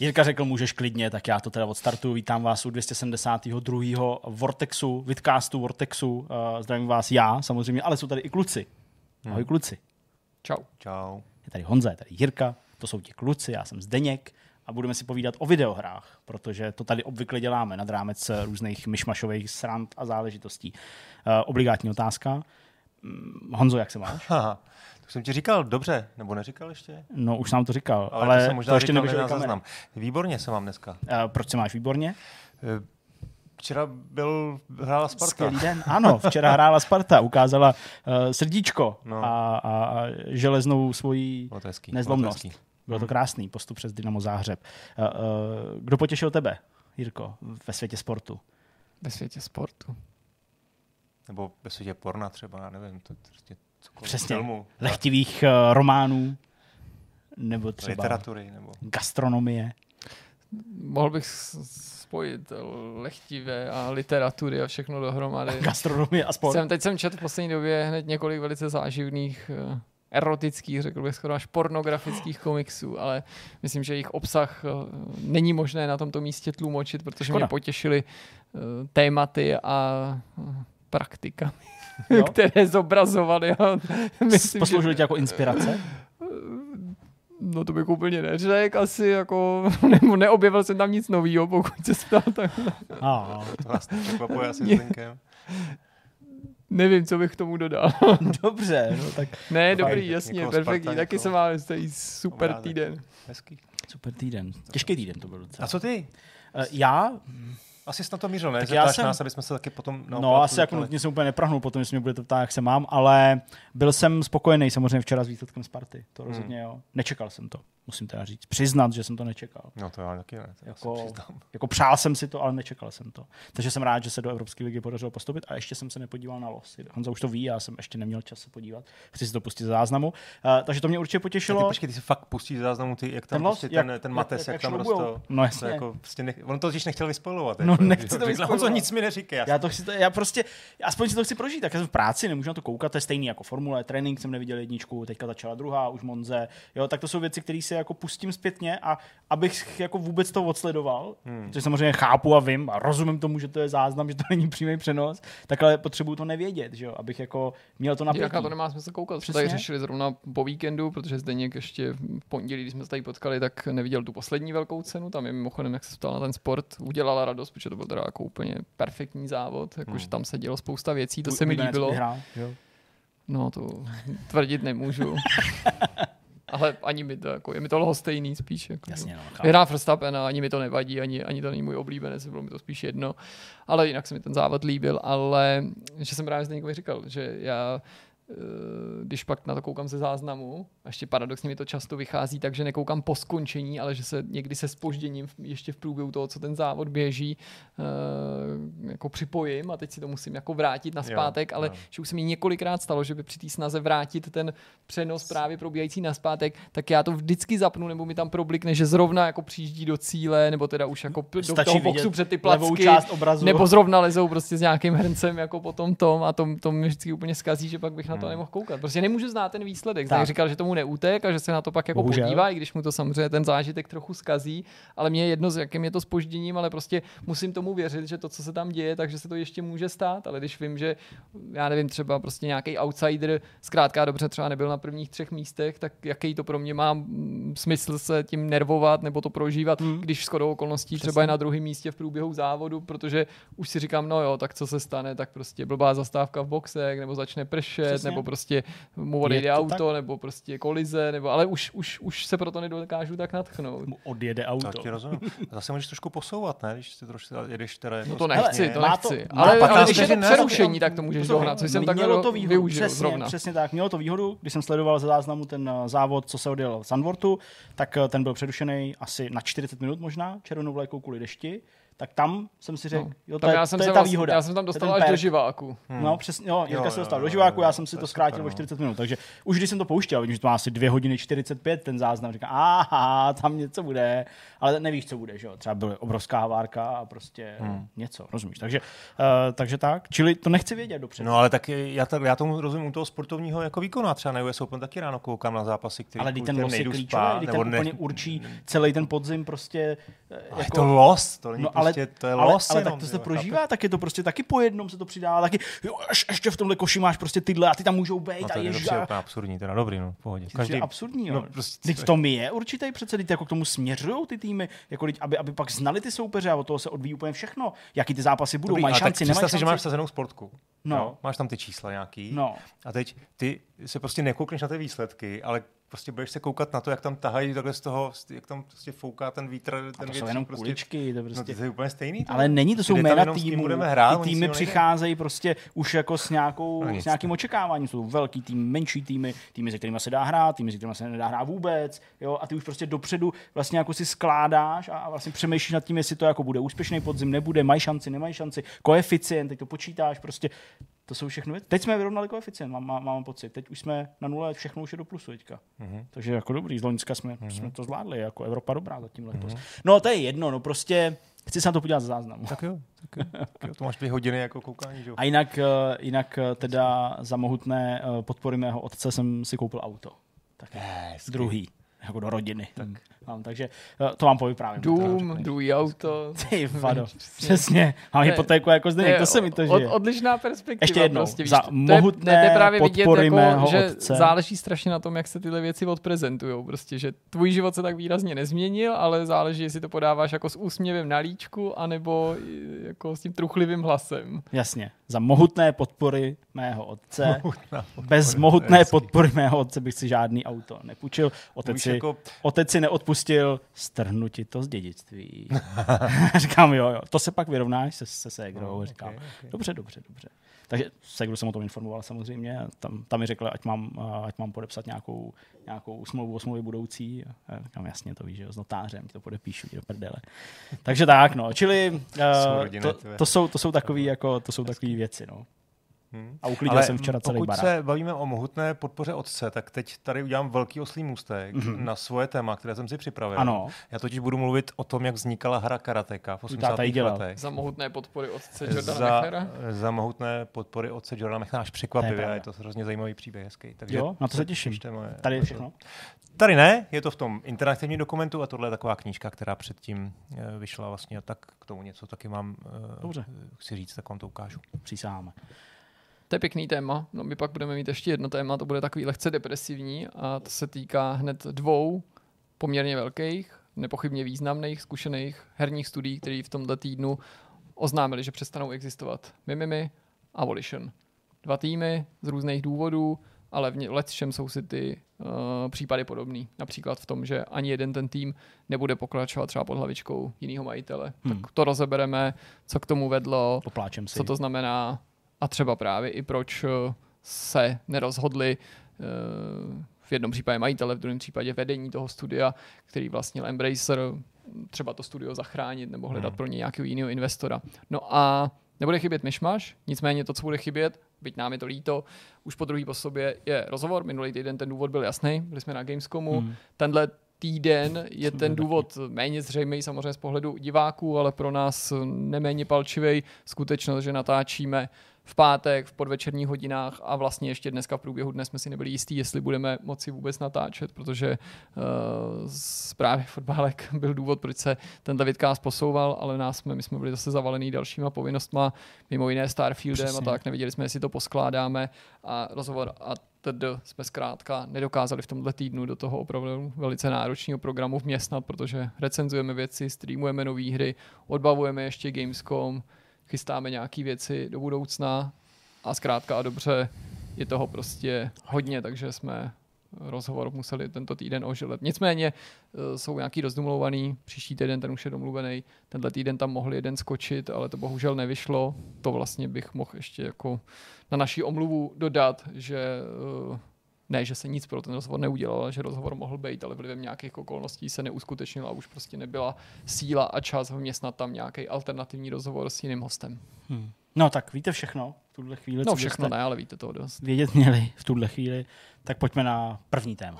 Jirka řekl, můžeš klidně, tak já to teda odstartuju. Vítám vás u 272. Vortexu, Vidcastu Vortexu. Uh, zdravím vás já samozřejmě, ale jsou tady i kluci. Ahoj kluci. Čau. Čau. Je tady Honza, je tady Jirka, to jsou ti kluci, já jsem Zdeněk a budeme si povídat o videohrách, protože to tady obvykle děláme nad rámec různých myšmašových srand a záležitostí. Uh, obligátní otázka. Mm, Honzo, jak se máš? Haha. To jsem ti říkal dobře, nebo neříkal ještě? No, už nám to říkal, Ale, ale, to, jsem možná to ještě kamery. záznam. Výborně se mám dneska. Uh, proč se máš výborně? Eh, Včera byl, hrála Sparta. Skvělý den. Ano, včera hrála Sparta, ukázala uh, srdíčko No. a, a, a železnou svoji Bylo to hezký. nezlomnost. Bylo to hezký. Bylo to krásný postup přes Dynamo Záhřeb. Uh, uh, kdo potěšil tebe, Jirko, ve světě sportu? Ve světě sportu. Nebo ve světě porna třeba, já nevím. To, to prostě cokoliv. Přesně. Filmu, Lehtivých uh, románů nebo třeba literatury. Nebo... gastronomie. Mohl bych spojit lechtivé a literatury a všechno dohromady. Gastronomie a sport. Jsem, teď jsem četl v poslední době hned několik velice záživných eh, erotických, řekl bych skoro až pornografických komiksů, ale myslím, že jejich obsah eh, není možné na tomto místě tlumočit, protože Škoda. mě potěšily tématy a eh, praktika, Jo? které zobrazovaly. A myslím, Posloužil tě jako inspirace? No to bych úplně neřekl asi, jako, nebo neobjevil jsem tam nic nového, pokud se ptal, tak A, To vás překvapuje asi s nevím, co bych k tomu dodal. dobře, no tak ne, Fajn, dobrý, tak jasně, někoho perfektní, taky máme tady super Obrázek. týden. Hezký. super týden. Těžký týden to byl docela. A co ty? Uh, já Asi jsi na to mířil, ne? Tak já jsem- nás, aby jsme se taky potom... No, asi jako nutně jsem úplně neprahnul, potom jestli mě budete ptát, jak se mám, ale byl jsem spokojený samozřejmě včera s výsledkem Sparty. To rozhodně jo. Nečekal jsem to, musím teda říct. Přiznat, že jsem to nečekal. No to já taky ne, to Jako- jako... se přál jsem si to, ale nečekal jsem to. Takže jsem rád, že se do Evropské ligy podařilo postupit a ještě jsem se nepodíval na losy. Honza už to ví, já jsem ještě neměl čas se podívat. Chci si to pustit záznamu. Uh, takže to mě určitě potěšilo. ty, počkej, ty si fakt pustíš záznamu, ty, jak tam Ten los, prostě jak- ten, ten jak- Mates, jak jak, tam šroubujou. rostou. No To jasně. jako, prostě nech, on to totiž nechtěl vyspojovat. No, jako, nechci to. On to nic mi neříká. Já to chci, já prostě, aspoň si to chci prožít, tak já jsem v práci, nemůžu na to koukat, to je stejný jako formule, trénink jsem neviděl jedničku, teďka začala druhá, už Monze, jo, tak to jsou věci, které si jako pustím zpětně a abych jako vůbec to odsledoval, hmm. protože samozřejmě chápu a vím a rozumím tomu, že to je záznam, že to není přímý přenos, tak ale potřebuju to nevědět, že jo, abych jako měl to napětí. Jak na to nemá smysl koukat. Jsme Přesně. tady řešili zrovna po víkendu, protože Zdeněk ještě v pondělí, když jsme se tady potkali, tak neviděl tu poslední velkou cenu. Tam je mimochodem, jak se ptal na ten sport, udělala radost, protože to byl teda jako úplně perfektní závod. Jakože tam se dělo spousta věcí, to Tvůj se mi líbilo. vyhrál, jo. No to tvrdit nemůžu. Ale ani mi to, jako, je mi to lhostejný spíš. Jako, Jasně, no. Vyhrál Verstappen a ani mi to nevadí, ani, ani to není můj oblíbenec, bylo mi to spíš jedno. Ale jinak se mi ten závod líbil, ale že jsem právě Zdeňkovi říkal, že já když pak na to koukám ze záznamu, a ještě paradoxně mi to často vychází tak, že nekoukám po skončení, ale že se někdy se spožděním ještě v průběhu toho, co ten závod běží, eh, jako připojím a teď si to musím jako vrátit na zpátek, ale jo. že už se mi několikrát stalo, že by při té snaze vrátit ten přenos právě probíhající na zpátek, tak já to vždycky zapnu, nebo mi tam problikne, že zrovna jako přijíždí do cíle, nebo teda už jako do Stačí toho vidět boxu před ty placky, nebo zrovna lezou prostě s nějakým hrncem jako potom tom a to, to mě vždycky úplně skazí, že pak bych na to Hmm. nemohl koukat. Prostě nemůžu znát ten výsledek. Tak. Tak. říkal, že tomu neutek a že se na to pak jako Bohužel. podívá, i když mu to samozřejmě ten zážitek trochu skazí, ale mě je jedno, s jakým je to spožděním, ale prostě musím tomu věřit, že to, co se tam děje, takže se to ještě může stát, ale když vím, že já nevím, třeba prostě nějaký outsider zkrátka dobře třeba nebyl na prvních třech místech, tak jaký to pro mě má mm, smysl se tím nervovat nebo to prožívat, Hmm. hmm. když shodou okolností Přesně. třeba je na druhém místě v průběhu závodu, protože už si říkám, no jo, tak co se stane, tak prostě blbá zastávka v boxech, nebo začne pršet, Přesně. Nebo prostě mu odejde to auto, tak? nebo prostě kolize, nebo ale už, už, už se proto nedokážu tak natchnout. Mu odjede Tak auto. ti rozumím. Zase můžeš trošku posouvat, ne? Když si trošku jedeš teda jako No to nechci, to to- nechci. má ale, ale 15 když je to přerušení, tak to můžeš dohnat, což jsem mělo takhle to výhodu, využil přesně, zrovna. Přesně tak, mělo to výhodu, když jsem sledoval ze záznamu ten eh, závod, co se odjel v Sunworthu, tak eh, ten byl přerušený asi na 40 minut možná, červenou vlajkou kvůli dešti, tak tam jsem si řekl, No. jo, to je, já jsem, to je se ta vlastně- výhoda. Já jsem tam je dostal až do živáku. Hmm. No, přesně, jo, Jirka Jo, se jo, dostal jo, do živáku, jo, já jsem si to je zkrátil o no. 40 minut, takže už když jsem to pouštěl, vidím, že to má asi 2 hodiny 45 ten záznam, říkám, aha, tam něco bude, ale nevíš, co bude, že jo, třeba byla obrovská havárka a prostě Hmm. něco, rozumíš, takže, uh, takže tak, čili to nechci vědět dopředu. No ale taky já, tak, já tomu rozumím u toho sportovního jako výkona. Třeba na US Open taky ráno koukám na zápasy, který ale když ten los je klíčový, když ten úplně určí celý ten podzim prostě. eh, Ale je to los, to není No, ale, prostě, to je ale, los ale jenom, tak to se jo, prožívá, tak je to prostě taky po jednom se to přidává, taky jo, až, ještě v tomhle koši máš prostě tyhle a ty tam můžou být No, a to je to přijde úplně absurdní, teda dobrý, no, pohodě. Každý... je absurdní, jo. no, No, prostě- Teď v tom je určitý přece, teď jako k tomu směřují ty týmy, jako teď, aby, aby pak znali ty soupeře a od toho se odvíjí úplně všechno. Jaký ty zápasy budou, Dobrý, mají ale šanci, nemají představ si, že šanci. máš sazenou sportku. No. Jo? Máš tam ty čísla nějaký. No, A teď ty se prostě nekoukneš na ty výsledky, ale prostě budeš se koukat na to, jak tam tahají takhle z toho, jak tam prostě fouká ten vítr, a ten to jsou jenom prostě. kuličky, to No prostě... to je úplně stejný. to Ale není, to jsou Kde tam jména týmů. budeme hrát, Ty týmy přicházejí prostě už jako s, nějakou, No s nějakým očekáváním. Jsou velký tým, menší týmy, týmy, se kterými se dá hrát, týmy, se kterými se nedá hrát vůbec. Jo? A ty už prostě dopředu vlastně jako si skládáš a a vlastně přemýšlíš nad tím, jestli to jako bude úspěšný podzim, nebude, mají šanci, nemají šanci, koeficient, teď to počítáš, prostě to jsou všechno věci. Teď jsme vyrovnali koeficient, mám, mám, mám pocit. Teď už jsme na nule, všechno už je do plusu teďka. Mhm. Takže jako dobrý, z Loňska jsme, Mhm. jsme to zvládli, jako Evropa dobrá zatím letos. No to je jedno, no prostě chci se na to podívat z záznamu. Tak jo, tak jo, tak jo, to máš dvě hodiny jako koukání, že jo. A jinak, eh, jinak eh, teda za mohutné eh, podpory mého otce jsem si koupil auto. Tak Hezky. druhý, jako do rodiny. Tak. Mám, takže eh, to vám povyprávím. Dům, druhý auto. Ty vado, přesně. Mám Ne, hypotéku jako zde, to se mi to od, žije. odlišná perspektiva. Ještě jednou, prostě, za to je- mohutné ne, to je právě vidět, podpory jako, mého že otce. záleží strašně na tom, jak se tyhle věci odprezentují. Prostě, že tvůj život se tak výrazně nezměnil, ale záleží, jestli to podáváš jako s úsměvem na líčku, anebo jako s tím truchlivým hlasem. Jasně, za mohutné podpory mého otce. Mohutná Bez mohutné hezky. podpory mého otce bych si žádný auto nepůjčil. Otec si, jako, otec si neodpustil, strhnu ti to z dědictví. Říkám, jo, jo, to se pak vyrovnáš se, se ségrou. No, Říkám, ok, ok. dobře, dobře, dobře. Takže Segru jsem o tom informoval samozřejmě. Tam, tam mi řekl, ať mám, ať mám podepsat nějakou, nějakou smlouvu o smlouvě budoucí. Říkám, jasně, to víš, že jo, s notářem to podepíšu, do prdele. Takže tak, no, čili uh, to, to, jsou, to jsou takové jako, to jsou takové věci, no. Hm. A uklidil jsem včera celý pokud barák. se bavíme o mohutné podpoře otce, tak teď tady udělám velký oslý můstek Mhm. mm-hmm. na svoje téma, které jsem si připravil. Ano, Já totiž budu mluvit o tom, jak vznikala hra karateka v Tvůj 80. táta ji dělal. letech. Za mohutné podpory otce Jordana za, Mechera. za mohutné podpory otce Jordana Mechera až překvapivě. je to hrozně zajímavý příběh, hezký. Takže Jo, na to se těším. moje- tady je všechno. Tady ne, je to v tom interaktivním dokumentu a tohle je taková knížka, která předtím eh, vyšla vlastně a tak k tomu něco taky mám, eh, Dobře. chci říct, tak vám to ukážu. Přísaháme. To je pěkný téma. No, my pak budeme mít ještě jedno téma, to bude takový lehce depresivní a to se týká hned dvou poměrně velkých, nepochybně významných, zkušených herních studií, které v tomto týdnu oznámili, že přestanou existovat. Mimimi a Volition. Dva týmy z různých důvodů, ale v lecčem jsou si ty uh, případy podobný. Například v tom, že ani jeden ten tým nebude pokračovat třeba pod hlavičkou jiného majitele. Hmm. Tak to rozebereme, co k tomu vedlo, Popláčem si. co to znamená a třeba právě i proč eh, se nerozhodli eh, v jednom případě majitele, v druhém případě vedení toho studia, který vlastnil Embracer, třeba to studio zachránit nebo hledat Hmm. pro ně nějakého jiného investora. No a nebude chybět myšmaš, nicméně to, co bude chybět, byť nám je to líto, už po druhý po sobě je rozhovor. Minulý týden ten důvod byl jasný, byli jsme na Gamescomu. Hmm. Tenhle týden je ten důvod méně zřejmý samozřejmě z pohledu diváků, ale pro nás neméně palčivý skutečnost, že natáčíme v pátek v podvečerních hodinách a vlastně ještě dneska v průběhu dne jsme si nebyli jistí, jestli budeme moci vůbec natáčet, protože uh, právě fotbálek byl důvod, proč se tenhle vidcast posouval, ale nás jsme, my jsme byli zase zavalený dalšíma povinnostma, mimo jiné Starfieldem Přesně. a tak, nevěděli jsme, jestli to poskládáme a rozhovor a td. jsme zkrátka nedokázali v tomhle týdnu do toho opravdu velice náročného programu vměstnat, protože recenzujeme věci, streamujeme nové hry, odbavujeme ještě Gamescom, chystáme nějaké věci do budoucna a zkrátka a dobře je toho prostě hodně, takže jsme rozhovor museli tento týden ožilet. Nicméně eh, jsou nějaký rozdomluvaný, příští týden ten už je domluvený, tenhle týden tam mohli jeden skočit, ale to bohužel nevyšlo. To vlastně bych mohl ještě jako na naší omluvu dodat, že eh, ne, že se nic pro ten rozhovor neudělal, ale že rozhovor mohl být, ale vlivem nějakých okolností se neuskutečnil a už prostě nebyla síla a čas vměstnat tam nějaký alternativní rozhovor s jiným hostem. Hmm. No tak víte všechno v tuhle chvíli. No všechno ne, ale víte to dost. Vědět měli v tuhle chvíli. Tak pojďme na první téma.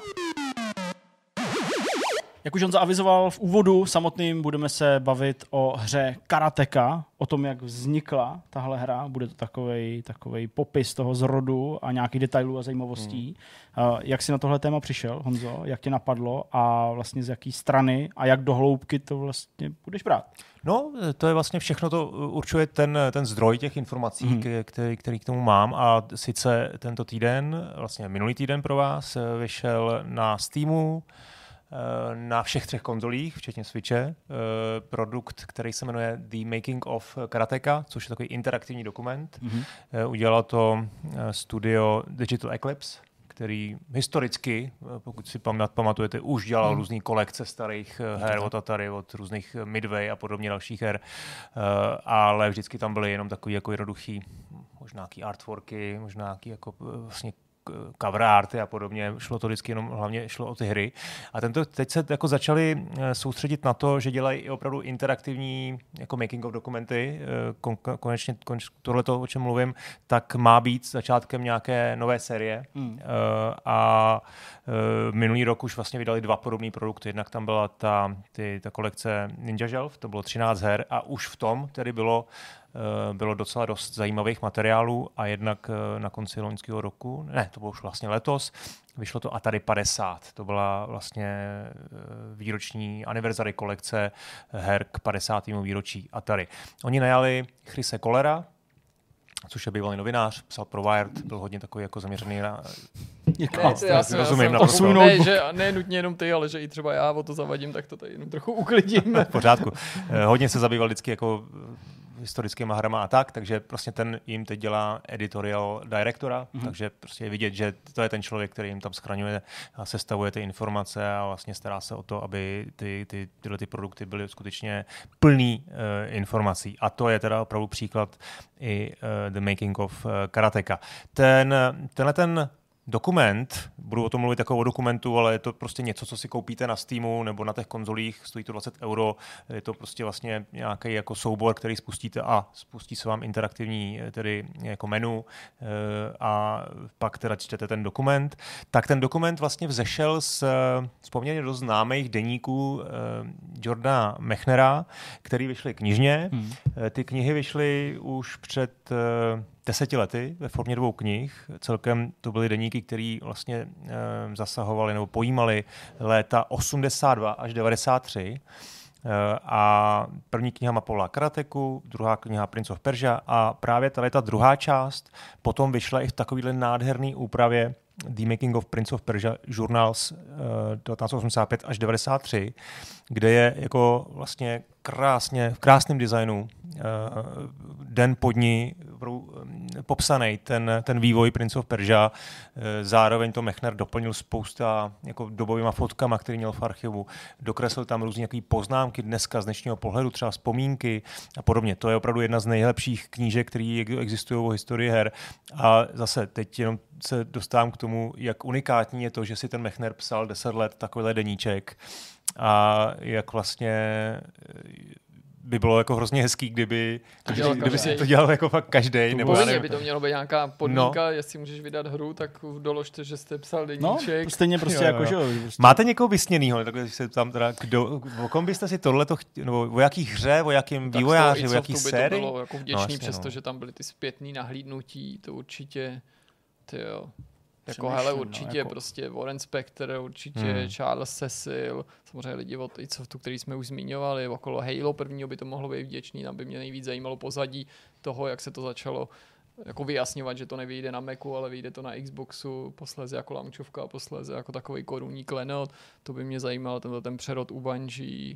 Jak už on zaavizoval v úvodu samotným, budeme se bavit o hře Karateka, o tom, jak vznikla tahle hra. Bude to takový takovej popis toho zrodu a nějakých detailů a zajímavostí. Hmm. Jak jsi na tohle téma přišel, Honzo? Jak tě napadlo a vlastně z jaký strany a jak do hloubky to vlastně budeš brát? No, to je vlastně všechno, to určuje ten, ten zdroj těch informací, hmm. který, který k tomu mám. A sice tento týden, vlastně minulý týden pro vás, vyšel na Steamu, na všech třech konzolích, včetně Switche, eh, produkt, který se jmenuje The Making of Karateka, což je takový interaktivní dokument. Mm-hmm. Udělalo to studio Digital Eclipse, který historicky, pokud si pamatujete, už dělal mm. různé kolekce starých her od Atari, od různých Midway a podobně dalších her, ale vždycky tam byly jenom takový jako jednoduchý možná nějaký artworky, možná nějaký jako vlastně cover arty a podobně. Šlo to vždycky jenom, hlavně šlo o ty hry. A tento, teď se jako začali eh, soustředit na to, že dělají i opravdu interaktivní jako making of dokumenty. Eh, kon, konečně konč, tohle, o čem mluvím, tak má být začátkem nějaké nové série. Hmm. Uh, a minulý rok už vlastně vydali dva podobné produkty. Jednak tam byla ta, ty, ta kolekce Ninja Shelf, to bylo 13 her a už v tom tedy bylo Eh, bylo docela dost zajímavých materiálů a jednak eh, na konci loňského roku, ne, to bylo už vlastně letos, vyšlo to Atari 50. To byla vlastně eh, výroční aniverzary kolekce her k 50. výročí Atari. Oni najali Chrise Kolera, což je bývalý novinář, psal pro Wired, byl hodně takový jako zaměřený na... Ne, já, já rozumím, na svůj ne, že ne nutně jenom ty, ale že i třeba já o to zavadím, tak to tady jenom trochu uklidím. v pořádku. Hodně se zabýval vždycky jako historickými hrama a tak, takže prostě ten jim teď dělá editorial directora, mm-hmm. takže prostě je vidět, že to je ten člověk, který jim tam schraňuje a sestavuje ty informace a vlastně stará se o to, aby ty, ty, tyhle ty produkty byly skutečně plný uh, informací. A to je teda opravdu příklad i uh, The Making of uh, Karateka. Ten, tenhle ten dokument, budu o tom mluvit jako o dokumentu, ale je to prostě něco, co si koupíte na Steamu nebo na těch konzolích, stojí to 20 euro, je to prostě vlastně nějaký jako soubor, který spustíte a spustí se vám interaktivní eh, tedy jako menu eh, a pak teda čtete ten dokument. Tak ten dokument vlastně vzešel z, z poměrně dost známých deníků eh, Jordana Mechnera, který vyšly knižně. Hmm. Ty knihy vyšly už před deseti lety ve formě dvou knih. Celkem to byly deníky, které vlastně e, zasahovaly nebo pojímaly léta 82 až 93. Eh, a první kniha mapovala karateku, druhá kniha Prince of Persia a právě tady ta druhá část potom vyšla i v takovýhle nádherný úpravě The Making of Prince of Persia Journals uh, eh, 1985 až 93, kde je jako vlastně krásně, v krásném designu uh, den pod ní eh, popsaný ten, ten vývoj Prince of Persia. Uh, zároveň to Mechner doplnil spousta jako dobovýma fotkama, který měl v archivu. Dokreslil tam různé poznámky dneska z dnešního pohledu, třeba vzpomínky a podobně. To je opravdu jedna z nejlepších knížek, které existují o historii her. A zase teď jenom se dostávám k tomu, jak unikátní je to, že si ten Mechner psal 10 let takovýhle deníček a jak vlastně by bylo jako hrozně hezký, kdyby, kdyby, kdyby si to dělal jako fakt každý. Nebo Povinně by to mělo být nějaká podmínka, no. jestli můžeš vydat hru, tak doložte, že jste psal deníček. No, stejně prostě jo, jako, jo. že prostě. Máte někoho vysněnýho, tak se tam teda, kdo, o kom byste si tohle to chtěli, nebo o jaký hře, o jakým vývojáři, o jaký sérii? To bylo jako vděčný, no, přesto, no. že tam byly ty zpětný nahlídnutí, to určitě, ty jo. Jako hele, no, určitě no, jako... prostě Warren Spector, určitě hmm. Charles Cecil, samozřejmě lidi od tu, který jsme už zmiňovali, okolo Halo prvního by to mohlo být vděčný, tam by mě nejvíc zajímalo pozadí toho, jak se to začalo jako vyjasňovat, že to nevyjde na Macu, ale vyjde to na Xboxu, posléze jako launčovka a posléze jako takový korunní klenot. To by mě zajímalo, tenhle ten přerod u Bungie,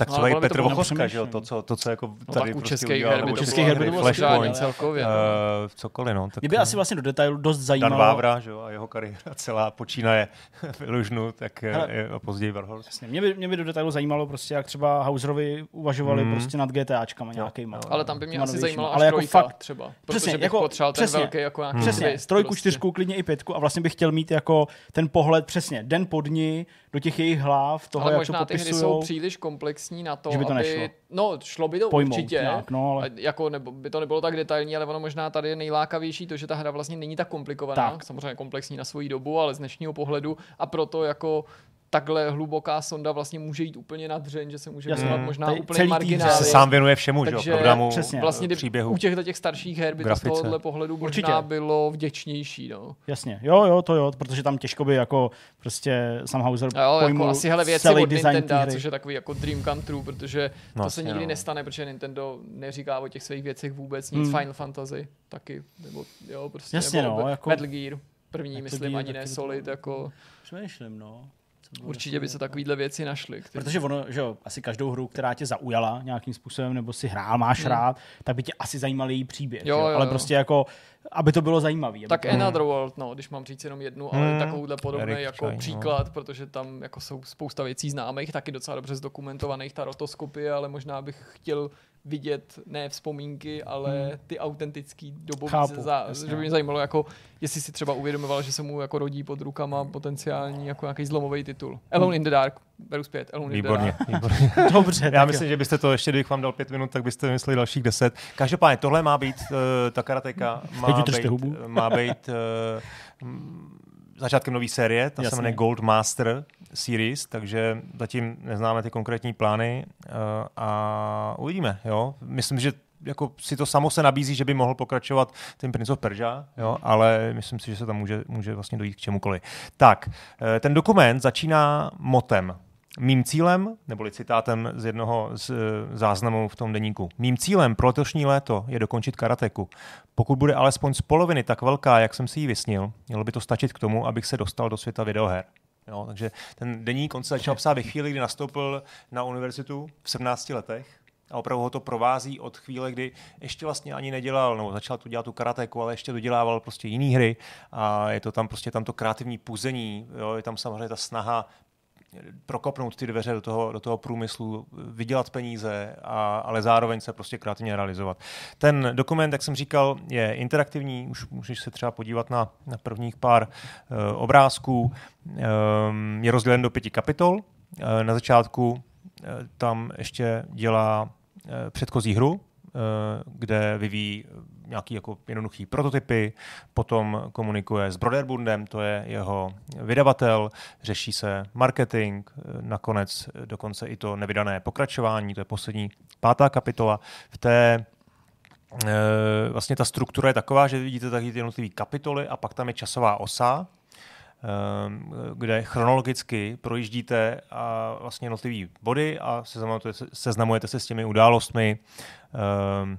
Tak No, třeba ale i Petr bylo Vochoska, že jo, to, co, to, co jako No, tady u prostě českých udělal, her by nebo to českých bylo, her by to bylo Flashpoint celkově. no. Uh, cokoliv, no. Tak, Mě by asi vlastně do detailu dost Dan zajímalo. Vávra, že jo, a jeho kariéra celá počínaje Ilužnu, tak Hele. je, a později Warhol. Jasně, mě by, mě by do detailu zajímalo prostě, jak třeba Hauserovi uvažovali Mm. prostě nad GTAčkama nějakýma. jo. Ale tam by mě asi až Ale jako trojka fakt- třeba. Přesně, Protože bych jako- potřeboval ten přesně. velký jako nějaký Přesně, twist trojku, prostě. čtyřku, klidně i pětku a vlastně bych chtěl mít jako ten pohled přesně den pod ní do těch jejich hlav, toho, Ale jak možná to ty hry jsou příliš komplexní na to, Že by to aby... nešlo. No, šlo by to Pojmout určitě, nějak, no, ale- jako nebo, by to nebylo tak detailní, ale ono možná tady je nejlákavější to, že ta hra vlastně není tak komplikovaná, Tak. samozřejmě komplexní na svoji dobu, ale z dnešního pohledu a proto jako takhle hluboká sonda vlastně může jít úplně na dřeň, že se může věnovat možná Tady úplně marginálie. Se sám věnuje všemu, že jo, Takže programu, přesně. vlastně příběhu. u těchto těch starších her by grafice. to z tohohle pohledu možná Určitě. bylo vděčnější. No. Jasně, jo, jo, to jo, protože tam těžko by jako prostě Sam Hauser jo, jako asi hele věci celý od Nintendo, hry. což je takový jako dream come true, protože No, to se nikdy no. nestane, protože Nintendo neříká o těch svých věcech vůbec nic. Hmm. Final Fantasy taky, nebo jo, prostě, Jasně, nebo no, jako- Metal Gear, první, Metal myslím, Gear ani ne Solid, jako Přemýšlím, no. Určitě by se takovýhle věci našly. Který... Protože ono, že jo, asi každou hru, která tě zaujala nějakým způsobem, nebo si hrál, máš Hmm. rád, tak by tě asi zajímal její příběh. Jo, jo? jo, Ale jo. prostě jako, aby to bylo zajímavé. Tak Another World, no, když mám říct jenom jednu, ale Hmm. takovouhle podobný jako Chai, no. příklad, protože tam jako jsou spousta věcí známých, taky docela dobře zdokumentovaných, ta rotoskopie, ale možná bych chtěl vidět ne vzpomínky, ale ty autentický dobový Hmm. Chápu, za, jasně. že by mě zajímalo, jako, jestli si třeba uvědomoval, že se mu jako rodí pod rukama potenciální jako nějaký zlomový titul. Alone in the Dark, beru zpět, Alone in the Výborně, Dark. výborně. Dobře, Já myslím, že byste to ještě, kdybych vám dal pět minut, tak byste vymysleli dalších deset. Každopádně tohle má být, uh, ta karateka má být, hubu. má být uh, začátkem nové série, ta Jasně. se jmenuje Gold Master Series, takže zatím neznáme ty konkrétní plány uh, a uvidíme. Jo? Myslím, že jako si to samo se nabízí, že by mohl pokračovat ten Prince of Persia, jo, ale myslím si, že se tam může, může vlastně dojít k čemukoliv. Tak, eh, ten dokument začíná motem. Mým cílem, neboli citátem z jednoho z eh, záznamů v tom deníku, mým cílem pro letošní léto je dokončit karateku. Pokud bude alespoň z poloviny tak velká, jak jsem si ji vysnil, mělo by to stačit k tomu, abych se dostal do světa videoher. Jo, takže ten deník on se začal psát ve chvíli, kdy nastoupil na univerzitu v 17 letech. A opravdu ho to provází od chvíle, kdy ještě vlastně ani nedělal, nebo začal tu dělat tu karatéku, ale ještě dodělával prostě jiné hry. A je to tam prostě tam to kreativní puzení, jo, je tam samozřejmě ta snaha prokopnout ty dveře do toho, do toho průmyslu, vydělat peníze, a, ale zároveň se prostě kreativně realizovat. Ten dokument, jak jsem říkal, je interaktivní, už můžeš se třeba podívat na, na prvních pár uh, obrázků. Um, je rozdělen do pěti kapitol. Uh, na začátku uh, tam ještě dělá uh, předchozí hru, kde vyvíjí nějaký jako jednoduchý prototypy, potom komunikuje s Broderbundem, to je jeho vydavatel, řeší se marketing, nakonec dokonce i to nevydané pokračování, to je poslední pátá kapitola. V té vlastně ta struktura je taková, že vidíte taky ty jednotlivé kapitoly a pak tam je časová osa, kde chronologicky projíždíte a vlastně jednotlivé body a seznamujete se, seznamujete se s těmi událostmi,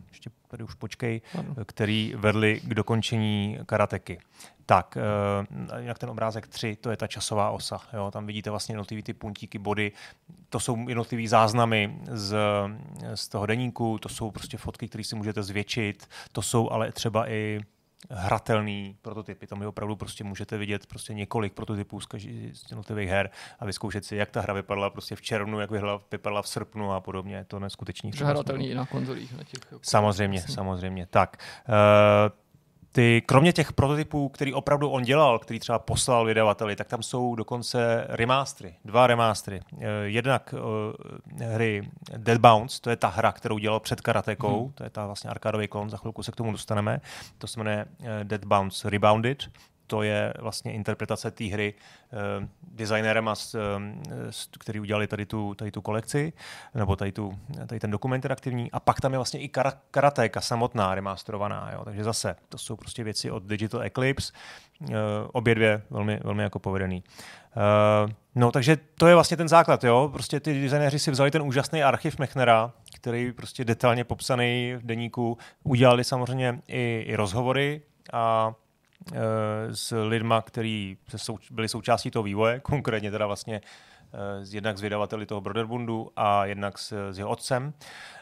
ještě tady už počkej, ano. který vedli k dokončení karateky. Tak, jak ten obrázek 3, to je ta časová osa. Jo? Tam vidíte vlastně jednotlivé ty puntíky, body. To jsou jednotlivé záznamy z, z toho deníku, to jsou prostě fotky, které si můžete zvětšit, to jsou ale třeba i hratelný prototypy. Tam je opravdu prostě můžete vidět prostě několik prototypů z, každý, z jednotlivých her a vyzkoušet si, jak ta hra vypadala prostě v červnu, jak vypadala, vypadala v srpnu a podobně. Je to neskutečný. Hratelný i na konzolích. Na těch, samozřejmě, myslím. samozřejmě. Tak, uh, ty, kromě těch prototypů, který opravdu on dělal, který třeba poslal vydavateli, tak tam jsou dokonce remastery, dva remastery. Jednak uh, hry Dead Bounce, to je ta hra, kterou dělal před karatekou, hmm. to je ta vlastně arkádový klon, za chvilku se k tomu dostaneme. To se jmenuje uh, Dead Bounce Rebounded, to je vlastně interpretace té hry uh, designérem, s, který udělali tady tu, tady tu kolekci, nebo tady, tu, tady ten dokument interaktivní. A pak tam je vlastně i kar, karatéka samotná, remasterovaná. Jo. Takže zase, to jsou prostě věci od Digital Eclipse, uh, obě dvě velmi, velmi jako povedený. Uh, no, takže to je vlastně ten základ, jo. Prostě ty designéři si vzali ten úžasný archiv Mechnera, který prostě detailně popsaný v deníku, udělali samozřejmě i, i rozhovory a s lidma, kteří byli součástí toho vývoje, konkrétně teda vlastně jednak s vydavateli toho Broderbundu a jednak s, s jeho otcem.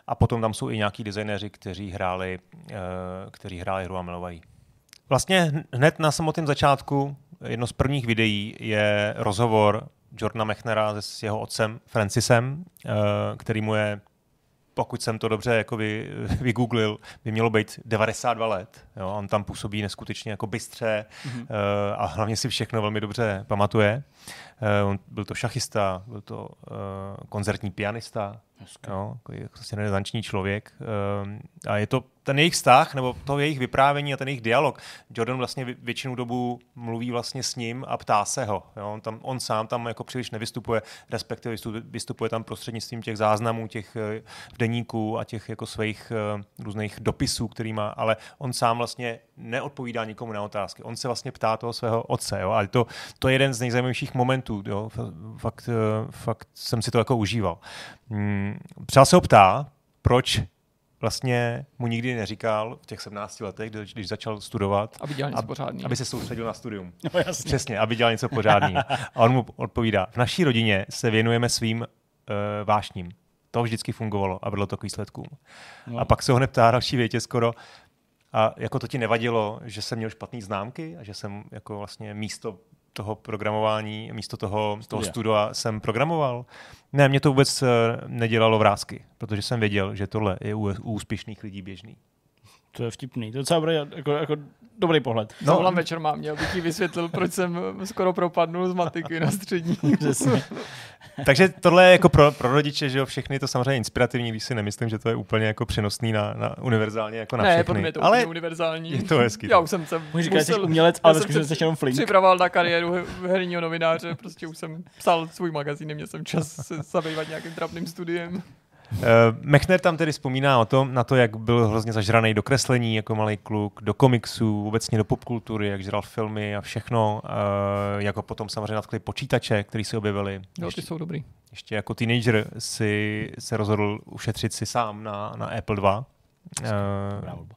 A potom tam jsou i nějaký designéři, kteří hráli, kteří hráli hru a milovají. Vlastně hned na samotném začátku jedno z prvních videí je rozhovor Jordana Mechnera s jeho otcem Francisem, který mu je pokud jsem to dobře jako vy, vygooglil, by mělo být 92 let. Jo? On tam působí neskutečně jako bystře mm-hmm. a hlavně si všechno velmi dobře pamatuje. Uh, on byl to šachista, byl to uh, koncertní pianista, jo? jako prostě nezanční člověk. A je to ten jejich vztah, nebo to jejich vyprávění a ten jejich dialog. Jordan vlastně většinu dobu mluví vlastně s ním a ptá se ho. Jo? On, tam, on sám tam jako příliš nevystupuje, respektive vystupuje tam prostřednictvím těch záznamů, těch eh, deníků a těch jako svých uh, různých dopisů, který má, ale on sám vlastně neodpovídá nikomu na otázky. On se vlastně ptá toho svého otce. Jo? A to, to je jeden z nejzajímavějších momentů. Jo? Fakt, uh, fakt jsem si to jako užíval. Hmm, třeba se ho ptá, proč vlastně mu nikdy neříkal v těch 17 letech, když začal studovat, aby dělal něco pořádný. Aby se soustředil na studium. No, jasně. Přesně, aby dělal něco pořádný. A on mu odpovídá, v naší rodině se věnujeme svým uh, vášním. To vždycky fungovalo a vedlo to k výsledkům. No. A pak se ho hned ptá další větě skoro, a jako to ti nevadilo, že jsem měl špatné známky a že jsem jako vlastně místo toho programování, místo toho, toho studia jsem programoval. Ne, mě to vůbec eh, nedělalo vrázky, protože jsem věděl, že tohle je u, u úspěšných lidí běžný. To je vtipný. To je docela jako, jako dobrý pohled. No, Volám večer mám, měl bych ti vysvětlil, proč jsem skoro propadnul z matiky na střední. Takže tohle je jako pro, pro rodiče, že jo, všechny je to samozřejmě inspirativní, když si nemyslím, že to je úplně jako přenosný na, na univerzálně jako na ne, všechny. Ne, pro mě je to ale univerzální. Je to hezký. Já už jsem se Můžu říkat, že umělec, ale ve jsi jenom flink. Připravoval na kariéru herního novináře, prostě už jsem psal svůj magazín, neměl jsem čas se zabývat nějakým trapným studiem. Uh, Mechner tam tedy vzpomíná o tom, na to, jak byl hrozně zažraný do kreslení jako malý kluk, do komiksů, obecně do popkultury, jak žral filmy a všechno. Uh, jako potom samozřejmě natkli počítače, které se objevily. Jo, ty jsou dobrý. Ještě jako teenager si se rozhodl ušetřit si sám na, na Apple 2 Uh,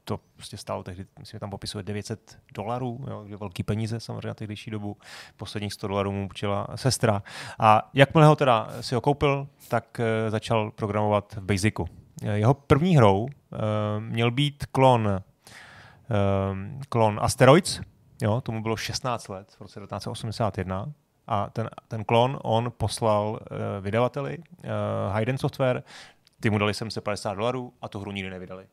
to prostě stálo tehdy, myslím, že tam popisuje 900 dolarů, jo, velký peníze samozřejmě na tehdejší dobu. Posledních 100 dolarů mu učila sestra. A jakmile ho teda si ho koupil, tak uh, začal programovat v Basicu. Jeho první hrou uh, měl být klon, uh, klon Asteroids, jo, tomu bylo 16 let v roce 1981. A ten, ten klon on poslal uh, vydavateli uh, Hayden Software, ty mu dali 750 dolarů a tu hru nikdy nevydali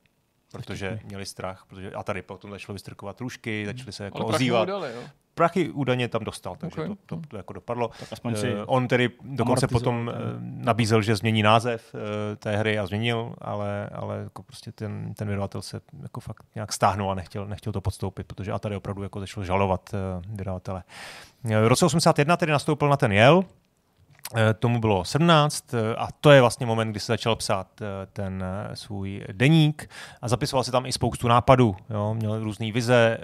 protože měli strach, protože a tady potom začalo vystrkovat růžky, hmm. začali se jako Ale ozývat. Udali, jo? Prachy údajně tam dostal, takže okay. to, to, to jako dopadlo. Tak aspoň si uh, on tedy dokonce potom uh, nabízel, že změní název uh, té hry a změnil, ale, ale jako prostě ten, ten vydavatel se jako fakt nějak stáhnul a nechtěl, nechtěl to podstoupit, protože a tady opravdu jako začal žalovat uh, vydavatele. V roce 81 tedy nastoupil na ten Yale, tomu bylo 17 eh, a to je vlastně moment, kdy se začal psát eh, ten svůj deník a zapisoval si tam i spoustu nápadů. Jo? Měl různé vize,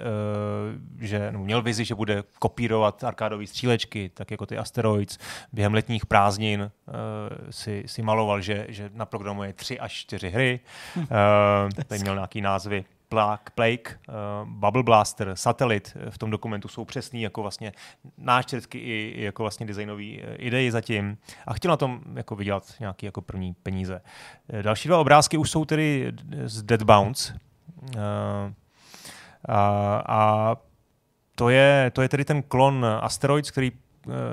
že, no, měl vizi, že bude kopírovat arkádové střílečky, tak jako ty Asteroids. Během letních prázdnin si, si maloval, že, že naprogramuje tři až čtyři hry. Hm. Tady měl nějaký názvy Plague, Plague uh, Bubble Blaster, Satelit v tom dokumentu jsou přesný jako vlastně náčrtky i, i jako vlastně designové eh, idei zatím a chtěl na tom jako vydělat nějaký jako první peníze. Eh, další dva obrázky už jsou tedy z Dead Bounce uh, a, a to je, to je tedy ten klon Asteroids, který Eh,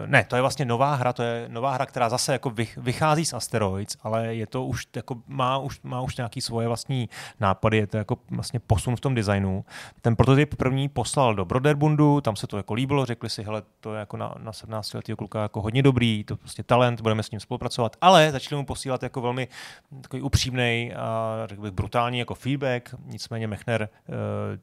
ne, to je vlastně nová hra, to je nová hra, která zase jako vychází z Asteroids, ale je to už, jako má, už, má už nějaký svoje vlastní nápady, je to jako vlastně posun v tom designu. Ten prototyp první poslal do Broderbundu, tam se to jako líbilo, řekli si, hele, to je jako na, na 17 letý kluka jako hodně dobrý, to prostě talent, budeme s ním spolupracovat, ale začali mu posílat jako velmi takový upřímný a řekl bych brutální jako feedback, nicméně Mechner eh,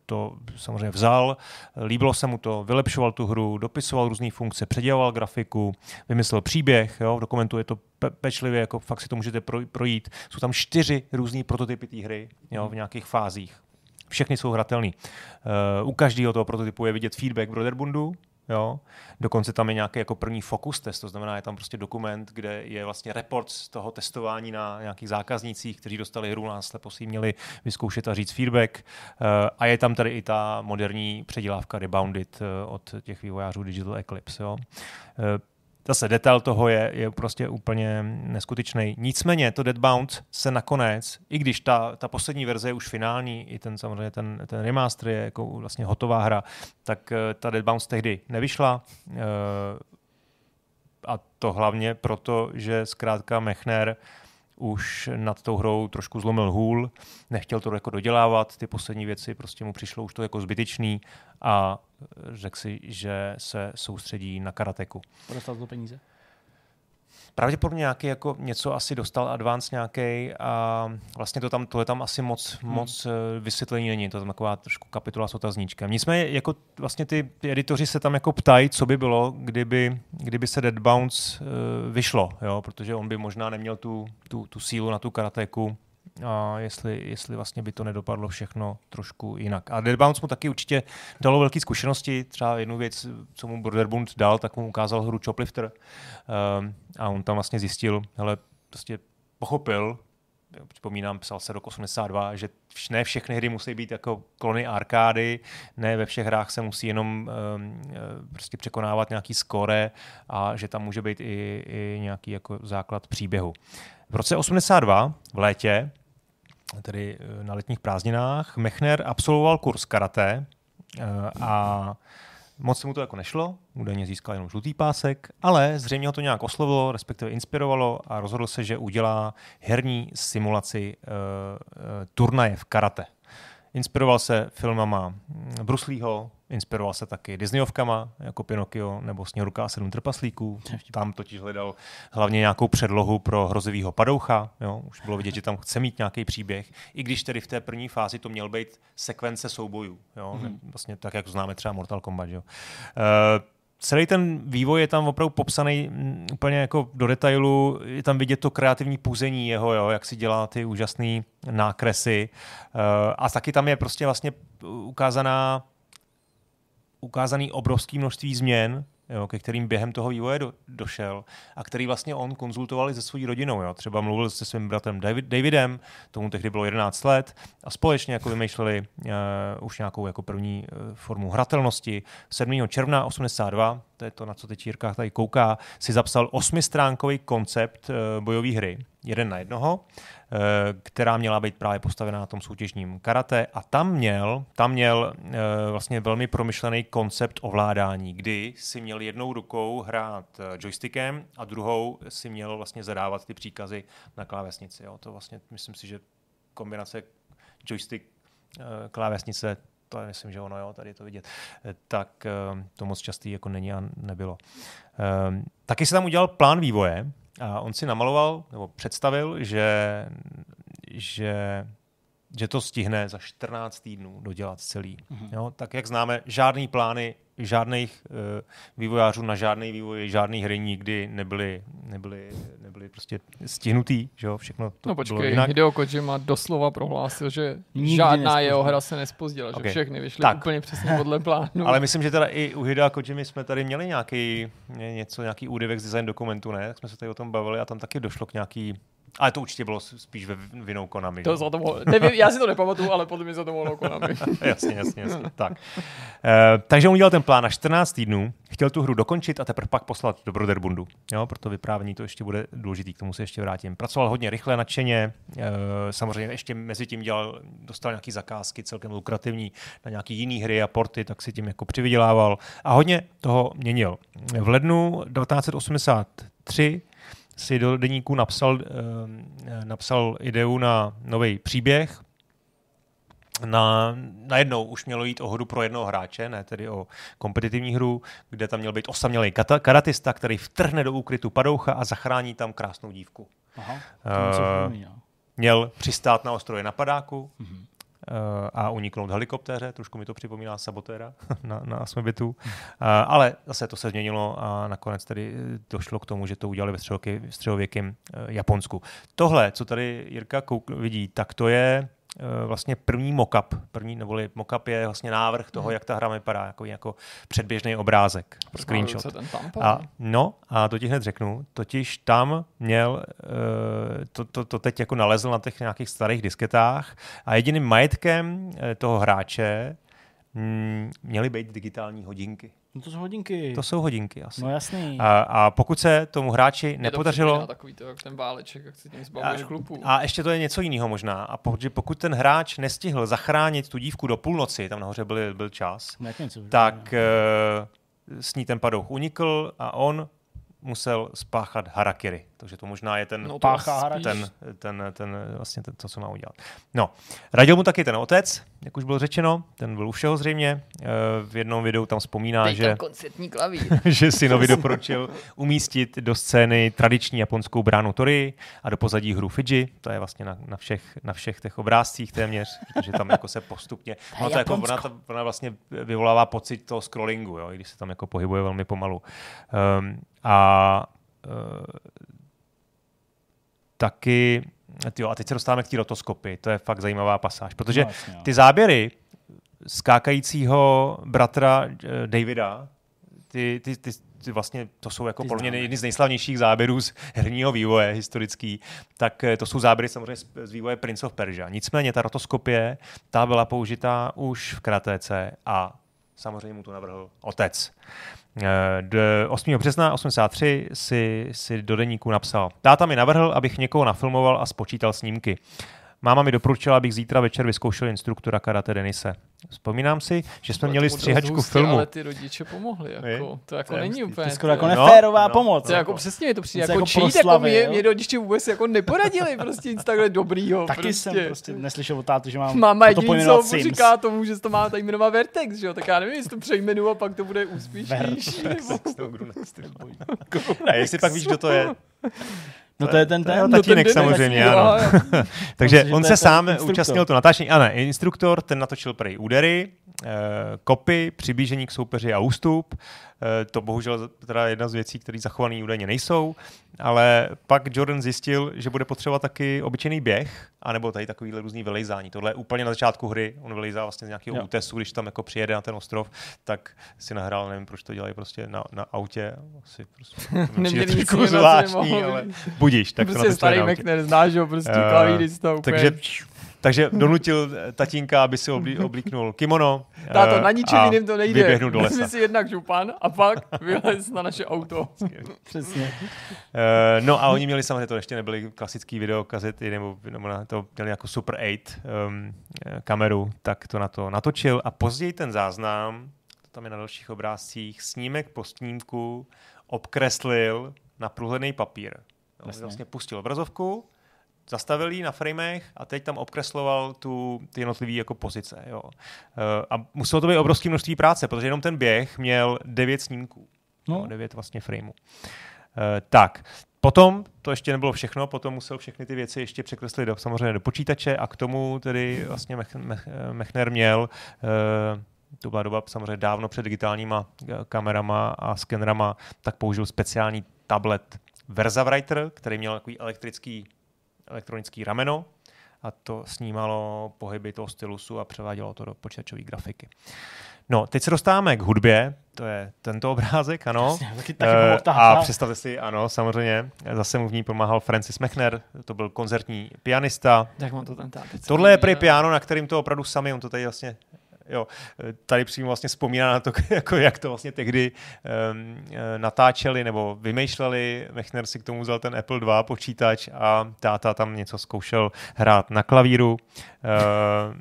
to samozřejmě vzal, líbilo se mu to, vylepšoval tu hru, dopisoval různé funkce, předělal upravoval grafiku, vymyslel příběh, jo, v dokumentu je to pe- pečlivě, jako fakt si to můžete projít. Jsou tam čtyři různé prototypy té hry jo, v nějakých fázích. Všechny jsou hratelné. Uh, u každého toho prototypu je vidět feedback Broderbundu, Jo? Dokonce tam je nějaký jako první fokus test, to znamená, je tam prostě dokument, kde je vlastně report z toho testování na nějakých zákaznících, kteří dostali hru, následně si měli vyzkoušet a říct feedback. Uh, a je tam tady i ta moderní předělávka Rebounded uh, od těch vývojářů Digital Eclipse. Jo? Zase detail toho je, je prostě úplně neskutečný. Nicméně to Deadbound se nakonec, i když ta, ta poslední verze je už finální, i ten samozřejmě ten, ten remaster je jako vlastně hotová hra, tak eh, ta Deadbound tehdy nevyšla. Uh, a to hlavně proto, že zkrátka Mechner už nad tou hrou trošku zlomil hůl, nechtěl to jako dodělávat, ty poslední věci prostě mu přišlo už to jako zbytečný a řekl si, že se soustředí na karateku. Dostal to peníze? Pravděpodobně nějaký jako něco asi dostal advance nějaký a vlastně to tam, tohle tam asi moc, hmm. moc eh, vysvětlení není, to je tam taková trošku kapitola s otazníčkem. Nicméně jako vlastně ty, ty editoři se tam jako ptají, co by bylo, kdyby, kdyby se Dead Bounce uh, vyšlo, jo? protože on by možná neměl tu, tu, tu sílu na tu karateku, a jestli, jestli vlastně by to nedopadlo všechno trošku jinak. A Deadbounce mu taky určitě dalo velké zkušenosti. Třeba jednu věc, co mu Broderbund dal, tak mu ukázal hru Choplifter um, a on tam vlastně zjistil, hele, prostě pochopil, připomínám, psal se rok 82, že ne všechny hry musí být jako klony arkády, ne ve všech hrách se musí jenom um, prostě překonávat nějaký skore a že tam může být i, i nějaký jako základ příběhu. V roce 82 v létě tedy eh, na letních prázdninách, Mechner absolvoval kurz karate eh, a moc se mu to jako nešlo, údajně získal jenom žlutý pásek, ale zřejmě ho to nějak oslovilo, respektive inspirovalo a rozhodl se, že udělá herní simulaci uh, turnaje v karate. Inspiroval se filmama Bruslího, inspiroval se taky Disneyovkama, jako Pinocchio nebo Sněhurka a sedm trpaslíků. Tam totiž hledal hlavně nějakou předlohu pro hrozivýho padoucha. Jo? Už bylo vidět, že tam chce mít nějaký příběh, i když tedy v té první fázi to měl být sekvence soubojů. Jo? Mm-hmm. Vlastně tak, jak známe třeba Mortal Kombat. Jo? Uh, celý ten vývoj je tam opravdu popsaný mm, úplně jako do detailu. Je tam vidět to kreativní půzení jeho, jo, jak si dělá ty úžasné nákresy. Uh, a taky tam je prostě vlastně ukázaná ukázaný obrovský množství změn, jo, ke kterým během toho vývoje do, došel a který vlastně on konzultoval i se svojí rodinou. Jo. Třeba mluvil se svým bratrem David, Davidem, tomu tehdy bylo 11 let a společně jako vymýšleli uh, už nějakou jako první uh, formu hratelnosti. 7. června 82, to je to, na co teď Jirka tady kouká, si zapsal osmistránkový koncept uh, bojové hry, jeden na jednoho, která měla být právě postavená na tom soutěžním karate a tam měl, tam měl eh, vlastně velmi promyšlený koncept ovládání, kdy si měl jednou rukou hrát eh, joystickem a druhou si měl vlastně zadávat ty příkazy na klávesnici. Jo. To vlastně myslím si, že kombinace joystick klávesnice to je, myslím, že ono, jo, tady je to vidět, tak to moc častý jako není a nebylo. Taky se tam udělal plán vývoje, a on si namaloval nebo představil, že, že, že to stihne za 14 týdnů dodělat celý. Mm-hmm. Jo? Tak jak známe, žádný plány žádných uh, vývojářů na žádný vývoj, žádný hry nikdy nebyly, nebyly, nebyly prostě stihnutý, že jo, všechno to No počkej, bylo jinak. Hideo Kojima doslova prohlásil, že nikdy žádná nespozdila. jeho hra se nespozdila, okay. že všechny vyšly tak. úplně přesně podle plánu. Ale myslím, že teda i u Hideo Kojima jsme tady měli nějaký něco, nějaký údyvek z design dokumentu, ne? Tak jsme se tady o tom bavili a tam taky došlo k nějaký ale to určitě bylo spíš ve vinou Konami. To za to mohlo, nevím, já si to nepamatuju, ale podle mě za to mohlo Konami. jasně, jasně, jasně. tak. E, takže on udělal ten plán na 14 týdnů, chtěl tu hru dokončit a teprve pak poslat do Broderbundu. Jo, proto vyprávění to ještě bude důležitý, k tomu se ještě vrátím. Pracoval hodně rychle, nadšeně, e, samozřejmě ještě mezi tím dělal, dostal nějaký zakázky celkem lukrativní na nějaký jiný hry a porty, tak si tím jako přivydělával a hodně toho měnil. V lednu 1983 si do deníku napsal, eh, napsal ideu na nový příběh. Na, najednou už mělo jít o hru pro jednoho hráče, ne tedy o kompetitivní hru, kde tam měl být osamělý kata, karatista, který vtrhne do úkrytu padoucha a zachrání tam krásnou dívku. Aha, uh, měl přistát na ostrově na padáku, mm-hmm a uniknout helikoptéře, trošku mi to připomíná sabotéra na, na Asmobitu, ale zase to se změnilo a nakonec tedy došlo k tomu, že to udělali ve středověkém e, Japonsku. Tohle, co tady Jirka vidí, tak to je Eh, vlastně první mockup, první, neboli mockup je vlastně návrh toho, hmm. jak ta hra vypadá, jako, jako předběžný obrázek, screenshot. Ten a, no, a to ti hned řeknu, totiž tam měl, uh, to, to, to teď jako nalezl na těch nějakých starých disketách a jediným majetkem uh, toho hráče mm, měly být digitální hodinky. No to jsou hodinky. To jsou hodinky asi. No jasný. A, a pokud se tomu hráči to nepodařilo... připomíná Takový to, jak ten váleček, jak si tím zbavuješ klupů. A ještě to je něco jiného možná. A pokud, pokud ten hráč nestihl zachránit tu dívku do půlnoci, tam nahoře byl, byl čas, No, jak něco, tak uh, s ní ten padouch unikl a on musel spáchat harakiri. Takže to možná je ten, No to Páchá ten, ten, ten, vlastně ten, to, co má udělat. No, radil mu taky ten otec, jak už bylo řečeno, ten byl u všeho zřejmě. Eh, V jednom videu tam vzpomíná, Dej že tam koncertní klavír. že synovi doporučil umístit do scény tradiční japonskou bránu Torii a do pozadí hru Fiji. To je vlastně na, na, všech, na všech těch obrázcích téměř, protože tam jako se postupně... No to jako, ona, ona vlastně vyvolává pocit toho scrollingu, jo, i když se tam jako pohybuje velmi pomalu. Um, a uh, taky... Tyjo, a teď se dostáváme k té rotoskopy. To je fakt zajímavá pasáž, protože No, jo. ty záběry skákajícího bratra eh, Davida, ty, ty, ty, ty vlastně, to jsou jako podle mě jedny z nejslavnějších záběrů z herního vývoje historický, tak eh, to jsou záběry samozřejmě z, z vývoje Prince of Persia. Nicméně ta rotoskopie, ta byla použitá už v karatéce a samozřejmě mu to navrhl otec. Eh, d- 8. března 83 si, si do deníku napsal. Táta mi navrhl, abych někoho nafilmoval a spočítal snímky. Máma mi doporučila, abych zítra večer vyzkoušel instruktora karate Denise. Vzpomínám si, že jsme Ale měli stříhačku hustě, filmu. Ale ty rodiče pomohli, jako. To jako To je není hustý. úplně. To je skoro jako je- No, neférová no. pomoc. to je jako přesně mi to přijde, jako jako čít, jako mě, mě rodiče vůbec jako neporadili prostě nic takhle dobrýho. Taky prostě. jsem prostě neslyšel od táty, že mám Máma to jediný, co Sims. říká tomu, že to má tady jmenovat Vertex, že jo? Tak já nevím, jestli to přejmenu a pak to bude úspěšnější. nebo- A jestli pak víš, kdo to je. No to je ten To je ten. No ten tatínek den samozřejmě, ano. jo, Takže Myslím, že on se ten sám instruktor. účastnil to natáčení. Ano, instruktor, ten natočil prej údery, eh, kopy, přiblížení k soupeři a ústup. Eh, to bohužel teda jedna z věcí, které zachované údajně nejsou, ale pak Jordan zjistil, že bude potřebovat taky obyčejný běh, anebo tady takovýhle různý vylejzání. Tohle je úplně na začátku hry, on vylejzá vlastně z nějakého Jo. útesu, když tam jako přijede na ten ostrov, tak si nahrál, nevím, proč to dělají prostě na, na autě. Asi prostě, to Neměli co zvláštní, ale budíš. Tak to prostě starý na autě. Mechner, znáš ho, prostě Eh, klavírista úplně. Takže, takže donutil tatínka, aby si oblí, oblíknul kimono. Táto, eh, na ničem jiným to nejde. Vyběhnul do Vezmi lesa. si jednak župan a pak vylez na naše auto. Přesně. Eh, no a oni měli samozřejmě, to ještě nebyly klasický videokazety, nebo, nebo na to měli jako Super 8 um, kameru, tak to na to natočil a později ten záznam, to tam je na dalších obrázcích, snímek po snímku obkreslil na průhledný papír. Jasně. vlastně pustil obrazovku, zastavil ji na framech a teď tam obkresloval tu, ty jednotlivé jako pozice. Jo. Eh, A muselo to být obrovské množství práce, protože jenom ten běh měl devět snímků. No. No. devět vlastně frameů. Eh, tak, potom, to ještě nebylo všechno, potom musel všechny ty věci ještě překreslit do, samozřejmě do počítače a k tomu tedy vlastně Mech, Mech, Mechner měl eh, to byla doba samozřejmě dávno před digitálníma eh, kamerama a skenerama, tak použil speciální tablet VersaWriter, který měl takový elektrický, elektronický rameno a to snímalo pohyby toho stylusu a převádělo to do počítačové grafiky. No, teď se dostáváme k hudbě, to je tento obrázek, ano. Jasně, taky, taky táta. a představte si, ano, samozřejmě, zase mu v ní pomáhal Francis Mechner, to byl koncertní pianista. Tak mám to táta. Tohle je prý piano, na kterým to opravdu sami, on to tady vlastně Jo, tady přímo vlastně vzpomíná na to, jako jak to vlastně tehdy um, natáčeli nebo vymýšleli. Mechner si k tomu vzal ten Apple II počítač a táta tam něco zkoušel hrát na klavíru. Uh,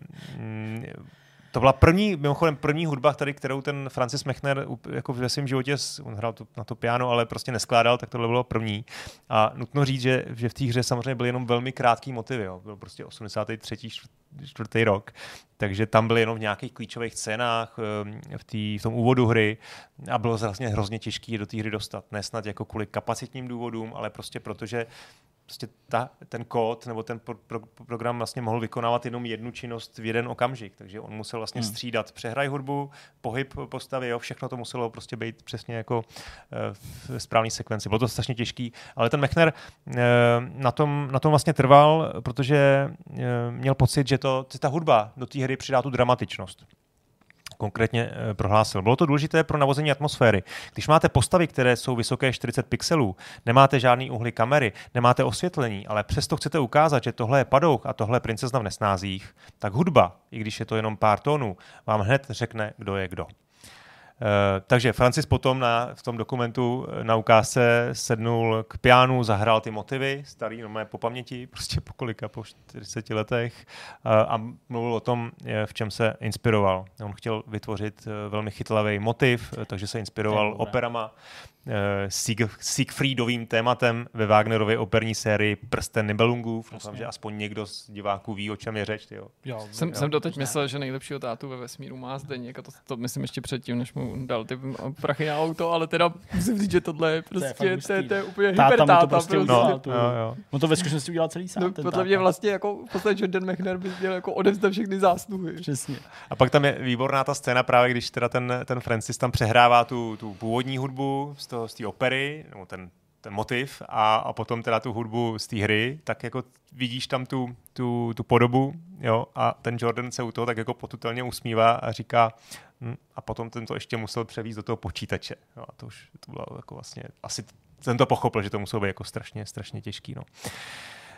to byla první, mimochodem první hudba, tady, kterou ten Francis Mechner jako ve svém životě, on hrál to, na to piano, ale prostě neskládal, tak tohle bylo první. A nutno říct, že, že v té hře samozřejmě byly jenom velmi krátký motivy. Jo. Byl prostě 83. čtvrt- čtvrtý rok, takže tam byly jenom v nějakých klíčových scénách ehm, v, tý, v tom úvodu hry a bylo vlastně hrozně těžké do té hry dostat. Ne snad jako kvůli kapacitním důvodům, ale prostě protože prostě ta, ten kód nebo ten pro, pro, program vlastně mohl vykonávat jenom jednu činnost v jeden okamžik, takže on musel vlastně Hmm. střídat přehraj hudbu, pohyb postavy, jo, všechno to muselo prostě být přesně jako uh, v správné sekvenci. Bylo to strašně těžký, ale ten Mechner uh, na, tom, na tom vlastně trval, protože uh, měl pocit, že to, že ta hudba do té hry přidá tu dramatičnost konkrétně eh, prohlásil. Bylo to důležité pro navození atmosféry. Když máte postavy, které jsou vysoké 40 pixelů, nemáte žádný úhly kamery, nemáte osvětlení, ale přesto chcete ukázat, že tohle je padouch a tohle je princezna v nesnázích, tak hudba, i když je to jenom pár tónů, vám hned řekne, kdo je kdo. Takže Francis potom na, v tom dokumentu eh, na ukázce sednul k pianu, zahrál ty motivy, starý, no po paměti, prostě po kolika, po 40 letech uh, a mluvil o tom, v čem se inspiroval. On chtěl vytvořit velmi chytlavý motiv, takže se inspiroval operama, Sieg, Siegfriedovým tématem ve Wagnerově operní sérii Prsten Nibelungův. Doufám, že aspoň někdo z diváků ví, o čem je řeč. Jo. Jo, jsem, jo, jsem doteď myslel, že nejlepšího tátu ve vesmíru má Zdeněk a to, to myslím ještě předtím, než mu dal ty prachy na auto, ale teda musím říct, že tohle je prostě, to je, to je, to je úplně hypertáta. To prostě prostě. No, tu, jo, jo. On to ve skutečnosti udělal celý sám. No, podle mě vlastně jako v podstatě Jordan McNair by měl jako odevzdat všechny zásluhy. Přesně. A pak tam je výborná ta scéna právě, když teda ten, ten Francis tam přehrává tu, tu původní hudbu z, toho, z té opery, nebo ten ten motiv a, a potom teda tu hudbu z té hry, tak jako vidíš tam tu, tu, tu podobu jo, a ten Jordan se u toho tak jako potutelně usmívá a říká hm, a potom ten to ještě musel převízt do toho počítače. Jo, a to už to bylo jako vlastně, asi ten to pochopil, že to muselo být jako strašně, strašně těžký. No.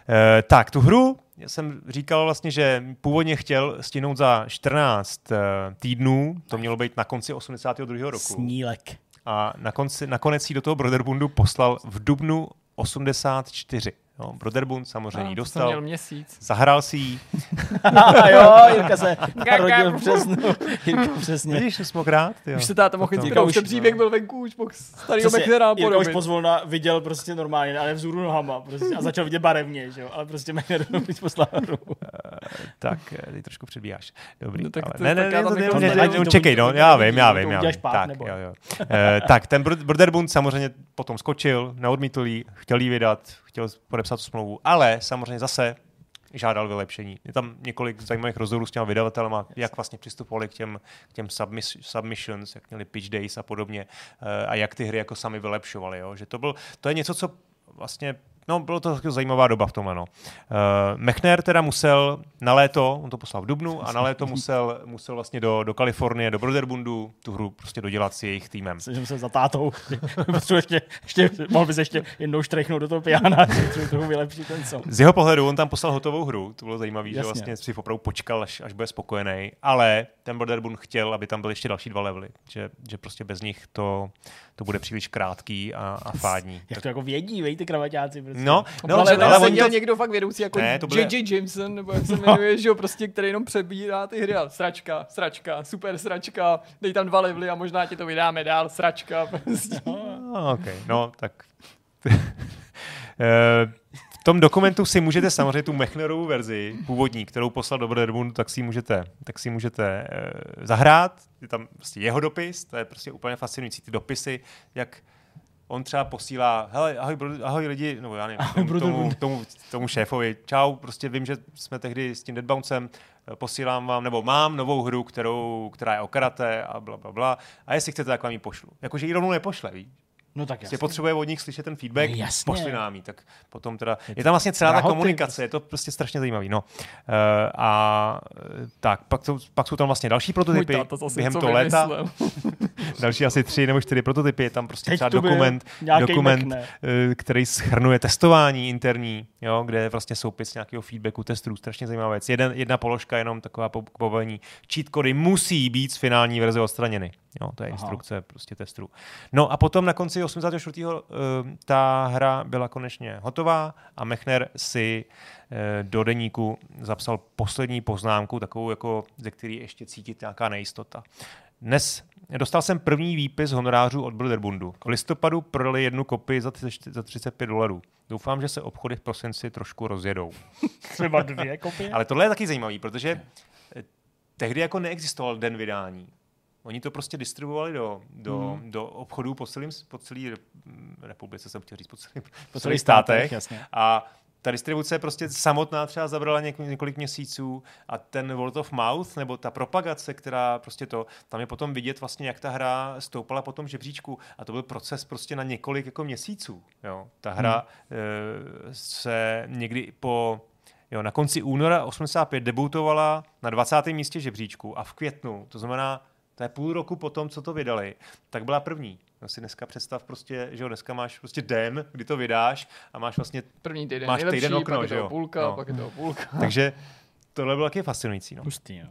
E, tak, tu hru já jsem říkal vlastně, že původně chtěl stihnout za 14 e, eh, týdnů, to mělo být na konci 82. roku. Snílek a na konci, nakonec si do toho Broderbundu poslal v dubnu 84. No, Broderbund samozřejmě no, dostal. Měl měsíc. Zahrál si ji. jo, Jirka se narodil v březnu. Jirka přesně. Vidíš, to smokrát. Už se táta mohl říkat, už ten příběh byl venku, už mohl starýho Mechnera Jirka už pozvolna viděl prostě normálně, ale vzůru nohama prostě, a začal vidět barevně, že jo, ale prostě Mechner poslal uh, Tak, eh, ty trošku předbíháš. Dobrý. No, tak, ale, ne, ne, ne, ne, čekej, no, já vím, já vím, já vím. Tak, jo, jo. Eh, tak, ten Broderbund samozřejmě potom skočil, neodmítl jí, chtěl jí vydat, chtěl podepsat tu smlouvu, ale samozřejmě zase žádal vylepšení. Je tam několik zajímavých rozhovorů s těmi vydavatelem, jak vlastně přistupovali k těm, k těm submiss, submissions, jak měli pitch days a podobně, eh, a jak ty hry jako sami vylepšovali. Jo? Že to, byl, to je něco, co vlastně No, bylo to taky zajímavá doba v tom, ano. Uh, Mechner teda musel na léto, on to poslal v Dubnu, a na léto musel, musel vlastně do, do Kalifornie, do Broderbundu tu hru prostě dodělat s jejich týmem. Myslím, se za tátou. ještě, ještě, mohl bys ještě jednou štrechnout do toho piana, že trochu vylepšit ten son. Z jeho pohledu on tam poslal hotovou hru, to bylo zajímavé, že vlastně si opravdu počkal, až, až bude spokojený, ale ten Broderbund chtěl, aby tam byly ještě další dva levely, že, že prostě bez nich to, to bude příliš krátký a, a fádní. Jak to jako vědí, vej ty kravaťáci. Prostě. No, no, ale, ale, ale to... někdo fakt vědoucí jako ne, to byly... J.J. Jameson, nebo jak se jmenuje, že jo, prostě, který jenom přebírá ty hry a sračka, sračka, super sračka, dej tam dva levely a možná ti to vydáme dál, sračka. Prostě. No, ok, no, tak... Eh, v tom dokumentu si můžete samozřejmě tu Mechnerovu verzi, původní, kterou poslal do Broderbundu, tak si můžete, tak si můžete uh, zahrát. Je tam prostě jeho dopis, to je prostě úplně fascinující. Ty dopisy, jak on třeba posílá, hele, ahoj, bro, ahoj lidi, no já nevím, tomu, tomu, tomu, tomu, šéfovi, čau, prostě vím, že jsme tehdy s tím Deadbouncem, eh, posílám vám, nebo mám novou hru, kterou, která je o karate a bla, bla, bla, a jestli chcete, tak vám ji pošlu. Jakože ji rovnou nepošle, víš? No tak jasně. potřebuje od nich slyšet ten feedback, no, pošli nám tak potom teda, je tam vlastně celá ta komunikace, je to prostě strašně zajímavý, no. Uh, a tak, pak, to, pak jsou tam vlastně další prototypy během toho léta. další asi tři nebo čtyři prototypy, je tam prostě Teď třeba dokument, dokument uh, který schrnuje testování interní, jo, kde je vlastně soupis nějakého feedbacku testů, strašně zajímavá věc. Jeden, jedna položka, jenom taková povolení. Cheat kody musí být z finální verze odstraněny. Jo, to je Aha. instrukce prostě testů. No a potom na konci 84. Uh, eh, ta hra byla konečně hotová a Mechner si uh, do deníku zapsal poslední poznámku, takovou, jako, ze který ještě cítit nějaká nejistota. Dnes dostal jsem první výpis honorářů od Bilderbundu. V listopadu prodali jednu kopii za, za 35 dolarů. Doufám, že se obchody v prosinci trošku rozjedou. Třeba dvě kopie? Ale tohle je taky zajímavý, protože eh, tehdy jako neexistoval den vydání. Oni to prostě distribuovali do, do, hmm. do obchodů po, celým, po celé republice, jsem chtěl říct, po, celý, po celých státech. Jasně. A ta distribuce prostě samotná třeba zabrala něk, několik měsíců a ten word of mouth, nebo ta propagace, která prostě to, tam je potom vidět vlastně, jak ta hra stoupala po tom žebříčku a to byl proces prostě na několik jako měsíců. Jo. Ta hra hmm. e, se někdy po Jo, na konci února 85 debutovala na 20. místě žebříčku a v květnu, to znamená to je půl roku po tom, co to vydali, tak byla první. No si dneska představ prostě, že jo, dneska máš prostě den, kdy to vydáš a máš vlastně první týden, máš týden okno, pak je že jo. půlka, no. pak je to půlka. Takže tohle bylo taky fascinující. No. Pustý, jo.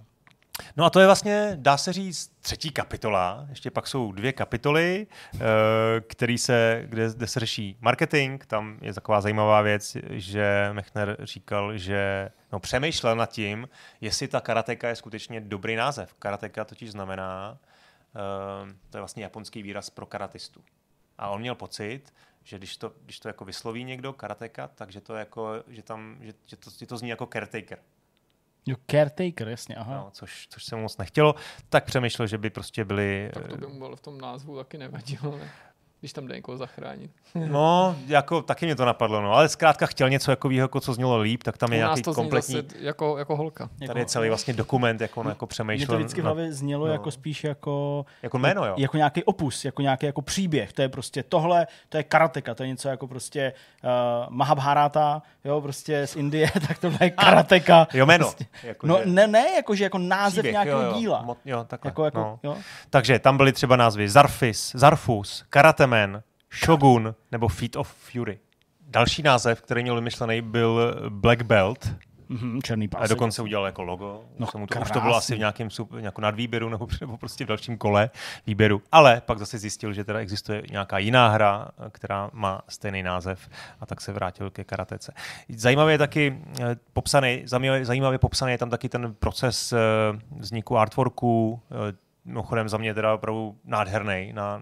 No a to je vlastně, dá se říct, třetí kapitola. Ještě pak jsou dvě kapitoly, uh, který se, kde, kde se řeší marketing. Tam je taková zajímavá věc, že Mechner říkal, že no, přemýšlel nad tím, jestli ta karateka je skutečně dobrý název. Karateka totiž znamená, uh, to je vlastně japonský výraz pro karatistu. A on měl pocit, že když to, když to jako vysloví někdo, karateka, takže to jako, že tam, že, že to, že to zní jako caretaker. Jo, caretaker, jasně, aha. No, což, což se mu moc nechtělo, tak přemýšlel, že by prostě byli... Tak to by mu ale v tom názvu taky nevadilo, ne? Když tam jde někoho zachránit. No, jako taky mě to napadlo, no, ale zkrátka chtěl něco jako jako co znělo líp, tak tam je nějaký to kompletní... zase jako, jako holka. Tady je celý vlastně dokument, jak on jako přemýšlel. to vždycky v hlavě znělo no. jako spíš jako, Jako jméno, jo. jako nějaký opus, jako nějaký jako příběh. To je prostě tohle, to je karateka, to je něco jako prostě uh, Mahabharata, jo, prostě z Indie, tak tohle je karateka. Jo, jméno. Prostě. Jako, No že- ne, ne, jakože jako název příběh, nějakého jo, jo. díla. Mo- jo, takhle, Jako, jako, no. jo. Takže tam byly třeba názvy Zarfis, Zarfus, Karateman, Shogun nebo Feet of Fury. Další název, který měl vymyšlený, byl Black Belt. Mhm, černý pás. A dokonce udělal jako logo. No, už, mu to, už to bylo asi v nějakém nějakou nadvýběru nebo, nebo prostě v dalším kole výběru. Ale pak zase zjistil, že teda existuje nějaká jiná hra, která má stejný název a tak se vrátil ke karatece. Zajímavě je taky eh, popsaný, zajímavě, zajímavě popsaný je tam taky ten proces eh, vzniku artworku, eh, mimochodem za mě teda opravdu nádherný, na,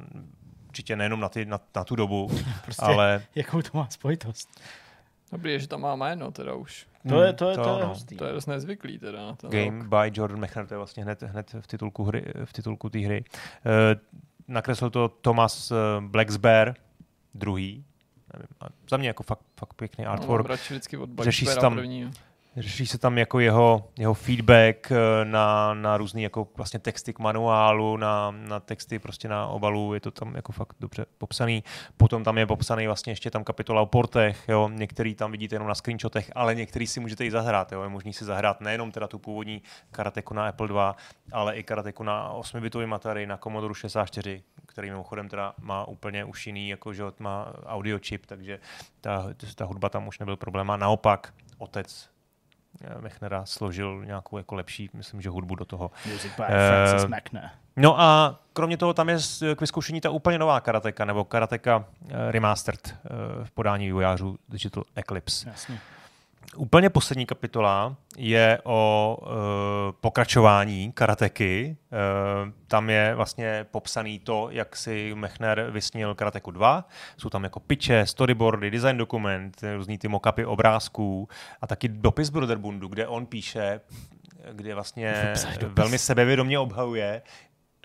určitě nejenom na, ty, na, na tu dobu, Prostě, ale Jakou to má spojitost. Dobrý je, že tam má jméno teda už. To je, to je, to to, je hustý. To je dost nezvyklý teda na ten Game rok. by Jordan Mechner, to je vlastně hned, hned v titulku hry, v titulku té hry. Uh, nakreslil to Thomas uh, Blacksbear, druhý. Nevím, a za mě jako fakt, fakt pěkný No, artwork. radši vždycky od Řeší se Blackbeara tam- prvního. Řeší se tam jako jeho, jeho feedback eh, na, na různý jako vlastně texty k manuálu, na, na texty prostě na obalu, je to tam jako fakt dobře popsaný. Potom tam je popsaný vlastně ještě tam kapitola o portech, jo, některý tam vidíte jenom na screenshotech, ale některý si můžete i zahrát, jo, je možný si zahrát nejenom teda tu původní karateku na Apple 2, ale i karateku na 8-bitový Atari, na Commodore 64, který mimochodem teda má úplně už jiný, jako že má audio chip, takže ta, ta hudba tam už nebyl problém. A naopak, otec Mechnera složil nějakou jako lepší, myslím, že hudbu do toho. Music by Eh, Francis McNair. No a kromě toho tam je s- k vyzkoušení ta úplně nová karateka, nebo karateka eh, remastered eh, v podání vývojářů Digital Eclipse. Jasně. Úplně poslední kapitola je o uh, pokračování karateky. Uh, tam je vlastně popsaný to, jak si Mechner vysnil karateku 2. Jsou tam jako piče, storyboardy, design dokument, různý ty mockupy obrázků a taky dopis Broderbundu, kde on píše, kde vlastně velmi sebevědomě obhajuje,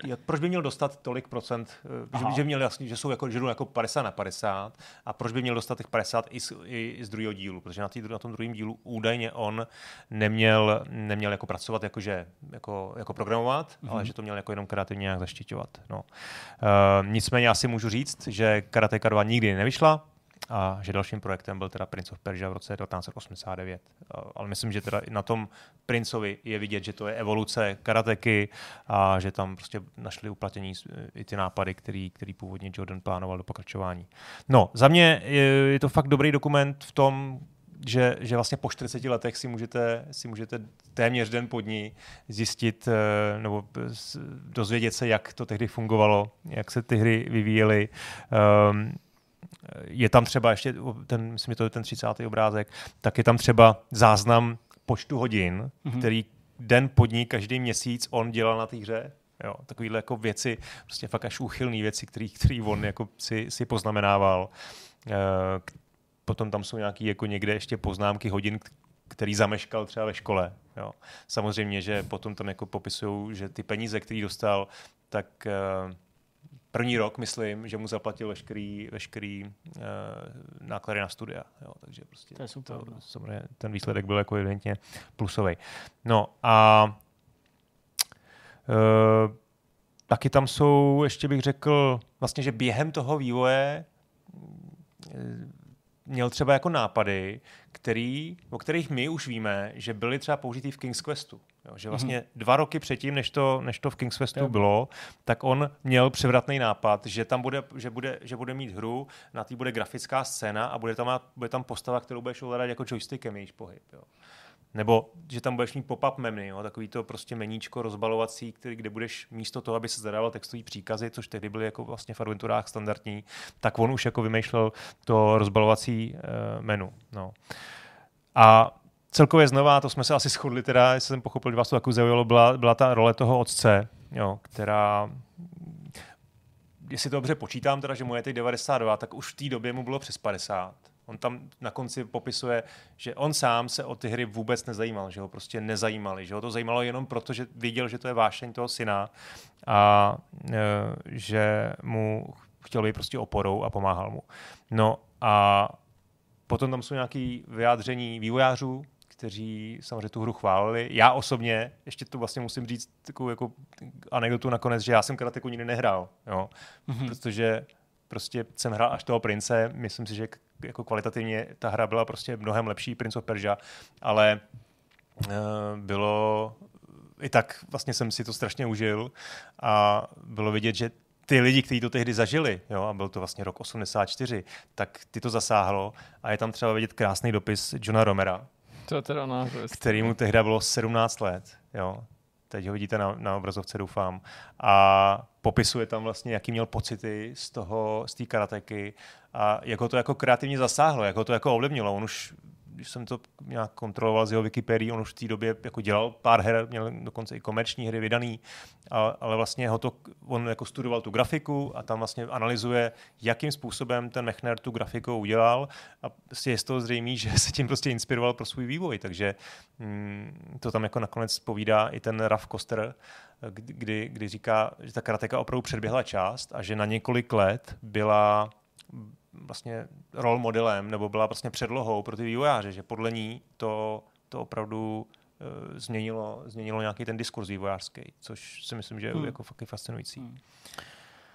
jak, proč by měl dostat tolik procent, eh, že, že, měl jasný, že jsou jako, že jako 50 na 50 a proč by měl dostat těch 50 i z, i z druhého dílu, protože na, tý, na tom druhém dílu údajně on neměl, neměl jako pracovat jakože, jako, jako programovat, mm-hmm. ale že to měl jako jenom kreativně nějak zaštiťovat. No. Uh, nicméně asi můžu říct, že Karateka 2 nikdy nevyšla, a že dalším projektem byl teda Prince of Persia v roce 1989. A- Ale myslím, že teda na tom Princovi je vidět, že to je evoluce karateky a že tam prostě našli uplatnění s- i ty nápady, který, který původně Jordan plánoval do pokračování. No, za mě je, to fakt dobrý dokument v tom, že, že vlastně po 40 letech si můžete, si můžete téměř den po dní zjistit eh, nebo dozvědět se, jak to tehdy fungovalo, jak se ty hry vyvíjely. Um, je tam třeba ještě ten, myslím, že to je ten 30. obrázek, tak je tam třeba záznam počtu hodin, mm-hmm. který den pod ní každý měsíc on dělal na té hře. Jo, takovýhle jako věci, prostě fakt až úchylný věci, který, který on jako si, si poznamenával. K- Potom tam jsou nějaký jako někde ještě poznámky hodin, který zameškal třeba ve škole. Jo. Samozřejmě, že potom tam jako popisují, že ty peníze, který dostal, tak eh, první rok, myslím, že mu zaplatil veškerý, veškerý uh, náklady na studia. Jo, takže prostě To je super, no. samozřejmě ten výsledek byl jako evidentně plusový. No a uh, taky tam jsou, ještě bych řekl, vlastně, že během toho vývoje eh, měl třeba jako nápady, který, o kterých my už víme, že byly třeba použitý v King's Questu. Jo, že vlastně mm-hmm. dva roky předtím, než to, než to v King's Questu Jo. bylo, tak on měl převratný nápad, že tam bude, že bude, že bude mít hru, na té bude grafická scéna a bude tam, bude tam postava, kterou budeš ovládat jako joystickem jejíž pohyb. Jo. Nebo že tam budeš mít pop-up menu, jo, takový to prostě meníčko rozbalovací, který, kde budeš místo toho, aby se zadával textový příkazy, což tehdy byly jako vlastně v adventurách standardní, tak on už jako vymýšlel to rozbalovací uh, menu. No. A celkově znova, to jsme se asi shodli, teda, jestli jsem pochopil, že vás to jako zaujalo, byla, byla ta role toho otce, jo, která jestli to dobře počítám, teda, že mu je teď 92, tak už v té době mu bylo přes 50. On tam na konci popisuje, že on sám se o ty hry vůbec nezajímal, že ho prostě nezajímali, že ho to zajímalo jenom proto, že viděl, že to je vášeň toho syna a e, že mu chtěl být prostě oporou a pomáhal mu. No a potom tam jsou nějaké vyjádření vývojářů, kteří samozřejmě tu hru chválili. Já osobně, ještě tu vlastně musím říct takovou jako anekdotu nakonec, že já jsem karateku nikdy nehrál, jo? Mm-hmm. protože prostě jsem hrál až toho prince, myslím si, že jako kvalitativně ta hra byla prostě mnohem lepší, Prince of Persia, ale uh, bylo i tak vlastně jsem si to strašně užil a bylo vidět, že ty lidi, kteří to tehdy zažili, jo, a byl to vlastně rok 84, tak ty to zasáhlo a je tam třeba vidět krásný dopis Johna Romera, to teda který mu tehdy bylo 17 let. Jo. Teď ho vidíte na, na obrazovce, doufám. A popisuje tam vlastně, jaký měl pocity z toho, z té karateky a jak ho to jako kreativně zasáhlo, jak ho to jako ovlivnilo. On už když jsem to nějak kontroloval z jeho Wikipedii, on už v té době jako dělal pár her, měl dokonce i komerční hry vydaný, a, ale vlastně ho to, on jako studoval tu grafiku a tam vlastně analyzuje, jakým způsobem ten Mechner tu grafiku udělal. A prostě je z toho zřejmé, že se tím prostě inspiroval pro svůj vývoj, takže mm, to tam jako nakonec povídá i ten Raf Koster, kdy, kdy říká, že ta karateka opravdu předběhla část a že na několik let byla vlastně role modelem nebo byla vlastně předlohou pro ty vývojáře, že podle ní to, to opravdu uh, změnilo, změnilo nějaký ten diskurs vývojářský, což si myslím, že je hmm. jako fakt fascinující. Hmm.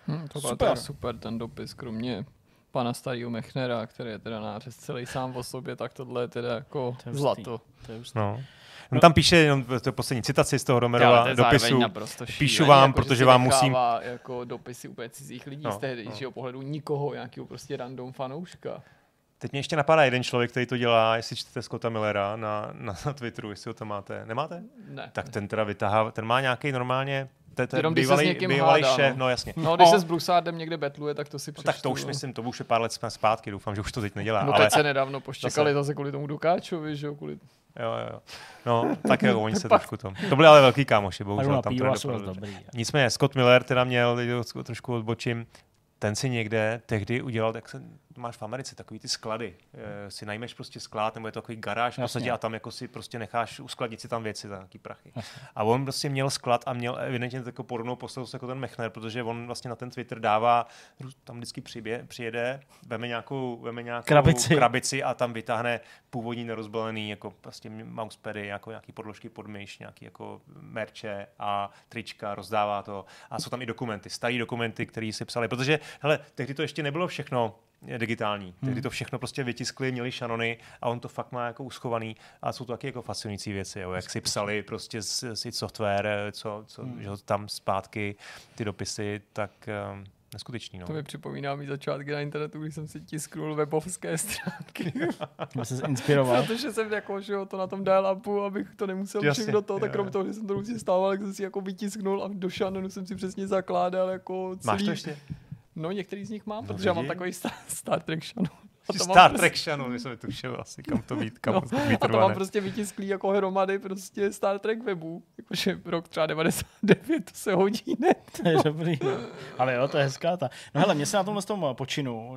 Hmm, to super. super ten dopis, kromě pana starého Mechnera, který je teda nářez celý sám o sobě, tak tohle je teda jako to je zlato. To je no. On tam píše jenom to poslední citaci z toho Romerova dopisu. Píšu vám, jako, protože vám musím... jako dopisy úplně cizích lidí no, z tehdy, no. že pohledu nikoho, nějakého prostě random fanouška. Teď mě ještě napadá jeden člověk, který to dělá, jestli čtete Scotta Millera na, na, na Twitteru, jestli ho tam máte. Nemáte? Ne. Tak ten teda vytahá, ten má nějaký normálně to je ten bývalý, bývalý hádá, šéf, no. no jasně. No, když no. se s Brusardem někde betluje, tak to si přečtu. No, tak to už myslím, to už je pár let zpátky, doufám, že už to teď nedělá. No ale... teď se nedávno poštěkali zase, zase kvůli tomu Dukáčovi, že jo, kvůli Jo, jo. No, tak jo, oni se trošku to. To byly ale velký kámoši, bohužel. Tam to dobrý. Nicméně, Scott Miller teda měl, trošku odbočím, ten si někde tehdy udělal, tak se máš v Americe takový ty sklady. E, si najmeš prostě sklad, nebo je to takový garáž Jasně. a tam jako si prostě necháš uskladnit si tam věci za nějaký prachy. Jasně. A on prostě měl sklad a měl evidentně takovou podobnou postavu jako ten Mechner, protože on vlastně na ten Twitter dává, tam vždycky přibě, přijede, veme nějakou, veme nějakou krabici. krabici. a tam vytáhne původní nerozbalený jako prostě mousepaddy, jako nějaký podložky pod myš, nějaký jako merče a trička, rozdává to. A jsou tam i dokumenty, starý dokumenty, které si psali, protože hele, tehdy to ještě nebylo všechno digitální. Hmm. Tehdy to všechno prostě vytiskli, měli šanony a on to fakt má jako uschovaný a jsou to taky jako fascinující věci, jo, jak si psali prostě si software, co, co hmm. že tam zpátky ty dopisy, tak um, neskutečný. No. To mi připomíná mi začátky na internetu, když jsem si tisknul webovské stránky. jsem se inspiroval. Protože jsem jako, že jo, to na tom dial-upu, abych to nemusel přijít do toho, tak kromě toho, že jsem to různě stával, tak jsem si jako vytisknul a do šanonu jsem si přesně zakládal jako celý... Máš to ještě? No, některý z nich mám, no, protože já mám takový Star, Star Trek Shadow. Star Trek prostě... Shadow, my jsme tušili asi, kam to být, kam no, to být A to mám prostě vytisklý jako hromady prostě Star Trek webů. Jakože rok třeba 99, to se hodí, ne? To je dobrý. No. Ale jo, to je hezká ta. No hele, mně se na tomhle tom počinu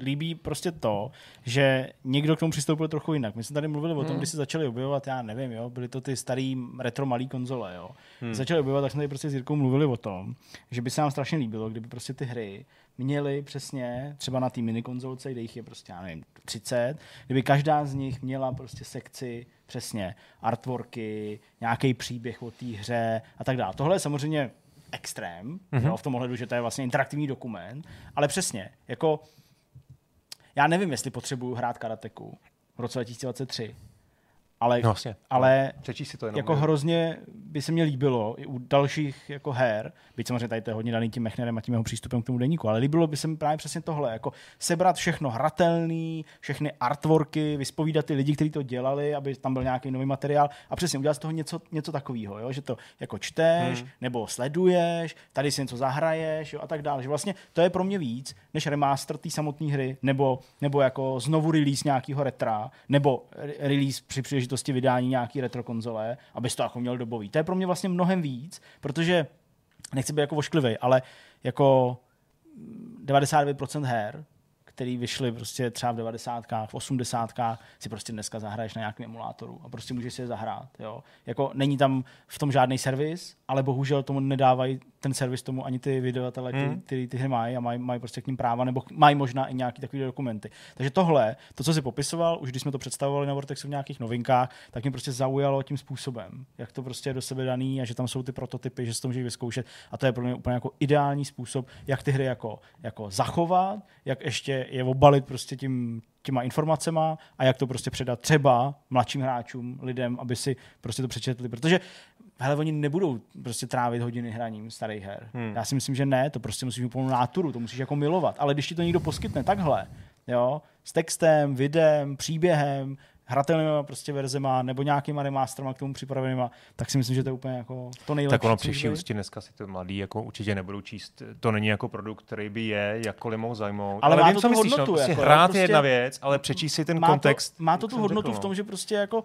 líbí prostě to, že někdo k tomu přistoupil trochu jinak. My jsme tady mluvili o tom, hmm. když se začali objevovat, já nevím, jo, byly to ty starý retro malý konzole, jo. Hmm. Začali objevovat, tak jsme tady prostě s Jirkou mluvili o tom, že by se nám strašně líbilo, kdyby prostě ty hry měli přesně, třeba na té minikonzolce, kde jich je prostě, já nevím, 30, kdyby každá z nich měla prostě sekci přesně artworky, nějaký příběh o té hře a tak dále. Tohle je samozřejmě extrém, mm-hmm. jo, v tom ohledu, že to je vlastně interaktivní dokument, ale přesně, jako já nevím, jestli potřebuju hrát karateku v roce 2023, ale, No, vlastně. ale Přečíst si to jenom. jako hrozně by se mně líbilo i u dalších jako her, byť samozřejmě tady to je hodně daný tím Mechnerem a tím jeho přístupem k tomu deníku, ale líbilo by se mi právě přesně tohle, jako sebrat všechno hratelný, všechny artworky, vyspovídat ty lidi, kteří to dělali, aby tam byl nějaký nový materiál a přesně udělat z toho něco, něco takového, jo? že to jako čteš, hmm. nebo sleduješ, tady si něco zahraješ jo? a tak dále. Že vlastně to je pro mě víc, než remaster té samotné hry, nebo, nebo jako znovu release nějakého retra, nebo re- release při příležitosti vydání nějaký retro konzole, abys to jako měl dobový. To je pro mě vlastně mnohem víc, protože nechci být jako vošklivý, ale jako 99% her, který vyšly prostě třeba v 90. v 80. si prostě dneska zahraješ na nějakém emulátoru a prostě můžeš si je zahrát. Jo? Jako není tam v tom žádný servis, ale bohužel tomu nedávají ten servis tomu ani ty vydavatele, Hmm. který ty hry mají a mají, mají prostě k ním práva, nebo mají možná i nějaký takový dokumenty. Takže tohle, to, co si popisoval, už když jsme to představovali na Vortexu v nějakých novinkách, tak mě prostě zaujalo tím způsobem, jak to prostě je do sebe daný a že tam jsou ty prototypy, že se to může vyzkoušet. A to je pro mě úplně jako ideální způsob, jak ty hry jako, jako zachovat, jak ještě je obalit prostě tím, těma informacema a jak to prostě předat třeba mladším hráčům, lidem, aby si prostě to přečetli, protože hele, oni nebudou prostě trávit hodiny hraním starých her. Hmm. Já si myslím, že ne, to prostě musíš mít plnou náturu, to musíš jako milovat, ale když ti to někdo poskytne takhle, jo, s textem, videem, příběhem, hratelnými prostě verzema nebo nějakýma remasterama k tomu připravenýma, tak si myslím, že to je úplně jako to nejlepší. Tak ono být. úctě dneska si to mladí jako určitě nebudou číst. To není jako produkt, který by je jakkoliv mohl zajmout. Ale má vím, to co tu myslíš, hodnotu, No, prostě jako, hrát prostě je jedna věc, ale přečíst si ten má kontext. To, má to tu hodnotu řekl, v tom, no. že prostě jako,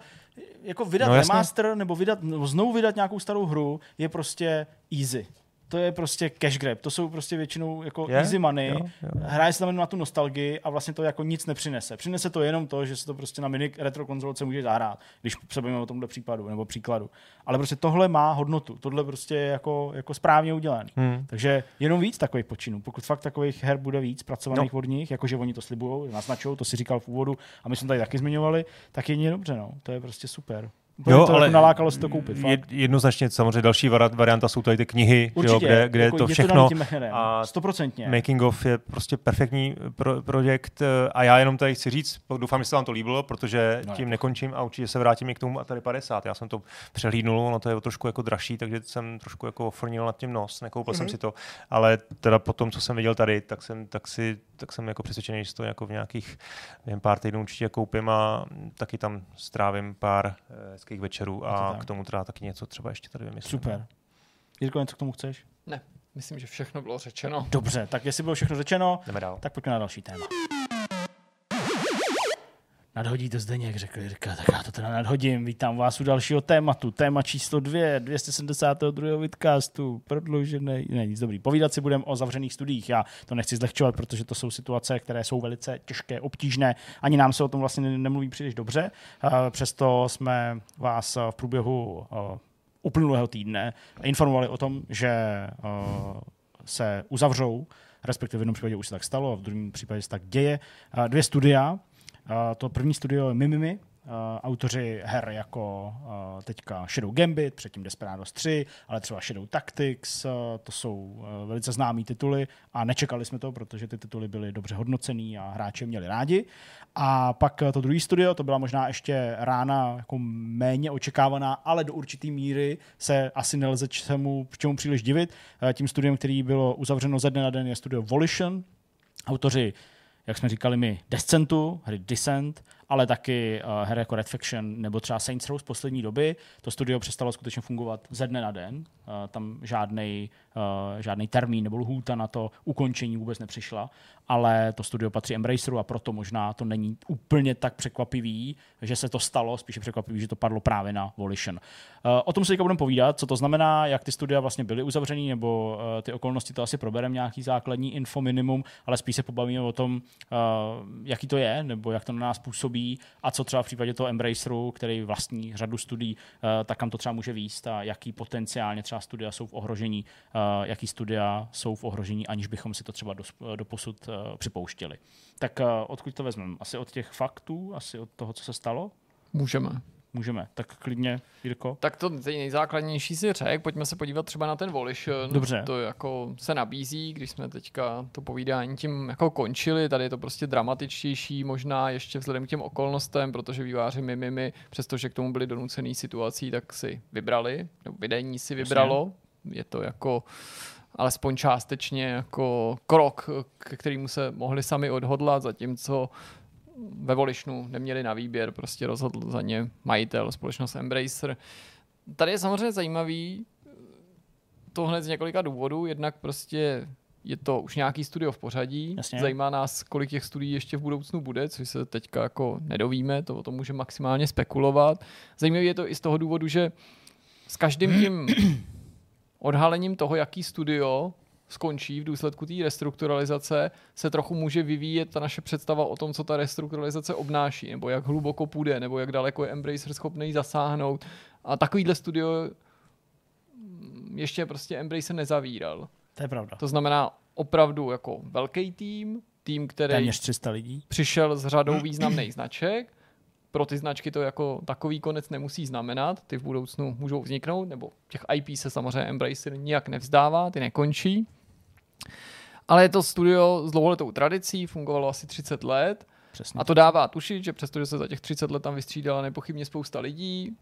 jako vydat No, no, jasně. remaster nebo, vydat, nebo znovu vydat nějakou starou hru je prostě easy. To je prostě cash grab. To jsou prostě většinou jako Je? easy money. Jo, jo. Hraje se tam jenom na tu nostalgii a vlastně to jako nic nepřinese. Přinese to jenom to, že se to prostě na mini retro konzolce může zahrát, když se bavíme o tomhle případu nebo příkladu. Ale prostě tohle má hodnotu. Tohle prostě je jako, jako správně udělané. Hmm. Takže jenom víc takových počinů. Pokud fakt takových her bude víc pracovaných No. no. od nich, jakože oni to slibují, naznačují, to si říkal v úvodu a my jsme tady taky zmiňovali, tak je dobře, no. To je prostě super. Jo, to ale jako nalákalo si to koupit. Je, Fakt. jednoznačně samozřejmě další vari- varianta jsou tady ty knihy, že jo, Určitě, kde, kde jako to je všechno tím Mechnerem, a stoprocentně. Making of je prostě perfektní pro, projekt eh, a já jenom tady chci říct, doufám, že se vám to líbilo, protože No, tím nekončím a určitě se vrátím i k tomu Atari 50. Já jsem to přehlídnul, ono to je trošku jako dražší, takže jsem trošku jako ofrnil nad tím nos, nekoupil mm-hmm. jsem si to, ale teda po tom, co jsem viděl tady, tak jsem, tak si, tak jsem jako přesvědčený, že to jako v nějakých během pár týdnů určitě koupím a taky tam strávím pár eh, hezkých večerů a k tomu teda taky něco třeba ještě tady vymyslím. Super. Jirko, něco k tomu chceš? Ne, myslím, že všechno bylo řečeno. Dobře, tak jestli bylo všechno řečeno, Jdeme dál. tak pojďme na další téma. Nadhodí to Zdeněk, řekl Jirka, tak já to teda nadhodím. Vítám vás u dalšího tématu. Téma číslo dvě, 272. vidcastu, prodloužený, ne, nic dobrý. Povídat si budeme o zavřených studiích. Já to nechci zlehčovat, protože to jsou situace, které jsou velice těžké, obtížné. Ani nám se o tom vlastně ne- nemluví příliš dobře. Přesto jsme vás v průběhu uplynulého týdne informovali o tom, že se uzavřou, respektive v jednom případě už se tak stalo, a v druhém případě se tak děje, dvě studia. To první studio je Mimimi, eh, autoři her jako eh, teďka Shadow Gambit, předtím Desperados 3, ale třeba Shadow Tactics, eh, to jsou velice známý tituly a nečekali jsme to, protože ty tituly byly dobře hodnocený a hráči měli rádi. A pak to druhé studio, to byla možná ještě rána jako méně očekávaná, ale do určité míry se asi nelze čemu, čemu příliš divit. Tím studiem, který bylo uzavřeno ze dne na den, je studio Volition, autoři jak jsme říkali my, Descentu, hry Descent, ale taky uh, hry jako Red Faction nebo třeba Saints Row z poslední doby. To studio přestalo skutečně fungovat ze dne na den. Uh, tam žádný uh, žádný termín nebo lhůta na to ukončení vůbec nepřišla, ale to studio patří Embraceru a proto možná to není úplně tak překvapivý, že se to stalo, spíše překvapivý, že to padlo právě na Volition. Uh, o tom se teďka budeme povídat, co to znamená, jak ty studia vlastně byly uzavřený, nebo uh, ty okolnosti to asi probereme nějaký základní info minimum, ale spíš se pobavíme o tom, uh, jaký to je, nebo jak to na nás působí a co třeba v případě toho Embraceru, který vlastní řadu studií, uh, tak kam to třeba může výst a jaký potenciálně třeba studia jsou v ohrožení, uh, jaký studia jsou v ohrožení, aniž bychom si to třeba do posud uh, připouštěli. Tak odkud to vezmeme? Asi od těch faktů, asi od toho, co se stalo? Můžeme. Můžeme. Tak klidně, Jirko. Tak to nejzákladnější si řek, pojďme se podívat třeba na ten Volition. Dobře. To jako se nabízí, když jsme teďka to povídání tím jako končili, tady je to prostě dramatičtější, možná ještě vzhledem k těm okolnostem, protože výváři Mimimi, přestože k tomu byli donucený situací, tak si vybrali, nebo vedení si vybralo. Je to jako alespoň částečně jako krok, k kterému se mohli sami odhodlat, zatímco ve Volishnu neměli na výběr, prostě rozhodl za ně majitel, společnost Embracer. Tady je samozřejmě zajímavý to hned z několika důvodů, jednak prostě je to už nějaký studio v pořadí. Jasně. Zajímá nás, kolik těch studií ještě v budoucnu bude, což se teďka jako nedovíme, to o tom může maximálně spekulovat. Zajímavé je to i z toho důvodu, že s každým tím odhalením toho, jaký studio skončí v důsledku té restrukturalizace, se trochu může vyvíjet ta naše představa o tom, co ta restrukturalizace obnáší, nebo jak hluboko půjde, nebo jak daleko je Embracer schopný zasáhnout. A takovýhle studio ještě prostě Embracer nezavíral. To je pravda. To znamená opravdu jako velký tým, tým, který Téměř 300 lidí. přišel s řadou významných značek. Pro ty značky to jako takový konec nemusí znamenat, ty v budoucnu můžou vzniknout, nebo těch IP se samozřejmě Embracer nijak nevzdává, ty nekončí. Ale je to studio s dlouholetou tradicí, fungovalo asi 30 let Přesně. a to dává tušit, že přestože se za těch 30 let tam vystřídala nepochybně spousta lidí,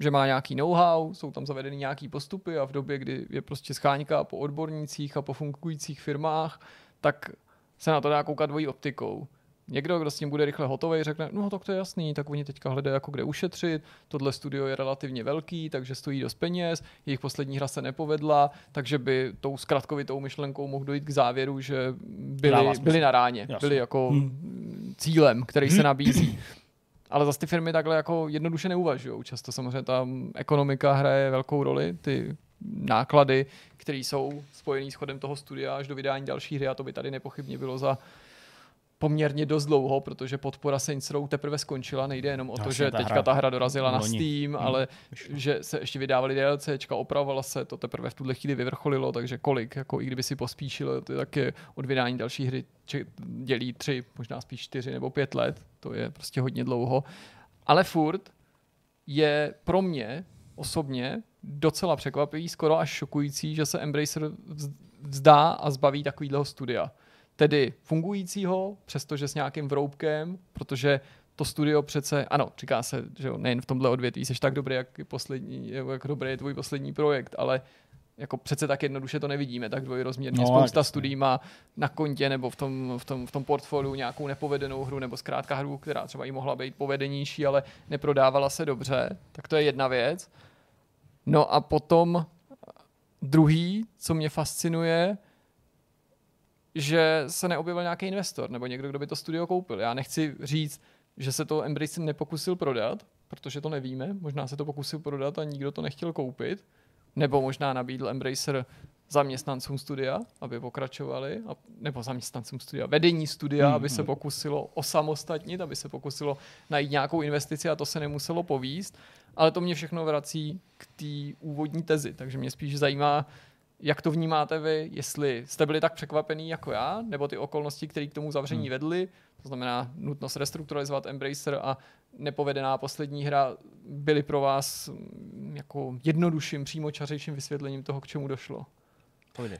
že má nějaký know-how, jsou tam zavedeny nějaký postupy a v době, kdy je prostě scháňka po odbornících a po fungujících firmách, tak se na to dá koukat dvojí optikou. Někdo, kdo s tím bude rychle hotový, řekne, no tak to je jasný, tak oni teďka hledají jako kde ušetřit, tohle studio je relativně velký, takže stojí dost peněz, jejich poslední hra se nepovedla, takže by tou zkratkovitou myšlenkou mohl dojít k závěru, že byli, byli na ráně, Jasně. byli jako Hmm. cílem, který se nabízí. Ale zase ty firmy takhle jako jednoduše neuvažují. Často samozřejmě ta ekonomika hraje velkou roli, ty náklady, které jsou spojený s chodem toho studia až do vydání další hry a to by tady nepochybně bylo za poměrně dost dlouho, protože podpora Saints Row teprve skončila. Nejde jenom o to, Jasně, že ta teďka hra ta hra dorazila na loni. Steam, Hmm, ale vyšlo. že se ještě vydávali DLCčka, opravovala se, to teprve v tuhle chvíli vyvrcholilo, takže kolik, jako i kdyby si pospíšil, to je taky od vydání další hry či, dělí tři, možná spíš čtyři nebo pět let, to je prostě hodně dlouho. Ale furt je pro mě osobně docela překvapivý, skoro až šokující, že se Embracer vz- vzdá a zbaví takového studia. Tedy fungujícího, přestože s nějakým vroubkem, protože to studio přece, ano, říká se, že jo, nejen v tomhle odvětví jsi tak dobrý, jak, poslední, jak dobrý je tvůj poslední projekt, ale jako přece tak jednoduše to nevidíme, tak dvojrozměrně. No, Spousta jasně. studií má na kontě nebo v tom, v, tom, v tom portfoliu nějakou nepovedenou hru nebo zkrátka hru, která třeba i mohla být povedenější, ale neprodávala se dobře. Tak to je jedna věc. No a potom druhý, co mě fascinuje, že se neobjevil nějaký investor nebo někdo, kdo by to studio koupil. Já nechci říct, že se to Embracer nepokusil prodat, protože to nevíme. Možná se to pokusil prodat a nikdo to nechtěl koupit. Nebo možná nabídl Embracer zaměstnancům studia, aby pokračovali, a, nebo zaměstnancům studia, vedení studia, Hmm, aby se hmm. pokusilo osamostatnit, aby se pokusilo najít nějakou investici a to se nemuselo povíst. Ale to mě všechno vrací k té úvodní tezi, takže mě spíš zajímá, jak to vnímáte vy, jestli jste byli tak překvapený jako já, nebo ty okolnosti, které k tomu zavření Hmm. vedly, to znamená nutnost restrukturalizovat Embracer a nepovedená poslední hra, byly pro vás mm, jako jednodušším, přímočařejším vysvětlením toho, k čemu došlo.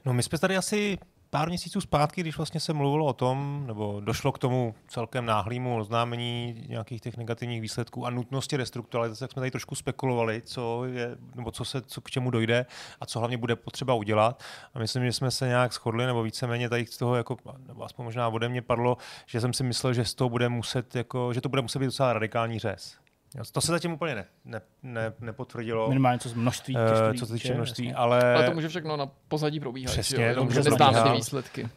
No my jsme tady asi pár měsíců zpátky, když vlastně se mluvilo o tom, nebo došlo k tomu celkem náhlému oznámení nějakých těch negativních výsledků a nutnosti restrukturalizace, tak jsme tady trošku spekulovali, co je, nebo co se, co k čemu dojde a co hlavně bude potřeba udělat. A myslím, že jsme se nějak shodli, nebo víceméně tady z toho, jako, nebo aspoň možná ode mě padlo, že jsem si myslel, že z toho bude muset, jako, že to bude muset být docela radikální řez. To se zatím úplně ne, ne, ne, nepotvrdilo, Minimálně co z množství. eh, těžký co se týče množství, jasně. ale... Ale to může všechno na pozadí probíhat. Přesně, že jo? to Jenom, může že neznáme ty probíhat. výsledky.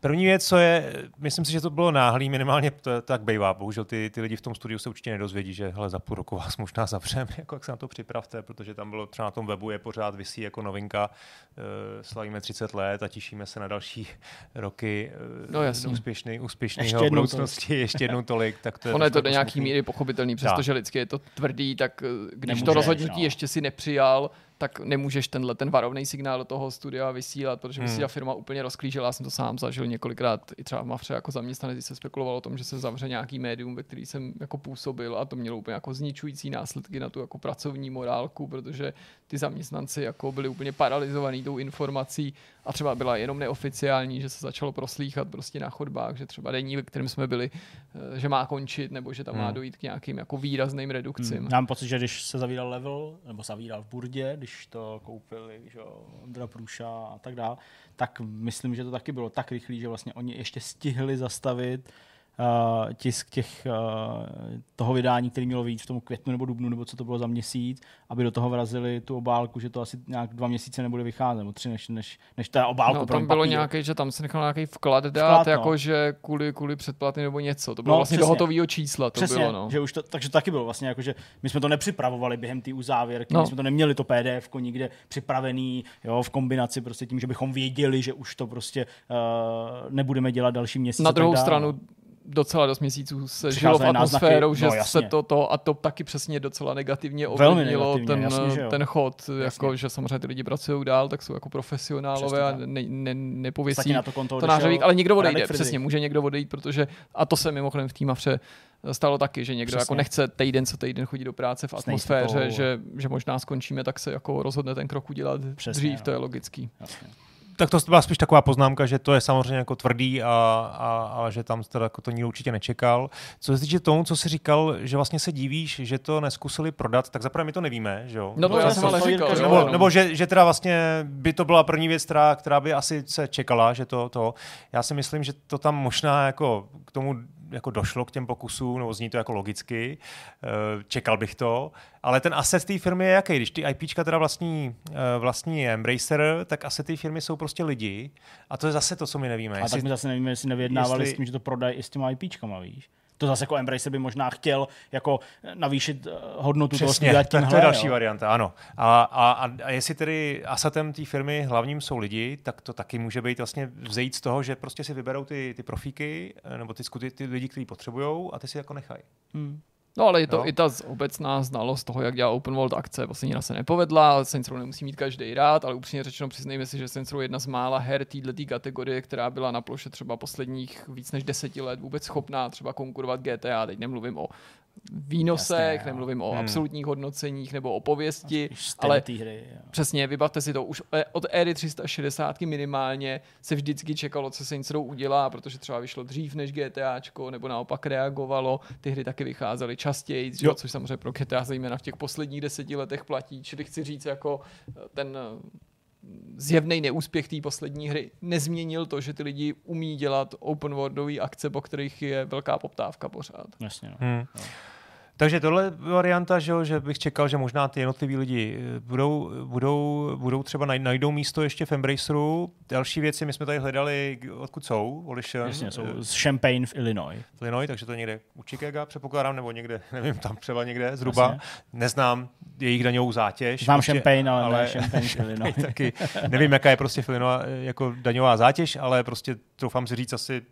První věc, co je, myslím si, že to bylo náhlý, minimálně to tak bývá. Bohužel ty, ty lidi v tom studiu se určitě nedozvědí, že hele, za půl roku vás možná zavřeme, jako jak se na to připravte, protože tam bylo třeba na tom webu je pořád vysí jako novinka. Eh, Slavíme 30 let a těšíme se na další roky eh, No, úspěšný, úspěšný Ještě ještě jednou budoucnosti, ještě jednou tolik. Tak to je Ono je to do nějaký smutný. míry pochopitelný, přestože lidsky je to tvrdý, tak eh, když Nemůžeš, to rozhodnutí no. ještě si nepřijal, tak nemůžeš tenhle ten varovný signál do toho studia vysílat, protože by si Hmm. ta firma úplně rozklížela. Já jsem to sám zažil několikrát i třeba v Mafře jako zaměstnanec, se spekulovalo o tom, že se zavře nějaký médium, ve který jsem jako působil a to mělo úplně jako zničující následky na tu jako pracovní morálku, protože ty zaměstnanci jako byli úplně paralizovaní tou informací a třeba byla jenom neoficiální, že se začalo proslýchat prostě na chodbách, že třeba denní, ve kterém jsme byli, eh, že má končit nebo že tam hmm. má dojít k nějakým jako výrazným redukcím. Hmm. Já mám pocit, že když se zavíral level, nebo zavíral v Burdě, když to koupili, že Ondra Průša a tak dále, tak myslím, že to taky bylo tak rychlé, že vlastně oni ještě stihli zastavit uh, tisk těch, uh, toho vydání, který mělo víc v tom květnu nebo dubnu, nebo co to bylo za měsíc, aby do toho vrazili tu obálku, že to asi nějak dva měsíce nebude vycházet, nebo tři, než, než, než ta obálka. No, tam bylo nějaký, že tam se nechal nějaký vklad dát, vklad, no. jako že kvůli, kvůli předplaty nebo něco. To bylo no, vlastně přesně. do hotového čísla. To přesně, bylo, no. že už to, takže to taky bylo vlastně jako, že my jsme to nepřipravovali během té uzávěrky, no. my jsme to neměli to PDF nikde připravený, jo, v kombinaci prostě tím, že bychom věděli, že už to prostě uh, nebudeme dělat další měsíc. Na druhou stranu docela dost měsíců se žilo v atmosférou, že no, se to, to a to taky přesně docela negativně ovlivnilo ten, jasně, ten chod, jasně. jako, že samozřejmě ty lidi pracují dál, tak jsou jako profesionálové a ne, ne, nepověsí na to, konto to nářavík, ale někdo odejde, přesně, může někdo odejít, protože, a to se mimochodem v té mafře stalo taky, že někdo jako nechce týden co týden chodit do práce v atmosféře, že, že možná skončíme, tak se jako rozhodne ten krok udělat Přesně, dřív, no. to je logický. Jasně tak to byla spíš taková poznámka, že to je samozřejmě jako tvrdý a, a, a že tam teda jako to nikdo určitě nečekal. Co se týče tomu, co jsi říkal, že vlastně se divíš, že to neskusili prodat, tak zaprvé my to nevíme, že jo? No to no, já jsem ale říkal. Nebo, jo, nebo že, že teda vlastně by to byla první věc, která, která by asi se čekala, že to, to. Já si myslím, že to tam možná jako k tomu jako došlo k těm pokusům, nebo zní to jako logicky, eh, čekal bych to, ale ten asset té firmy je jaký? Když ty IPčka teda vlastní, eh, vlastní Embracer, tak asset té firmy jsou prostě lidi a to je zase to, co my nevíme. A jestli, tak my zase nevíme, jestli nevyjednávali jestli... s tím, že to prodají i s těma IPčkama, víš? To zase jako Embracer by možná chtěl jako navýšit eh, hodnotu Přesně, toho tak to je další jo. varianta, ano. A, a, a, jestli tedy asatem té firmy hlavním jsou lidi, tak to taky může být vlastně vzejít z toho, že prostě si vyberou ty, ty profíky eh, nebo ty, ty, ty lidi, kteří potřebují a ty si jako nechají. Hmm. No ale je to jo. i ta obecná znalost toho, jak dělá open world akce. Vlastně se nepovedla, Saints Row nemusí mít každý rád, ale upřímně řečeno přiznejme si, že Saints Row je jedna z mála her této kategorie, která byla na ploše třeba posledních víc než deseti let vůbec schopná třeba konkurovat GTA. Teď nemluvím o výnosech, Jasně, nemluvím o hmm. absolutních hodnoceních nebo o pověsti, ale hry, jo. přesně, vybavte si to, už od éry 360 minimálně se vždycky čekalo, co Saints Row udělá, protože třeba vyšlo dřív než GTAčko, nebo naopak reagovalo, ty hry taky vycházely častěji, jo. což samozřejmě pro GTA zejména v těch posledních deseti letech platí, čili chci říct jako eh, ten eh, zjevný neúspěch té poslední hry nezměnil to, že ty lidi umí dělat open worldové akce, po kterých je velká poptávka pořád. Jasně. No. Hmm. No. Takže tohle varianta, že, že bych čekal, že možná ty jednotliví lidi eh, budou, budou, budou třeba najdou místo ještě v Embraceru. Další věci, my jsme tady hledali, odkud jsou, Volition. Jasně, jsou z Champaign v Illinois. V Illinois, takže to někde u Chicago, předpokládám, nebo někde, nevím, tam třeba někde zhruba. Jasně. Neznám jejich daňovou zátěž. Znám prostě, Champagne, ale, ale ne Champagne v Illinois. taky nevím, jaká je prostě v Illinois eh, jako daňová zátěž, ale prostě troufám si říct asi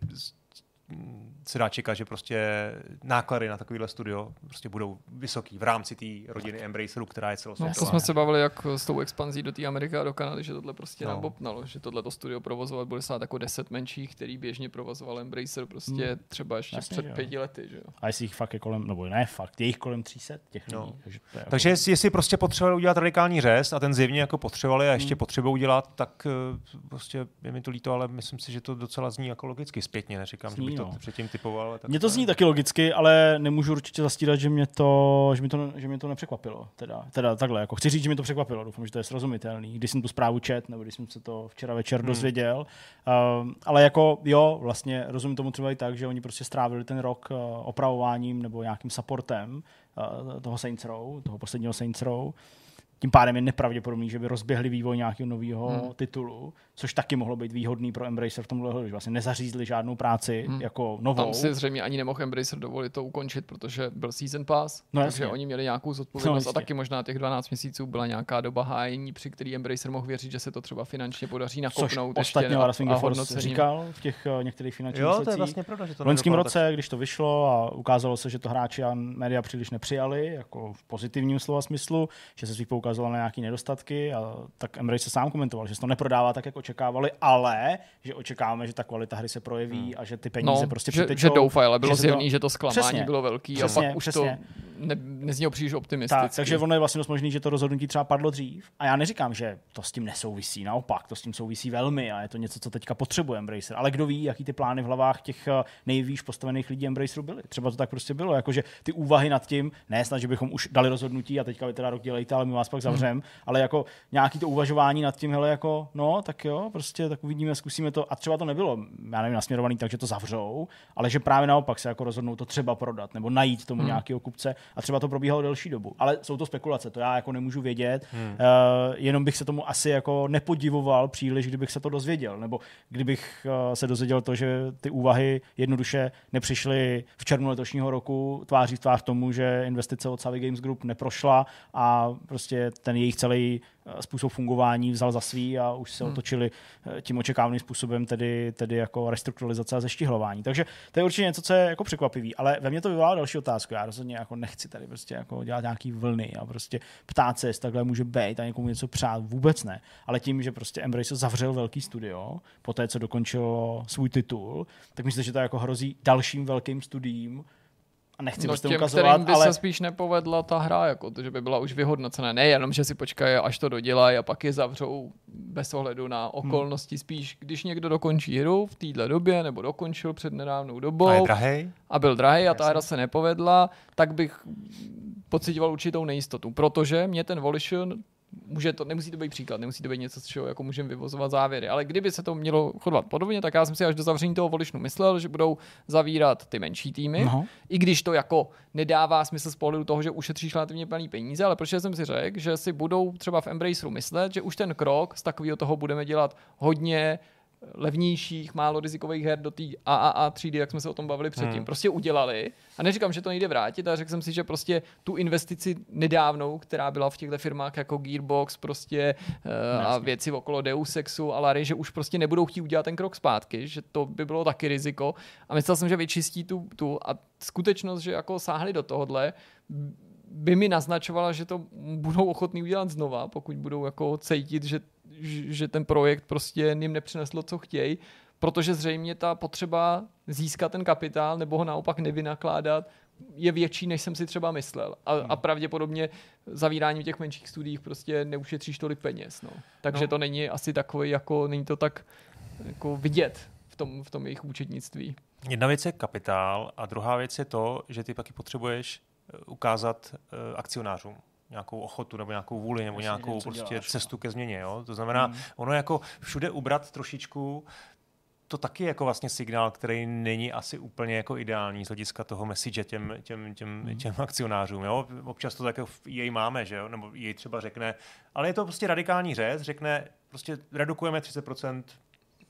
se dá čekat, že prostě náklady na takovýhle studio prostě budou vysoký v rámci té rodiny Embraceru, která je celosvětová. No, to jsme se bavili jak s tou expanzí do té Ameriky a do Kanady, že tohle prostě no. nabopnalo, že tohle to studio provozovat bude stát jako deset menších, který běžně provozoval Embracer prostě hmm. třeba ještě Jasně, před pěti lety. Že? A jestli jich fakt je kolem, nebo ne fakt, je jich kolem 300 těch no. lidí. Takže, to je takže jako... jestli prostě potřebovali udělat radikální řez a ten zjevně jako potřebovali a ještě hmm. potřebují udělat, tak eh, prostě je mi to líto, ale myslím si, že to docela zní jako logicky zpětně, neříkám, Sní, že bych to no. předtím typoval. Tak Mně to zní taky logicky, ale nemůžu určitě zastírat, že mě to, že mě to, že mě to nepřekvapilo. Teda, teda takhle, jako chci říct, že mě to překvapilo, doufám, že to je srozumitelný. Když jsem tu zprávu čet, nebo když jsem se to včera večer hmm. dozvěděl. Uh, ale jako jo, vlastně rozumím tomu třeba i tak, že oni prostě strávili ten rok uh, opravováním nebo nějakým supportem uh, toho Saints Row, toho posledního Saints Row tím pádem je nepravděpodobný, že by rozběhli vývoj nějakého nového hmm. titulu, což taky mohlo být výhodný pro Embracer v tomhle, že vlastně nezařízli žádnou práci hmm. jako novou. Tam si zřejmě ani nemohl Embracer dovolit to ukončit, protože byl Season Pass, no, takže jasně. oni měli nějakou zodpovědnost no, a taky možná těch 12 měsíců byla nějaká doba hájení, při který Embracer mohl věřit, že se to třeba finančně podaří nakopnout. Což ostatně Lara Force říkal v těch uh, některých finančních Jo, to je vlastně pravda, že to V loňském roce, tak. když to vyšlo a ukázalo se, že to hráči a média příliš nepřijali, jako v pozitivním slova smyslu, že se svých poukazoval na nějaké nedostatky, a tak Embrace se sám komentoval, že se to neprodává tak, jak očekávali, ale že očekáváme, že ta kvalita hry se projeví hmm. a že ty peníze no, prostě že, přitečou. že doufaj, ale bylo že se to- zjevný, že to zklamání Přesně. bylo velký Přesně, a pak už přesně. to ne, neznělo příliš optimisticky. Tak, takže ono je vlastně dost možný, že to rozhodnutí třeba padlo dřív. A já neříkám, že to s tím nesouvisí, naopak, to s tím souvisí velmi a je to něco, co teďka potřebuje Embracer. Ale kdo ví, jaký ty plány v hlavách těch eh, nejvýš postavených lidí Embraceru byly. Třeba to tak prostě bylo, jakože ty úvahy nad tím, ne snad, že bychom už dali rozhodnutí a teďka vy teda rok dělejte, ale my vás pak zavřem, hmm. ale jako nějaký to uvažování nad tím, hele, jako, no, tak jo, prostě tak uvidíme, zkusíme to. A třeba to nebylo, já nevím, nasměrovaný tak, že to zavřou, ale že právě naopak se jako rozhodnou to třeba prodat nebo najít tomu hmm. nějakého kupce a třeba to probíhalo delší dobu. Ale jsou to spekulace, to já jako nemůžu vědět, hmm. uh, jenom bych se tomu asi jako nepodivoval příliš, kdybych se to dozvěděl, nebo kdybych uh, se dozvěděl to, že ty úvahy jednoduše nepřišly v červnu letošního roku tváří v tvář tomu, že investice od Savvy Games Group neprošla a prostě ten jejich celý eh, způsob fungování vzal za svý a už se Hmm. otočili eh, tím očekávaným způsobem, tedy, tedy jako restrukturalizace a zeštihlování. Takže to je určitě něco, co je jako překvapivý, ale ve mně to vyvolalo další otázku. Já rozhodně jako nechci tady prostě jako dělat nějaký vlny a prostě ptát se, jestli takhle může být a někomu něco přát, vůbec ne. Ale tím, že prostě Embrace zavřel velký studio, po té, co dokončilo svůj titul, tak myslím, že to jako hrozí dalším velkým studiím a nechci no, prostě těm, ukazovat, kterým by ale se spíš nepovedla ta hra, jako to, že by byla už vyhodnocená. Nejenom, že si počkají, až to dodělají a pak je zavřou bez ohledu na okolnosti. Hmm. Spíš, když někdo dokončí hru v téhle době, nebo dokončil před nedávnou dobou A je drahej? a byl drahý a ta Jasně. hra se nepovedla, tak bych pocitoval určitou nejistotu. Protože mě ten Volition může to, nemusí to být příklad, nemusí to být něco, z čeho jako můžeme vyvozovat závěry, ale kdyby se to mělo chodovat podobně, tak já jsem si až do zavření toho Volitionu myslel, že budou zavírat ty menší týmy, No. i když to jako nedává smysl z pohledu toho, že ušetříš relativně plný peníze, ale protože jsem si řekl, že si budou třeba v Embraceru myslet, že už ten krok z takového toho budeme dělat hodně levnějších, málo rizikových her do té AAA třídy, jak jsme se o tom bavili předtím, Hmm. prostě udělali. A neříkám, že to nejde vrátit, ale řekl jsem si, že prostě tu investici nedávnou, která byla v těchto firmách jako Gearbox prostě uh, a věci okolo Deus Exu a Larry, že už prostě nebudou chtít udělat ten krok zpátky, že to by bylo taky riziko. A myslel jsem, že vyčistí tu, tu a skutečnost, že jako sáhli do tohohle, by mi naznačovala, že to budou ochotní udělat znova, pokud budou jako cítit, že, že ten projekt prostě jim nepřineslo, co chtějí, protože zřejmě ta potřeba získat ten kapitál nebo ho naopak nevynakládat je větší, než jsem si třeba myslel. A, a pravděpodobně zavíráním těch menších studiích prostě neušetříš tolik peněz. No. Takže No. to není asi takový, jako není to tak jako vidět v tom, v tom jejich účetnictví. Jedna věc je kapitál a druhá věc je to, že ty taky potřebuješ ukázat uh, akcionářům nějakou ochotu nebo nějakou vůli nebo Jasně, nějakou prostě děláš, no. cestu ke změně. Jo? To znamená, Hmm. ono jako všude ubrat trošičku to taky je jako vlastně signál, který není asi úplně jako ideální z hlediska toho message těm, těm, těm, Hmm. těm akcionářům. Jo? Občas to tak jej máme, že jo? nebo jej třeba řekne, ale je to prostě radikální řez, řekne, prostě redukujeme 30%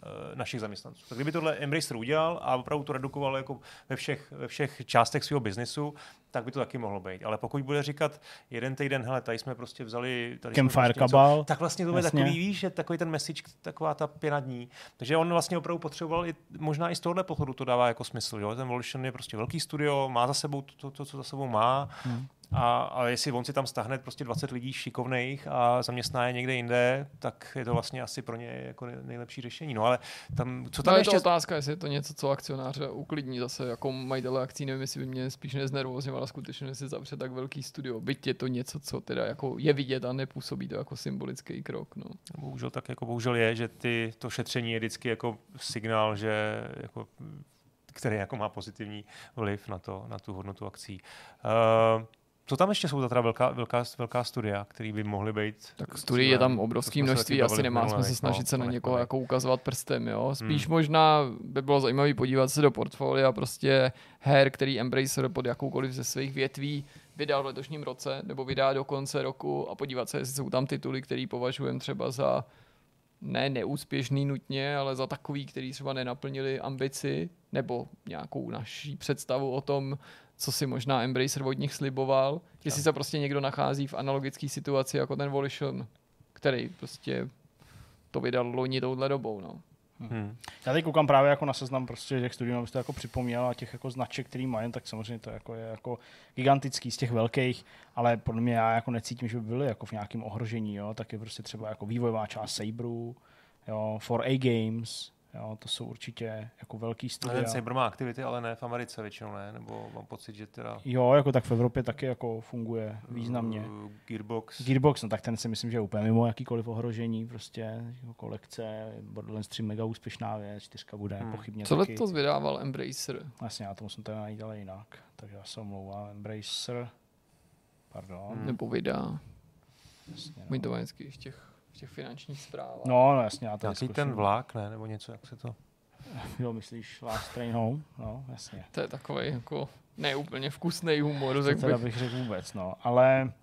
eh, našich zaměstnanců. Tak kdyby tohle Embracer udělal a opravdu to redukoval jako ve všech, ve všech částech svého biznesu, tak by to taky mohlo být. Ale pokud bude říkat jeden týden, hele, tady jsme prostě vzali... Tady jsme Campfire prostě něco- Cabal. tak vlastně to bude Jasně. takový, víš, že takový ten message, taková ta pěna dní. Takže on vlastně opravdu potřeboval, i, možná i z tohohle pohledu to dává jako smysl. Jo? Ten Volition je prostě velký studio, má za sebou to, to, to co za sebou má. Hmm. A, a jestli on si tam stáhne prostě 20 lidí šikovných a zaměstná je někde jinde, tak je to vlastně asi pro ně jako nej- nejlepší řešení. No ale tam, co tam No je ještě... to otázka, jestli je to něco, co akcionáře uklidní zase jako majitele akcí, nevím, jestli by mě spíš neznervozňovala skutečně, jestli zavře tak velký studio. Byť je to něco, co teda jako je vidět a nepůsobí to jako symbolický krok. No. Bohužel tak jako bohužel je, že ty, to šetření je vždycky jako signál, že jako, který jako má pozitivní vliv na, to, na tu hodnotu akcí. Uh, co tam ještě jsou ta teda velká, velká, velká studia, které by mohly být? Tak studií je tam obrovské množství, asi nemá smysl snažit no, se na někoho jako ukazovat prstem. Jo? Spíš Hmm. možná by bylo zajímavé podívat se do portfolia prostě her, který Embracer pod jakoukoliv ze svých větví vydal v letošním roce, nebo vydá do konce roku a podívat se, jestli jsou tam tituly, který považujeme třeba za ne neúspěšný nutně, ale za takový, který třeba nenaplnili ambici nebo nějakou naší představu o tom, co si možná Embracer od nich sliboval. Jestli se prostě někdo nachází v analogické situaci jako ten Volition, který prostě to vydal loni touhle dobou. No. Hmm. Já teď koukám právě jako na seznam prostě těch studií, abych to jako připomněl a těch jako značek, který mají, tak samozřejmě to jako je jako gigantický z těch velkých, ale podle mě já jako necítím, že by byly jako v nějakém ohrožení, jo, tak je prostě třeba jako vývojová část Saberu, jo, 4A Games, Jo, to jsou určitě jako velký studia. ten Saber má aktivity, ale ne v Americe většinou ne, nebo mám pocit, že teda... Jo, jako tak v Evropě taky jako funguje významně. Uh, Gearbox. Gearbox, no tak ten si myslím, že je úplně mimo jakýkoliv ohrožení, prostě jako kolekce, Borderlands 3 mega úspěšná věc, čtyřka bude Hmm. pochybně Co taky. letos vydával Embracer? Vlastně já to musím tady najít ale jinak, takže já se omlouvám. Embracer, pardon, Hmm. Nebo vydá? jasně, Oni no. to mají vždycky v těch, v těch finančních zprávách. No, no jasně, já to Nějaký ten vlak, ne, nebo něco, jak se to... Jo, myslíš Last Train Home? No, jasně. To je takový jako neúplně vkusný humor, To řekl teda bych. bych řekl vůbec, no. Ale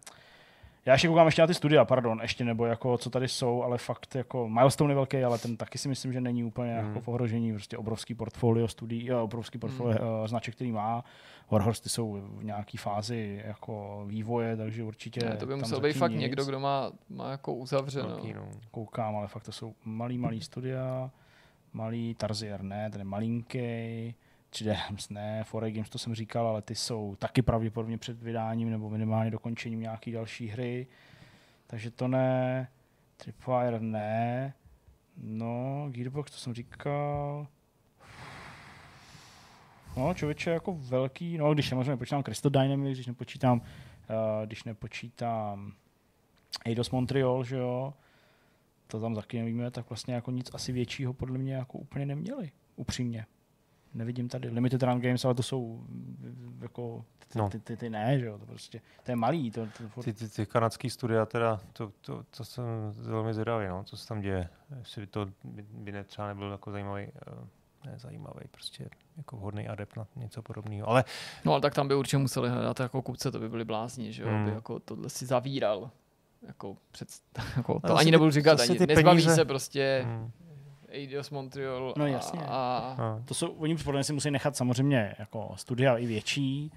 já ještě koukám ještě na ty studia, pardon, ještě nebo jako co tady jsou, ale fakt jako Milestone je velký, ale ten taky si myslím, že není úplně Hmm. jako v ohrožení, prostě obrovský portfolio studií, jo, obrovský portfolio hmm. značek, který má. Warhorsty jsou v nějaký fázi jako vývoje, takže určitě Ne, to by musel být fakt nic. někdo, kdo má, má jako uzavřeno. Velký, no. Koukám, ale fakt to jsou malý, malý studia, malý Tarzier ne, ten je malinký, 3D Games ne, 4 Games to jsem říkal, ale ty jsou taky pravděpodobně před vydáním nebo minimálně dokončením nějaký další hry. Takže to ne, Tripwire ne, no, Gearbox to jsem říkal. No, člověče jako velký, no, když samozřejmě počítám Crystal Dynamics, když nepočítám, uh, když nepočítám Eidos Montreal, že jo, to tam taky nevíme, tak vlastně jako nic asi většího podle mě jako úplně neměli, upřímně. Nevidím tady Limited Run Games, ale to jsou mm, jako ty, No. ty, ty, ty ne, že jo, to prostě, to je malý, to, to furt, Ty, ty, ty kanadský studia teda, to, to, to jsem velmi zvědavý, no, co se tam děje. Jestli by to by, by ne, třeba nebyl jako zajímavý, uh, ne zajímavý, prostě jako vhodný adept na něco podobného. Ale No ale tak tam by určitě museli hledat jako kupce, to by byli blázni, že jo, Hmm. by jako tohle si zavíral. Jako, před, jako to ani ty- nebudu říkat, ani ty nezbaví peníze- se prostě mm, Eidos Montreal No, jasně. a, a to jsou, oni podle si musí nechat samozřejmě jako studia i větší,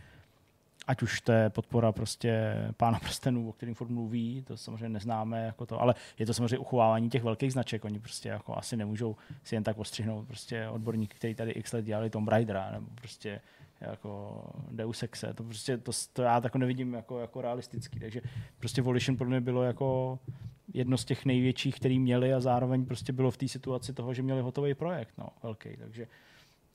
ať už to je podpora prostě pána prstenů, o kterým furt mluví, to samozřejmě neznáme, jako to, ale je to samozřejmě uchovávání těch velkých značek, oni prostě jako asi nemůžou si jen tak ostřihnout prostě odborníky, který tady x let dělali Tomb Raidera, nebo prostě jako Deus Exe, to prostě to, to já tako nevidím jako, jako realistický, takže prostě Volition pro mě bylo jako jedno z těch největších, který měli a zároveň prostě bylo v té situaci toho, že měli hotový projekt, no, velký, takže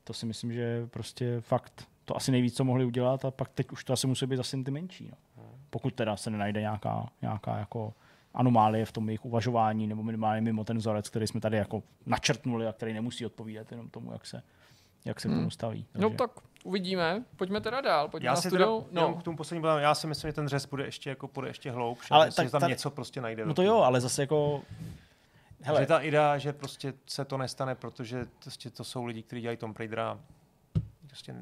to si myslím, že prostě fakt to asi nejvíc, co mohli udělat a pak teď už to asi musí být zase ty menší. No. Pokud teda se nenajde nějaká, nějaká jako anomálie v tom jejich uvažování nebo minimálně mimo ten vzorec, který jsme tady jako načrtnuli a který nemusí odpovídat jenom tomu, jak se, jak se k tomu Hmm. staví. No tak uvidíme, pojďme teda dál, pojďme já na si teda, no. No, k tomu poslednímu bodám, já si myslím, že ten řez bude ještě, jako, bude ještě hloubš, Ale ale tak, tak že tam tady- něco prostě najde. no to jo, ale zase jako Hele. Že ta idea, že prostě se to nestane, protože prostě to jsou lidi, kteří dělají Tomb Raidera, prostě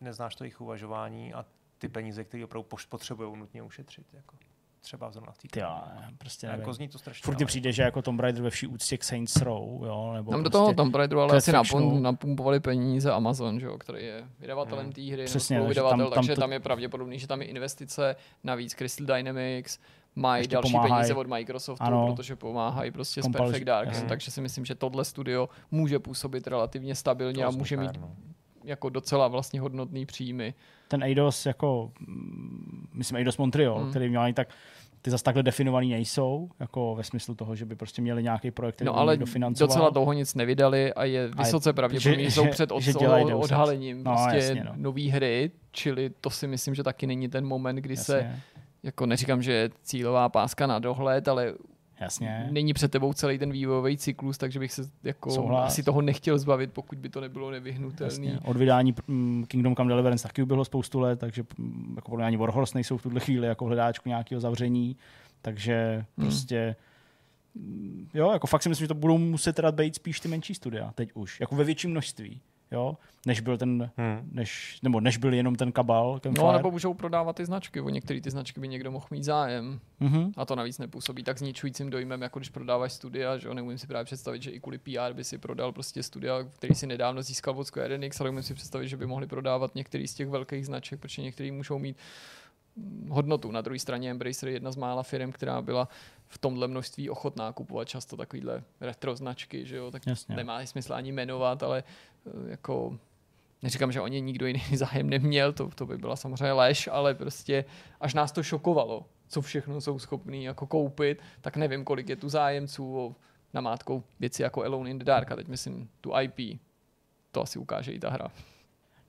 neznáš to jejich uvažování a ty peníze, které opravdu potřebují nutně ušetřit. Jako třeba zrovna v té ty jo, prostě nevím. jako zní to strašně. Furt přijde, že jako Tomb Raider ve vší úctě k Saints Row, jo, nebo tam do prostě, toho Tomb Raideru ale asi napum, napumpovali peníze Amazon, že jo, který je vydavatelem Hmm. té hry, Přesně, takže vydavatel, tam- tam takže to- tam je pravděpodobný, že tam je investice, navíc Crystal Dynamics, mají Ještě další pomáhají. peníze od Microsoftu, Ano. protože pomáhají prostě s Compulsion, Perfect Dark, takže si myslím, že tohle studio může působit relativně stabilně a To může super, mít no. Jako docela vlastně hodnotný příjmy. ten Eidos jako, myslím Eidos Montreal, Hmm. který měl tak ty zase takhle definovaný nejsou, jako ve smyslu toho, že by prostě měli nějaký projekt, který No by ale někdo financoval. docela dlouho nic nevydali a je vysoce pravděpodobné, že, jsou před od, že dělají odhalením No, prostě jasně, no. nový hry, čili to si myslím, že taky není ten moment, kdy se, Jasně, jako neříkám, že je cílová páska na dohled, ale jasně. není před tebou celý ten vývojový cyklus, takže bych se jako Souhlas. asi toho nechtěl zbavit, pokud by to nebylo nevyhnutelné. Od vydání mm, Kingdom Come Deliverance taky uběhlo spoustu let, takže mm, jako podle ani Warhorse nejsou v tuhle chvíli jako hledáčku nějakého zavření, takže Hmm. prostě mm, jo, jako fakt si myslím, že to budou muset teda být spíš ty menší studia, teď už, jako ve větším množství, jo, než byl ten, Hmm. než, nebo než byl jenom ten kabal, ten No nebo můžou prodávat ty značky, o některé ty značky by někdo mohl mít zájem. Mhm. A to navíc nepůsobí tak zničujícím dojmem, jako když prodáváš studia, že jo, neumím si právě představit, že i kvůli PR by si prodal prostě studia, který si nedávno získal od Square Enix, ale umím si představit, že by mohli prodávat některý z těch velkých značek, protože některý můžou mít hodnotu. Na druhé straně Embracer je jedna z mála firm, která byla v tomhle množství ochotná kupovat často takovýhle retro značky, že jo, tak Jasně. nemá smysl ani jmenovat, ale jako neříkám, že o ně nikdo jiný zájem neměl, to, to by byla samozřejmě lež, ale prostě až nás to šokovalo, co všechno jsou schopní jako koupit, tak nevím, kolik je tu zájemců o namátkou věci jako Alone in the Dark a teď myslím tu IP. To asi ukáže i ta hra.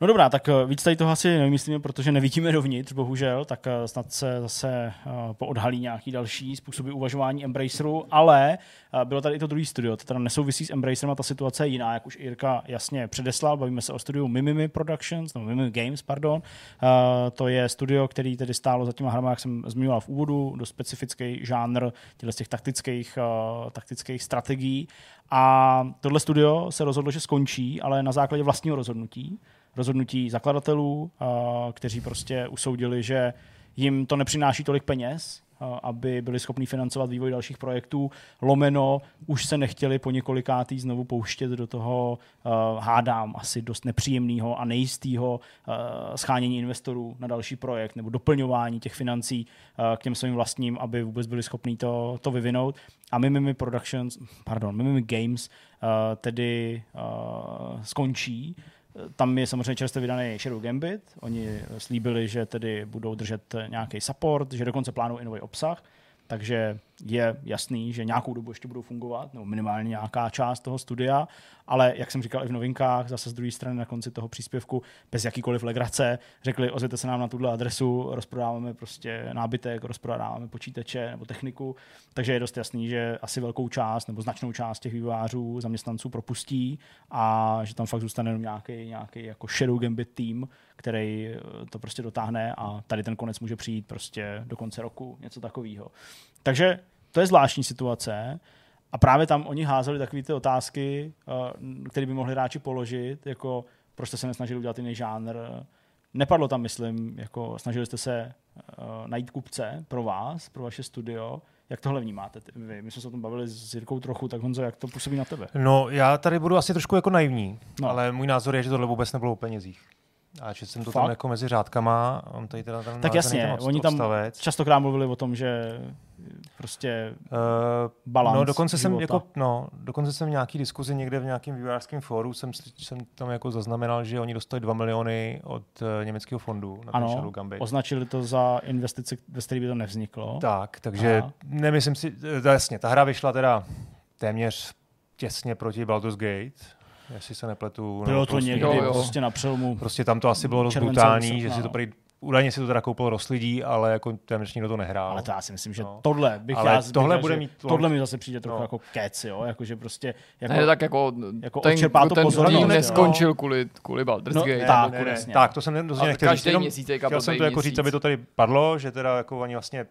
No dobrá, tak eh, víc tady toho asi nevymyslíme, protože nevidíme dovnitř, bohužel, tak eh, snad se zase eh, poodhalí nějaký další způsoby uvažování Embraceru, ale bylo tady i to druhý studio, to teda nesouvisí s Embracerem a ta situace je jiná, jak už Irka jasně předeslal, bavíme se o studiu Mimimi Productions, no Mimimi Games, pardon. To je studio, který tedy stálo za těma hrama, jak jsem zmiňoval v úvodu, do specifický žánr z těch taktických, taktických strategií. A tohle studio se rozhodlo, že skončí, ale na základě vlastního rozhodnutí rozhodnutí zakladatelů, kteří prostě usoudili, že jim to nepřináší tolik peněz, aby byli schopni financovat vývoj dalších projektů. Lomeno už se nechtěli po několikátý znovu pouštět do toho, hádám, asi dost nepříjemného a nejistého schánění investorů na další projekt nebo doplňování těch financí k těm svým vlastním, aby vůbec byli schopni to, to vyvinout. A Mimimi Productions, pardon, Mimimi Games tedy skončí tam je samozřejmě čerstvě vydaný Shadow Gambit. Oni slíbili, že tedy budou držet nějaký support, že dokonce plánují i nový obsah takže je jasný, že nějakou dobu ještě budou fungovat, nebo minimálně nějaká část toho studia, ale jak jsem říkal i v novinkách, zase z druhé strany na konci toho příspěvku, bez jakýkoliv legrace, řekli, ozvěte se nám na tuhle adresu, rozprodáváme prostě nábytek, rozprodáváme počítače nebo techniku, takže je dost jasný, že asi velkou část nebo značnou část těch vývářů, zaměstnanců propustí a že tam fakt zůstane jenom nějaký, nějaký jako shadow gambit tým, který to prostě dotáhne a tady ten konec může přijít prostě do konce roku, něco takového. Takže to je zvláštní situace a právě tam oni házeli takové ty otázky, eh, které by mohli hráči položit, jako proč jste se nesnažili udělat jiný žánr. Nepadlo tam, myslím, jako snažili jste se uh, najít kupce pro vás, pro vaše studio. Jak tohle vnímáte vy? My jsme se o tom bavili s Jirkou trochu, tak Honzo, jak to působí na tebe? No, já tady budu asi trošku jako naivní, no. ale můj názor je, že tohle vůbec nebylo o penězích. A že jsem to Fakt? tam jako mezi řádkama, on tady teda ten Tak jasně, ten oni tam odstavec. častokrát mluvili o tom, že prostě uh, balans no, dokonce života. jsem jako, no, dokonce jsem v nějaký diskuzi někde v nějakém vývojářském fóru jsem, jsem tam jako zaznamenal, že oni dostali 2 miliony od uh, německého fondu na ano, ten Gambit. označili to za investici, ve které by to nevzniklo. Tak, takže Aha. nemyslím si, to jasně, ta hra vyšla teda téměř těsně proti Baldur's Gate, jestli se nepletu. Bylo no, to prostě, někdy jo, jo. prostě na přelomu. Prostě tam to asi bylo dost brutální, že si to prý Údajně si to teda koupil lidí, ale jako téměř nikdo to nehrál. Ale to já si myslím, že no. tohle bych ale já tohle bych bude mít tohle mi zase přijde trochu no. jako kec, jo, jakože prostě jako, ne, tak jako, jako ten, to ten pozornost. Ten neskončil no. kvůli, kvůli Baldur's no, Gate. Tak, ne, ne, ne. tak, to jsem rozhodně nechtěl říct. Jenom, měsíc, chtěl jsem to jako říct, aby to tady padlo, že teda jako oni vlastně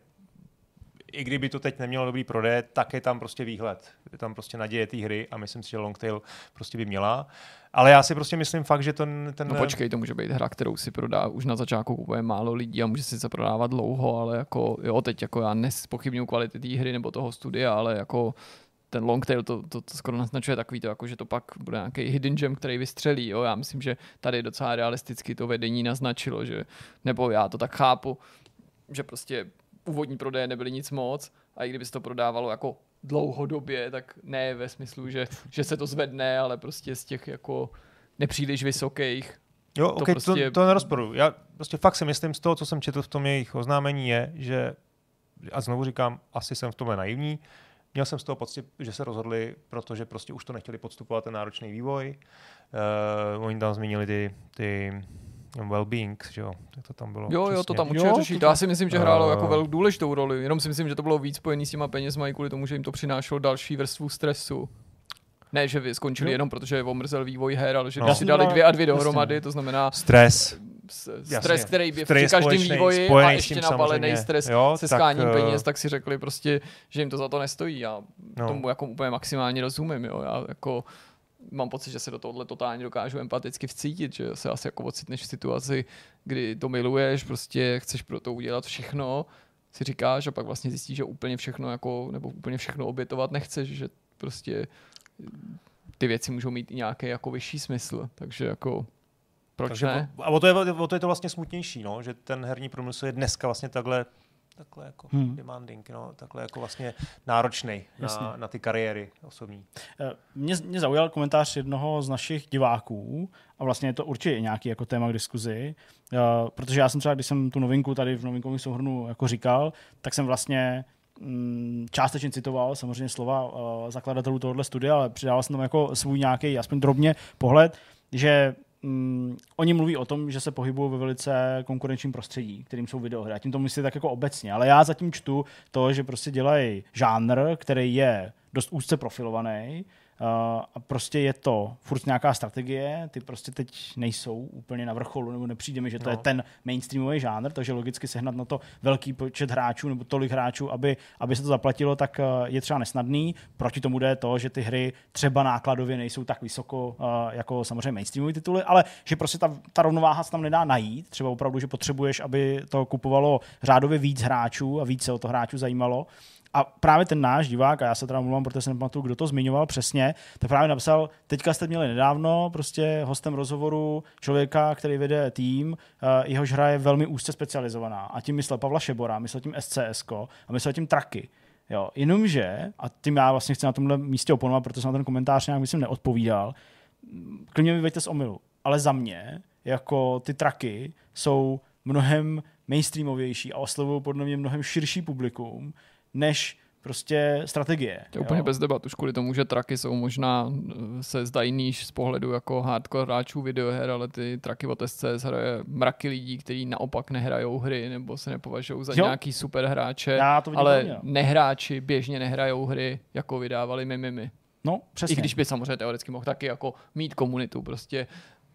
i kdyby to teď nemělo dobrý prodej, tak je tam prostě výhled. Je tam prostě naděje té hry a myslím si, že Longtail prostě by měla. Ale já si prostě myslím fakt, že ten... ten... No počkej, to může být hra, kterou si prodá už na začátku kupuje málo lidí a může si se prodávat dlouho, ale jako jo, teď jako já nespochybnuju kvality té hry nebo toho studia, ale jako ten long tail to, to, to skoro naznačuje takový to, jako, že to pak bude nějaký hidden gem, který vystřelí. Jo? Já myslím, že tady docela realisticky to vedení naznačilo, že, nebo já to tak chápu, že prostě původní prodeje nebyly nic moc a i kdyby se to prodávalo jako dlouhodobě, tak ne ve smyslu, že, že se to zvedne, ale prostě z těch jako nepříliš vysokých. Jo, to, okay, prostě... to, to nerozporu. Já prostě fakt si myslím z toho, co jsem četl v tom jejich oznámení je, že a znovu říkám, asi jsem v tomhle naivní, Měl jsem z toho pocit, že se rozhodli, protože prostě už to nechtěli podstupovat ten náročný vývoj. Uh, oni tam zmínili ty, ty well-being, že jo, tak to tam bylo. Jo, přesně. jo, to tam určitě řeší. Já si myslím, že hrálo uh, jako velmi důležitou roli, jenom si myslím, že to bylo víc spojený s těma penězma i kvůli tomu, že jim to přinášelo další vrstvu stresu. Ne, že vy skončili jo. jenom protože omrzel vývoj her, ale že no. si dali dvě a dvě dohromady, to znamená stres. Stres, Jasně. který je při každém vývoji a ještě napalený stres jo, se skáním tak, peněz, tak si řekli prostě, že jim to za to nestojí. Já no. tomu jako úplně maximálně rozumím. Jo. Já jako mám pocit, že se do tohohle totálně dokážu empaticky vcítit, že se asi jako ocitneš v situaci, kdy to miluješ, prostě chceš pro to udělat všechno, si říkáš a pak vlastně zjistíš, že úplně všechno jako, nebo úplně všechno obětovat nechceš, že prostě ty věci můžou mít i nějaký jako vyšší smysl, takže jako Proč Takže ne? A o to, je, o to je to vlastně smutnější, no, že ten herní průmysl je dneska vlastně takhle takhle jako hmm. demanding, no, takhle jako vlastně náročný na, na ty kariéry osobní. Eh, mě, mě zaujal komentář jednoho z našich diváků a vlastně je to určitě nějaký jako téma k diskuzi, uh, protože já jsem třeba, když jsem tu novinku tady v novinkovém souhrnu jako říkal, tak jsem vlastně mm, částečně citoval samozřejmě slova uh, zakladatelů tohohle studia, ale přidával jsem tam jako svůj nějaký, aspoň drobně, pohled, že mm, oni mluví o tom, že se pohybují ve velice konkurenčním prostředí, kterým jsou videohry. A tím to myslí tak jako obecně. Ale já zatím čtu to, že prostě dělají žánr, který je dost úzce profilovaný, a prostě je to furt nějaká strategie, ty prostě teď nejsou úplně na vrcholu, nebo nepřijde mi, že to no. je ten mainstreamový žánr, takže logicky sehnat na to velký počet hráčů nebo tolik hráčů, aby, aby se to zaplatilo, tak uh, je třeba nesnadný. Proti tomu jde to, že ty hry třeba nákladově nejsou tak vysoko uh, jako samozřejmě mainstreamové tituly, ale že prostě ta, ta rovnováha se tam nedá najít. Třeba opravdu, že potřebuješ, aby to kupovalo řádově víc hráčů a víc se o to hráčů zajímalo. A právě ten náš divák, a já se teda mluvám, protože se nepamatuju, kdo to zmiňoval přesně, tak právě napsal, teďka jste měli nedávno prostě hostem rozhovoru člověka, který vede tým, uh, jehož hra je velmi úzce specializovaná. A tím myslel Pavla Šebora, myslel tím SCS a myslel tím Traky. Jo, jenomže, a tím já vlastně chci na tomhle místě oponovat, protože jsem na ten komentář nějak myslím neodpovídal, klidně mi veďte z omilu, ale za mě, jako ty traky jsou mnohem mainstreamovější a oslovují podle mě mnohem širší publikum, než prostě strategie. To je úplně bez debat, už kvůli tomu, že traky jsou možná, eh, se zdají níž z pohledu jako hardcore hráčů videoher, ale ty traky od SCS hraje mraky lidí, kteří naopak nehrajou hry nebo se nepovažují za jo. nějaký super hráče, Já to ale hodně. nehráči běžně nehrajou hry, jako vydávali Mimimi. No, přesně. I když by samozřejmě teoreticky mohl taky jako mít komunitu, prostě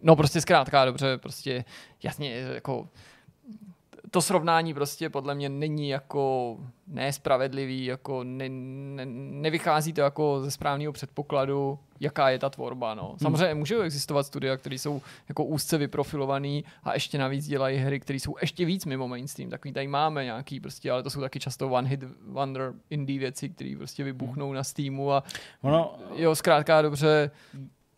No prostě zkrátka, dobře, prostě jasně, jako to srovnání prostě podle mě není jako nespravedlivý, jako ne, ne, nevychází to jako ze správného předpokladu, jaká je ta tvorba. No. Hmm. Samozřejmě můžou existovat studia, které jsou jako úzce vyprofilovaný a ještě navíc dělají hry, které jsou ještě víc mimo mainstream. Takový tady máme nějaký prostě, ale to jsou taky často one hit wonder indie věci, které prostě vybuchnou hmm. na Steamu a ono, jo, zkrátka dobře,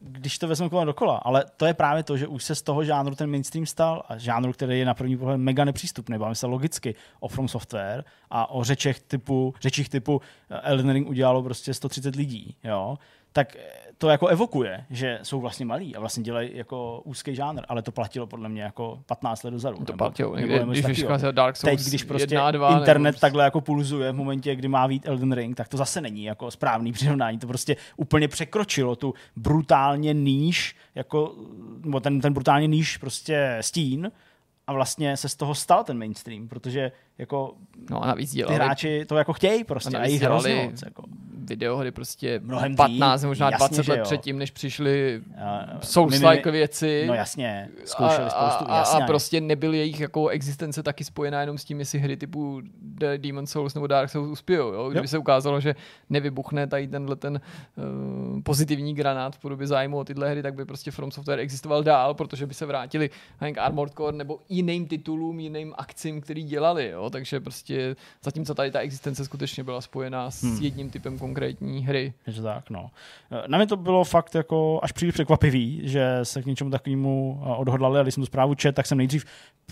když to vezmu kolem dokola, ale to je právě to, že už se z toho žánru ten mainstream stal a žánru, který je na první pohled mega nepřístupný. Bavíme se logicky o From Software a o řečech typu, řečích typu Elden Ring udělalo prostě 130 lidí, jo tak to jako evokuje, že jsou vlastně malí a vlastně dělají jako úzký žánr, ale to platilo podle mě jako 15 let dozadu. To platilo, nebo, nebo když vyšla Dark Souls Teď, když prostě 1, 2, internet nebo... takhle jako pulzuje v momentě, kdy má vít Elden Ring, tak to zase není jako správný přirovnání. To prostě úplně překročilo tu brutálně níž, jako, nebo ten, ten brutálně níž prostě stín a vlastně se z toho stal ten mainstream, protože jako no a navíc dělali, ty hráči to jako chtějí prostě a, a jich hrozně moc. Jako. Videohry prostě Mnohem 15, dý, možná jasně, 20 let předtím, než přišli Souls-like věci. No jasně, zkoušeli spoustu, a, jasně. A, a prostě nebyl jejich jako existence taky spojená jenom s tím, jestli hry typu Demon Souls nebo Dark Souls uspějou. Jo? Kdyby jo. se ukázalo, že nevybuchne tady tenhle ten uh, pozitivní granát v podobě zájmu o tyhle hry, tak by prostě From Software existoval dál, protože by se vrátili k Armored Core nebo jiným titulům, jiným akcím, který dělali. Jo? Takže prostě zatímco tady ta existence skutečně byla spojená s hmm. jedním typem konkrétní hry. Je tak, no. Na mě to bylo fakt jako až příliš překvapivý, že se k něčemu takovému eh, odhodlali a když jsem tu zprávu čet, tak jsem nejdřív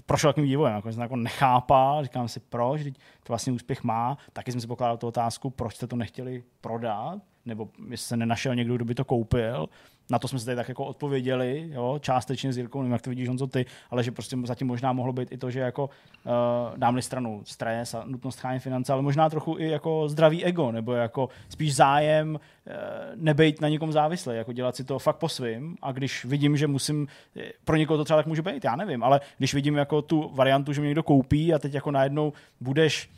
prošel takovým vývojem, jako jsem jako nechápal, říkám si proč, to vlastně úspěch má, taky jsem si pokládal tu otázku, proč jste to nechtěli prodat, nebo jestli se nenašel někdo, kdo by to koupil. Na to jsme se tady tak jako odpověděli, jo, částečně s Jirkou, nevím, jak to vidíš, Honzo, ty, ale že prostě zatím možná mohlo být i to, že jako uh, dám stranu stres a nutnost chránit finance, ale možná trochu i jako zdravý ego, nebo jako spíš zájem uh, nebejt na někom závislý, jako dělat si to fakt po svým a když vidím, že musím, pro někoho to třeba tak může být, já nevím, ale když vidím jako tu variantu, že mě někdo koupí a teď jako najednou budeš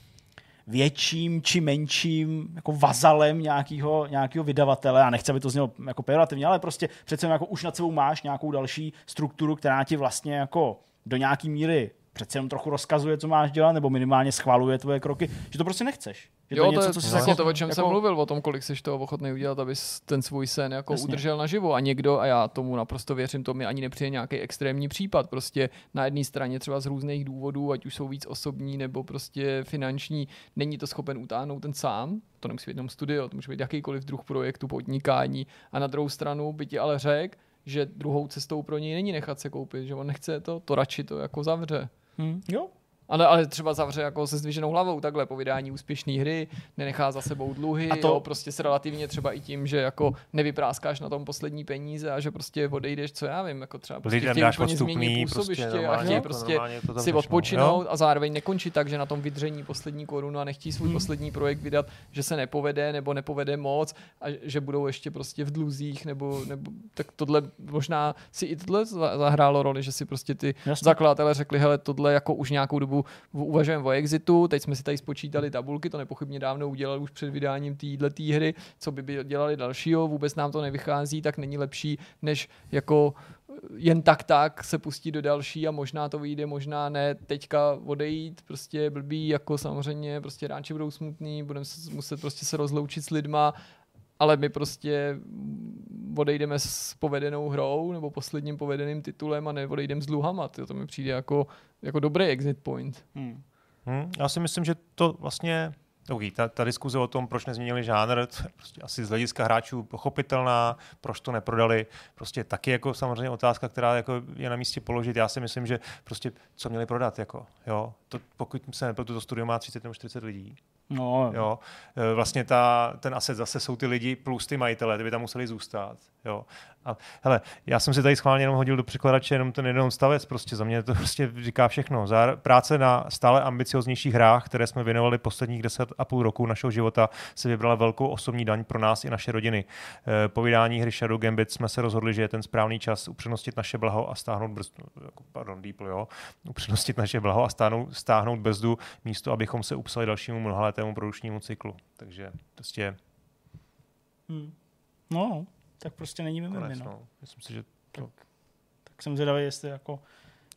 větším či menším jako vazalem nějakého, nějakého vydavatele. A nechci, aby to znělo jako pejorativně, ale prostě přece jako už nad sebou máš nějakou další strukturu, která ti vlastně jako do nějaký míry přece jenom trochu rozkazuje, co máš dělat, nebo minimálně schvaluje tvoje kroky, že to prostě nechceš. Že jo, to, je něco, co jsi vlastně jako, to, o čem jako... jsem mluvil, o tom, kolik jsi toho ochotný udělat, aby ten svůj sen jako Jasně. udržel naživo. A někdo, a já tomu naprosto věřím, to mi ani nepřijde nějaký extrémní případ. Prostě na jedné straně třeba z různých důvodů, ať už jsou víc osobní nebo prostě finanční, není to schopen utáhnout ten sám. To nemusí být jenom studio, to může být jakýkoliv druh projektu, podnikání. A na druhou stranu by ti ale řekl, že druhou cestou pro něj není nechat se koupit, že on nechce to, to radši to jako zavře. Hm. Jo, Ale, ale třeba zavře jako se zdviženou hlavou, takhle po vydání úspěšné hry, nenechá za sebou dluhy, A to- jo, prostě se relativně třeba i tím, že jako nevypráskáš na tom poslední peníze a že prostě odejdeš, co já vím, jako třeba prostě Lidem chtějí dáš úplně změnit odstupný, působiště prostě a chtějí jako prostě normálně to si odpočinout jo? a zároveň nekončí tak, že na tom vydření poslední korunu a nechtí svůj Hmm. poslední projekt vydat, že se nepovede nebo nepovede moc a že budou ještě prostě v dluzích nebo, nebo tak tohle možná si i tohle za- zahrálo roli, že si prostě ty Jasně. zakladatelé řekli, hele, tohle jako už nějakou dobu v- uvažujeme o exitu, teď jsme si tady spočítali tabulky, to nepochybně dávno udělali už před vydáním téhle hry, co by, by dělali dalšího, vůbec nám to nevychází, tak není lepší, než jako jen tak tak se pustit do další a možná to vyjde, možná ne, teďka odejít, prostě blbý, jako samozřejmě, prostě ráči budou smutný, budeme se- muset prostě se rozloučit s lidma, ale my prostě odejdeme s povedenou hrou nebo posledním povedeným titulem a neodejdeme s dluhama. To mi přijde jako, jako dobrý exit point. Hm. Hm, já si myslím, že to vlastně Okay, ta, ta diskuze o tom, proč nezměnili žánr, to je prostě asi z hlediska hráčů pochopitelná, proč to neprodali, prostě taky jako samozřejmě otázka, která jako je na místě položit. Já si myslím, že prostě co měli prodat, jako, jo, to, pokud se nepletu, to studio má 30 nebo 40 lidí, No, jo, E, vlastně ta, ten asset zase jsou ty lidi plus ty majitele, ty by tam museli zůstat, jo. A hele, já jsem si tady schválně jenom hodil do překladače jenom ten jeden stavec, prostě za mě to prostě říká všechno. Zá, práce na stále ambicioznějších hrách, které jsme věnovali posledních deset a půl roku našeho života, se vybrala velkou osobní daň pro nás i naše rodiny. E, po vydání hry Shadow Gambit jsme se rozhodli, že je ten správný čas upřednostit naše blaho a stáhnout brzdu, jako, pardon, Deeple, jo, upřednostit naše blaho a stáhnout, stáhnout brzdu místo, abychom se upsali dalšímu mnohaletému produkčnímu cyklu. Takže prostě hm. no, tak prostě není mimo konec, no. Myslím si, že to Tak jsem zvědavý, jestli jako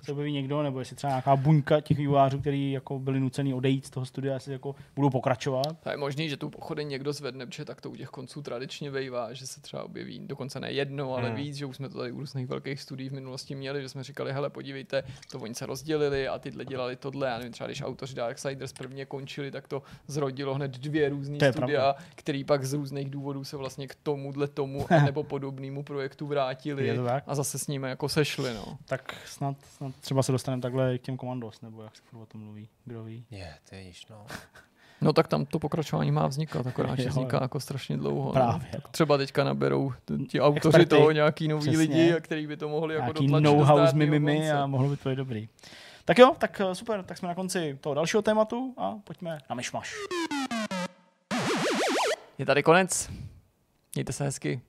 se objeví někdo, nebo jestli třeba nějaká buňka těch vývojářů, kteří jako byli nuceni odejít z toho studia, jestli jako budou pokračovat. A je možný, že tu pochodeň někdo zvedne, protože tak to u těch konců tradičně bývá, že se třeba objeví dokonce ne jedno, ale Hmm. víc, že už jsme to tady u různých velkých studií v minulosti měli, že jsme říkali, hele, podívejte, to oni se rozdělili a tyhle dělali tohle, já nevím, třeba když autoři Darksiders prvně končili, tak to zrodilo hned dvě různé studia, který pak z různých důvodů se vlastně k tomuhle tomu a nebo podobnému projektu Je vrátili a zase s nimi jako sešli, no. Tak snad, snad třeba se dostaneme takhle k těm komandos, nebo jak se furt o tom mluví, kdo ví. je, to je již, no. No tak tam to pokračování má vznikat, akorát, že Jo. vzniká jako strašně dlouho. Právě, No. no. Tak třeba teďka naberou ti autoři Experty. toho nějaký nový Přesně. lidi, a který by to mohli jako dotlačit do know-how s mimimi a mohlo by to být dobrý. Tak jo, tak eh, super, tak jsme na konci toho dalšího tématu a pojďme na myšmaš. Je tady konec. Mějte se hezky.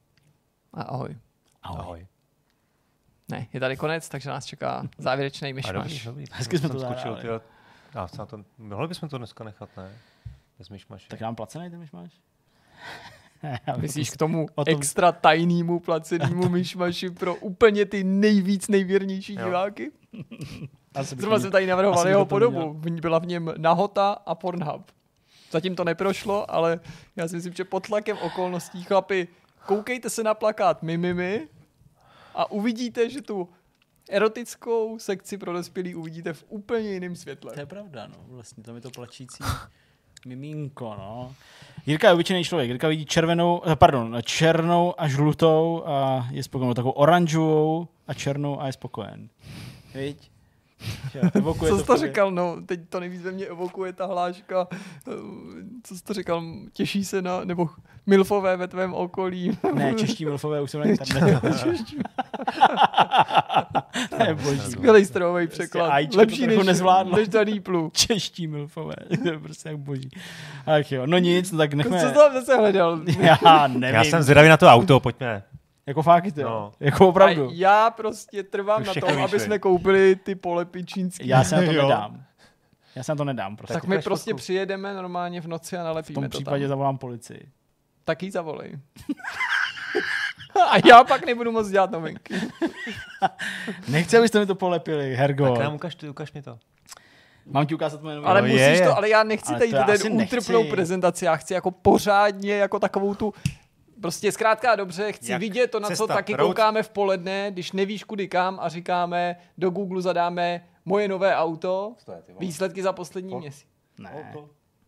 A ahoj. Ahoj. Ne, je tady konec, takže nás čeká závěrečný myšmaš. Hezky jsme to tyjo. A na to, mohli bychom to dneska nechat, ne? Bez myšmaše. Tak nám placený ten myšmaš? Myslíš k tomu o tom- extra tajnému placenému myšmaši pro úplně ty nejvíc nejvěrnější Jo. diváky? Zrovna jsem tady navrhoval jeho podobu. V ní Byla v něm Nahota a Pornhub. Zatím to neprošlo, ale já si myslím, že pod tlakem okolností chlapi, koukejte se na plakát Mimimi a uvidíte, že tu erotickou sekci pro dospělý uvidíte v úplně jiném světle. To je pravda, no. Vlastně tam je to plačící miminko, no. Jirka je obyčejný člověk. Jirka vidí červenou, eh, pardon, černou a žlutou a je spokojen. Takovou oranžovou a černou a je spokojen. Viď? Evokuje Co jsi to tobě. říkal? No, teď to nejvíc ve mně evokuje ta hláška. eh, Co jsi to říkal? Těší se na, nebo milfové ve tvém okolí. Ne, čeští milfové už jsou na internetu. to je boží. Skvělý strojový překlad. Prostě Ačko to Lepší než, nezvládlo. než daný plu. Čeští milfové. to je prostě jak boží. Ach jo, no nic, no tak nechme. Co jsi tam zase hledal? Já nevím. Já jsem zvědavý na to auto, pojďme. Jako fakt, jo. No. Jako opravdu. A já prostě trvám Už na tom, aby jsme koupili ty polepy čínský. Já se na to Jo. nedám. Já se na to nedám prostě. tak Tak my prostě fotku. přijedeme normálně v noci a v nalepíme tom to případě tam. zavolám policii. Tak jí zavolej. a já pak nebudu moc dělat novinky. Nechci, abyste mi to polepili, Hergo. Tak nám ukaž, ty, ukaž mi to. Mám ti ukázat moje noviny? Ale No musíš je, je. to, ale já nechci Ale tady to ten nechci. útrpnou prezentaci, já chci jako pořádně, jako takovou tu Prostě zkrátka a dobře, chci Jak vidět to, na co cesta, taky road- koukáme v poledne, když nevíš kudy kam a říkáme, do Google zadáme moje nové auto, výsledky za poslední Po- měsíc. Ne,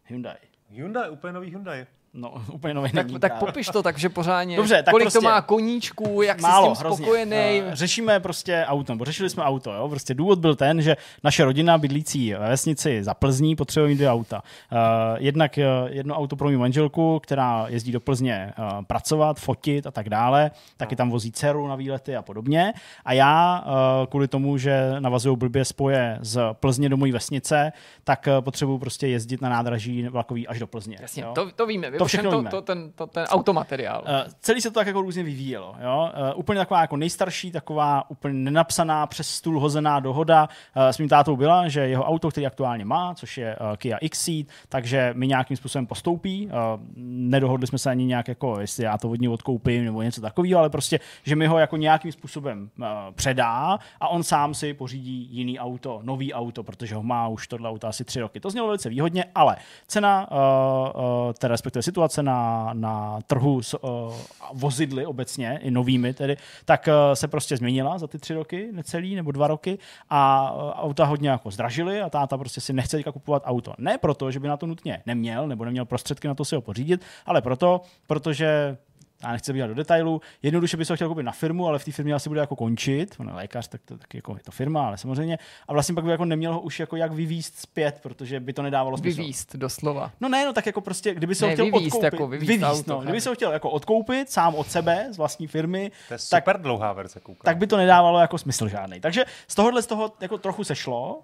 Hyundai. Hyundai, úplně nový Hyundai. No, úplně nový Tak, není tak právě. popiš to takže pořádně. Dobře, tak Kolik prostě- to má koníčků, jak Málo, jsi s tím hrozně. spokojený. Eh, Řešíme prostě auto, nebo řešili jsme auto. Jo? Prostě důvod byl ten, že naše rodina bydlící ve vesnici za Plzní potřebuje mít dvě auta. Uh, jednak uh, jedno auto pro mou manželku, která jezdí do Plzně uh, pracovat, fotit a tak dále, taky tam vozí dceru na výlety a podobně. A já uh, kvůli tomu, že navazují blbě spoje z Plzně do mojí vesnice, tak uh, potřebuju prostě jezdit na nádraží vlakový až do Plzně. Jasně, jo? to, to víme. To všechno to, víme. to, ten, to, ten automateriál. Uh, celý se to tak jako různě vyvíjelo. Jo? Uh, úplně taková jako nejstarší, taková úplně nenapsaná, přes stůl hozená dohoda uh, s mým tátou byla, že jeho auto, který aktuálně má, což je uh, Kia Xceed, takže mi nějakým způsobem postoupí. Uh, nedohodli jsme se ani nějak jako, jestli já to od něj odkoupím nebo něco takového, ale prostě, že mi ho jako nějakým způsobem uh, předá a on sám si pořídí jiný auto, nový auto, protože ho má už tohle auto asi tři roky. To znělo velice výhodně, ale cena, uh, uh, teda respektive situace na, na trhu s uh, vozidly obecně, i novými tedy, tak uh, se prostě změnila za ty tři roky, necelý nebo dva roky a uh, auta hodně jako zdražily a táta prostě si nechce teďka kupovat auto. Ne proto, že by na to nutně neměl nebo neměl prostředky na to si ho pořídit, ale proto, protože já nechci být do detailu, jednoduše by se ho chtěl koupit na firmu, ale v té firmě asi bude jako končit, on je lékař, tak to taky jako je to firma, ale samozřejmě. A vlastně pak by jako neměl ho už jako jak vyvíst zpět, protože by to nedávalo smysl. Vyvíst, doslova. No ne, no tak jako prostě, kdyby se Ne, ho chtěl vyvízt, odkoupit, jako vyvízt vyvízt, auto, no, kdyby se ho chtěl jako odkoupit sám od sebe, z vlastní firmy, To je tak, super dlouhá verze, koukám. tak by to nedávalo jako smysl žádný. Takže z tohohle z toho jako trochu sešlo,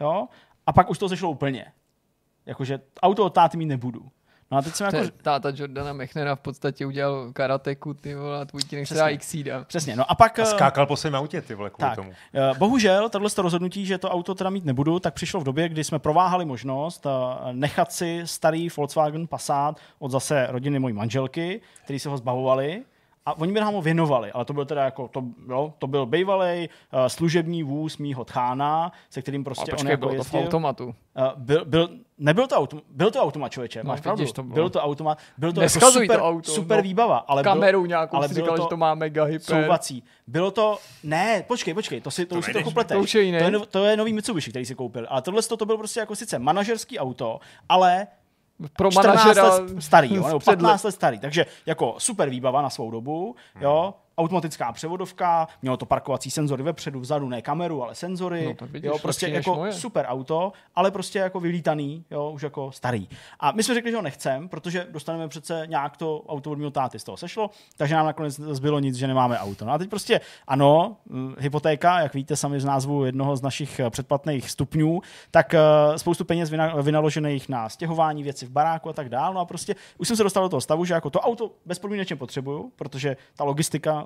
jo, a pak už to sešlo úplně. Jakože auto od táty mít nebudu. No a teď jsem To jako... táta Jordana Mechnera v podstatě udělal karateku, ty vole, a tvůj ti nechce Xida. Přesně, no a pak... A eh, skákal po svém autě, ty vole, kvůli Tak, tomu. eh, bohužel tohle rozhodnutí, že to auto teda mít nebudu, tak přišlo v době, kdy jsme prováhali možnost eh, nechat si starý Volkswagen Passat od zase rodiny mojí manželky, který se ho zbavovali. A oni by nám ho věnovali, ale to byl teda jako, to, jo, to byl bývalý uh, služební vůz mýho tchána, se kterým Ale prostě on počkej, jako bylo to v jezdil. automatu. Uh, byl, byl, nebyl to autom, byl to automat, člověče, No, máš pravdu. to bylo. byl to automat, byl to jako super, to auto, super no. výbava, ale Kameru byl, nějakou ale si bylo říkal, to- že to má mega hyper. souvací. Bylo to, ne, počkej, počkej, to, si, to, To už si nejdeš, trochu pleteš. to už je jiný. To je, no- to je nový Mitsubishi, který si koupil. Ale tohle to byl prostě jako sice manažerský auto, ale Pro 14 manažera let starý, jo, nebo z před 15 let starý. Takže jako super výbava na svou dobu, jo, automatická převodovka, mělo to parkovací senzory vepředu, vzadu, ne kameru, ale senzory, No, tak vidíš, jo, prostě než jako moje. super auto, ale prostě jako vylítaný, jo, už jako starý. A my jsme řekli, že ho nechcem, protože dostaneme přece nějak to auto od mého táty z toho sešlo, takže nám nakonec zbylo nic, že nemáme auto. No a teď prostě ano, hm, hypotéka, jak víte sami z názvu jednoho z našich eh, předplatných stupňů, tak eh, spoustu peněz vyna- vynaložených na stěhování věci v baráku a tak dále. No a prostě už jsem se dostal do toho stavu, že jako to auto bezpodmínečně potřebuju, protože ta logistika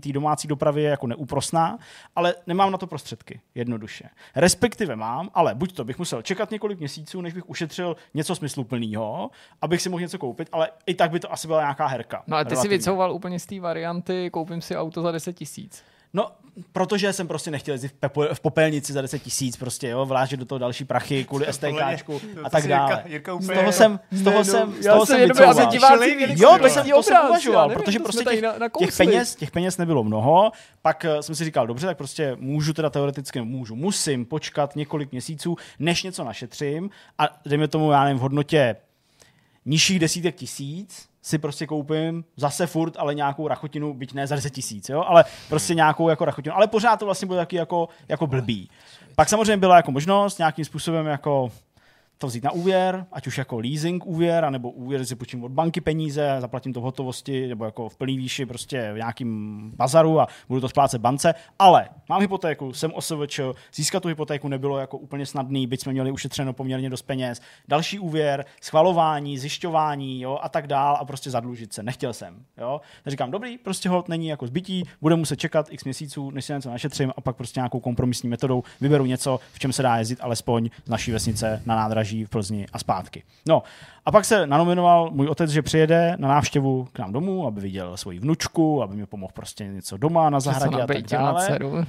té domácí dopravy je jako neúprosná, ale nemám na to prostředky, jednoduše. Respektive mám, ale buď to bych musel čekat několik měsíců, než bych ušetřil něco smysluplného, abych si mohl něco koupit, ale i tak by to asi byla nějaká herka. No a ty si relativně. vycouval úplně z té varianty, koupím si auto za 10 tisíc. No, protože jsem prostě nechtěl jezdit v, pepo, v popelnici za 10 tisíc, prostě, jo, vlážet do toho další prachy kvůli STKčku to a tak dále. Jirka- Jirka z toho jsem, z toho Ne, jsem, z já toho jsem jsem jenom- vycouval. víc, Jo, to jsem, to jsem uvažoval, protože to prostě těch, těch, peněz, těch peněz nebylo mnoho, pak eh, jsem si říkal, dobře, tak prostě můžu teda teoreticky, můžu, musím počkat několik měsíců, než něco našetřím a dejme tomu, já nevím, v hodnotě nižších desítek tisíc si prostě koupím zase furt, ale nějakou rachotinu, byť ne za 10 tisíc, jo, ale prostě nějakou jako rachotinu, ale pořád to vlastně bylo taky jako, jako blbý. Pak samozřejmě byla jako možnost nějakým způsobem jako to vzít na úvěr, ať už jako leasing úvěr, anebo úvěr, si půjčím od banky peníze, zaplatím to v hotovosti, nebo jako v plný výši prostě v nějakým bazaru a budu to splácet bance. Ale mám hypotéku, jsem OSVČ, získat tu hypotéku nebylo jako úplně snadný, byť jsme měli ušetřeno poměrně dost peněz. Další úvěr, schvalování, zjišťování jo, a tak dál a prostě zadlužit se. Nechtěl jsem. Jo. Tak říkám, dobrý, prostě hod není jako zbytí, budeme muset čekat x měsíců, než si něco našetřím a pak prostě nějakou kompromisní metodou vyberu něco, v čem se dá jezdit alespoň z naší vesnice na nádraží v Plzni a zpátky. No a pak se nanominoval můj otec, že přijede na návštěvu k nám domů, aby viděl svoji vnučku, aby mi pomohl prostě něco doma na zahradě a tak nabejtil na dále. dceru. Uh,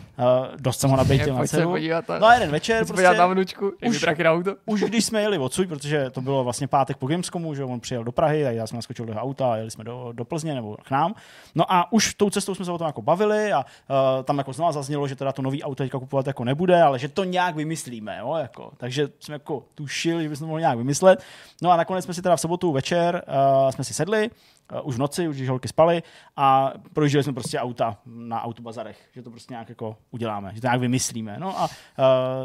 dost jsem ho nabejtil na dceru. podívat No a jeden večer podívat na prostě, vnučku, už- na auto. už když jsme jeli odsud, protože to bylo vlastně pátek po Gamescomu, že on přijel do Prahy, tak já jsem naskočil do jeho auta a jeli jsme do, do Plzně nebo k nám. No a už tou cestou jsme se o tom jako bavili a uh, tam jako znovu zaznělo, že teda to nový auto teďka kupovat jako nebude, ale že to nějak vymyslíme, jo, jako. Takže jsme jako tušil, že bychom mohli nějak vymyslet. No a nakonec jsme si teda v sobotu večer uh, jsme si sedli, uh, už v noci, už když holky spaly a projížděli jsme prostě auta na autobazarech, že to prostě nějak jako uděláme, že to nějak vymyslíme. No a uh,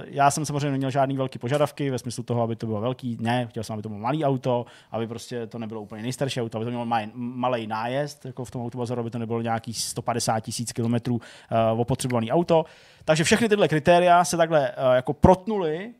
já jsem samozřejmě neměl žádný velký požadavky ve smyslu toho, aby to bylo velký, ne, chtěl jsem, aby to bylo malý auto, aby prostě to nebylo úplně nejstarší auto, aby to mělo maj, malý nájezd, jako v tom autobazaru, aby to nebylo nějaký 150 tisíc kilometrů uh, opotřebovaný auto. Takže všechny tyhle kritéria se takhle uh, jako protnuly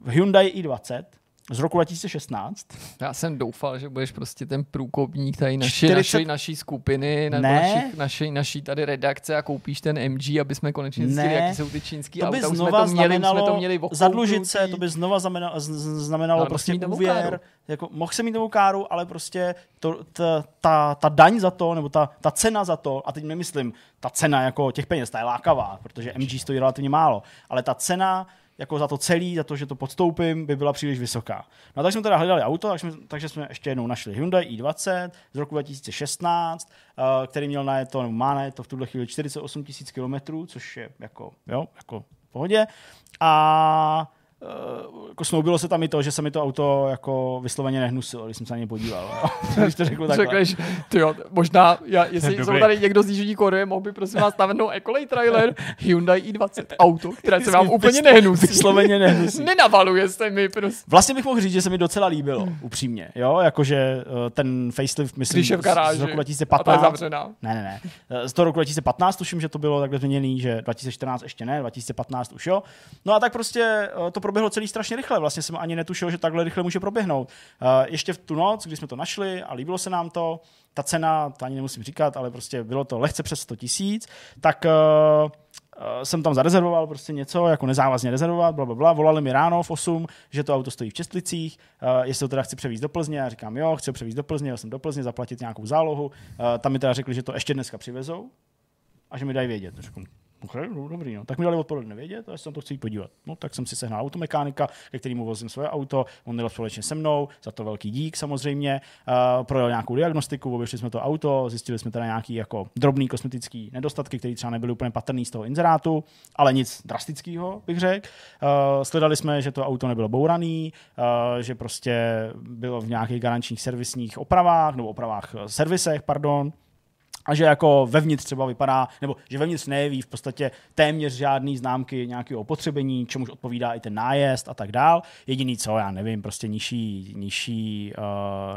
v Hyundai i20 z roku 2016. Já jsem doufal, že budeš prostě ten průkopník tady naši, 40... naší, naší skupiny, Ne. našich, naší, naší tady redakce a koupíš ten MG, aby jsme konečně zjistili, jaký jsou ty čínský To by auta. Znova jsme to měli, už jsme znamenalo to měli zadlužit se, to by znova znamenalo, znamenalo Ale prostě úvěr. Jako, mohl jsem mít novou káru, ale prostě to, ta, ta, ta, daň za to, nebo ta, ta cena za to, a teď nemyslím ta cena jako těch peněz, ta je lákavá, protože MG stojí relativně málo, ale ta cena jako za to celý, za to, že to podstoupím, by byla příliš vysoká. No a tak jsme teda hledali auto, takže jsme, takže jsme ještě jednou našli Hyundai i20 z roku 2016, uh, který měl na to, nebo má na to v tuhle chvíli 48 000 kilometrů, což je jako, jo, jako v pohodě. A jako snoubilo se tam i to, že se mi to auto jako vysloveně nehnusilo, když jsem se na ně podíval. Když to řeknu takhle. Řekneš, ty jo, možná, já, jestli jsou tady někdo z Jižní Koreje, mohl by prosím vás navrhnout Ecolay trailer Hyundai i20 auto, které se vám úplně nehnusí. Vysloveně nehnusí. Nenavaluje se mi prostě. Vlastně bych mohl říct, že se mi docela líbilo, upřímně. Jo, jakože eh, ten facelift, myslím, Když je v z- garáži z roku a ta je 2015. zavřená. Ne, ne, ne. Eh, Z toho roku 2015 tuším, že to bylo takhle změněný, že 2014 ještě ne, 2015 už jo. No a tak prostě eh, to proběhlo celý strašně rychle. Vlastně jsem ani netušil, že takhle rychle může proběhnout. Eh, Ještě v tu noc, kdy jsme to našli a líbilo se nám to, ta cena, to ani nemusím říkat, ale prostě bylo to lehce přes 100 tisíc, tak eh, eh, jsem tam zarezervoval prostě něco, jako nezávazně rezervovat, bla, bla, bla. Volali mi ráno v 8, že to auto stojí v Čestlicích, uh, jestli to teda chci převízt do Plzně. Já říkám, jo, chci ho převízt do Plzně, jel jsem do Plzně, zaplatit nějakou zálohu. Uh, tam mi teda řekli, že to ještě dneska přivezou a že mi dají vědět. Řeknu, Okay, no, dobrý, no. Tak mi dali odpoledne vědět a já se na to chci podívat. No, tak jsem si sehnal automechanika, ke kterému vozím svoje auto, on jel společně se mnou, za to velký dík samozřejmě. Uh, projel nějakou diagnostiku, obješli jsme to auto, zjistili jsme teda nějaký jako drobný kosmetický nedostatky, které třeba nebyly úplně patrný z toho inzerátu, ale nic drastického, bych řekl. Uh, sledali jsme, že to auto nebylo bouraný, uh, že prostě bylo v nějakých garančních servisních opravách, nebo opravách, eh, servisech, pardon, a že jako vevnitř třeba vypadá, nebo že vevnitř nejeví v podstatě téměř žádný známky nějakého opotřebení, čemuž odpovídá i ten nájezd a tak dál. Jediný co, já nevím, prostě nižší, nižší uh,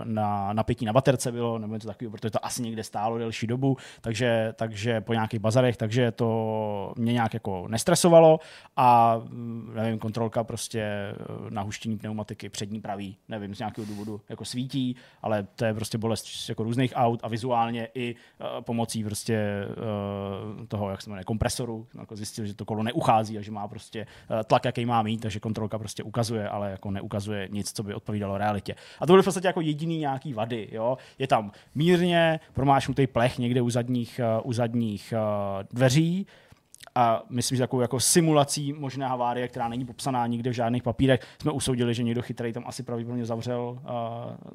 na napětí na baterce bylo, nebo něco takového, protože to asi někde stálo delší dobu, takže, takže po nějakých bazarech, takže to mě nějak jako nestresovalo a mm, nevím, kontrolka prostě eh, na huštění pneumatiky přední pravý, nevím, z nějakého důvodu jako svítí, ale to je prostě bolest jako různých aut a vizuálně i uh, pomocí prostě uh, toho, jak se jmenuje, kompresoru, jako zjistil, že to kolo neuchází a že má prostě uh, tlak, jaký má mít, takže kontrolka prostě ukazuje, ale jako neukazuje nic, co by odpovídalo realitě. A to byly v podstatě jako jediný nějaký vady, jo. Je tam mírně promášnutý plech někde u zadních, uh, u zadních uh, dveří, a myslím, že takovou jako simulací možné havárie, která není popsaná nikde v žádných papírech, jsme usoudili, že někdo chytrý tam asi pravděpodobně zavřel uh,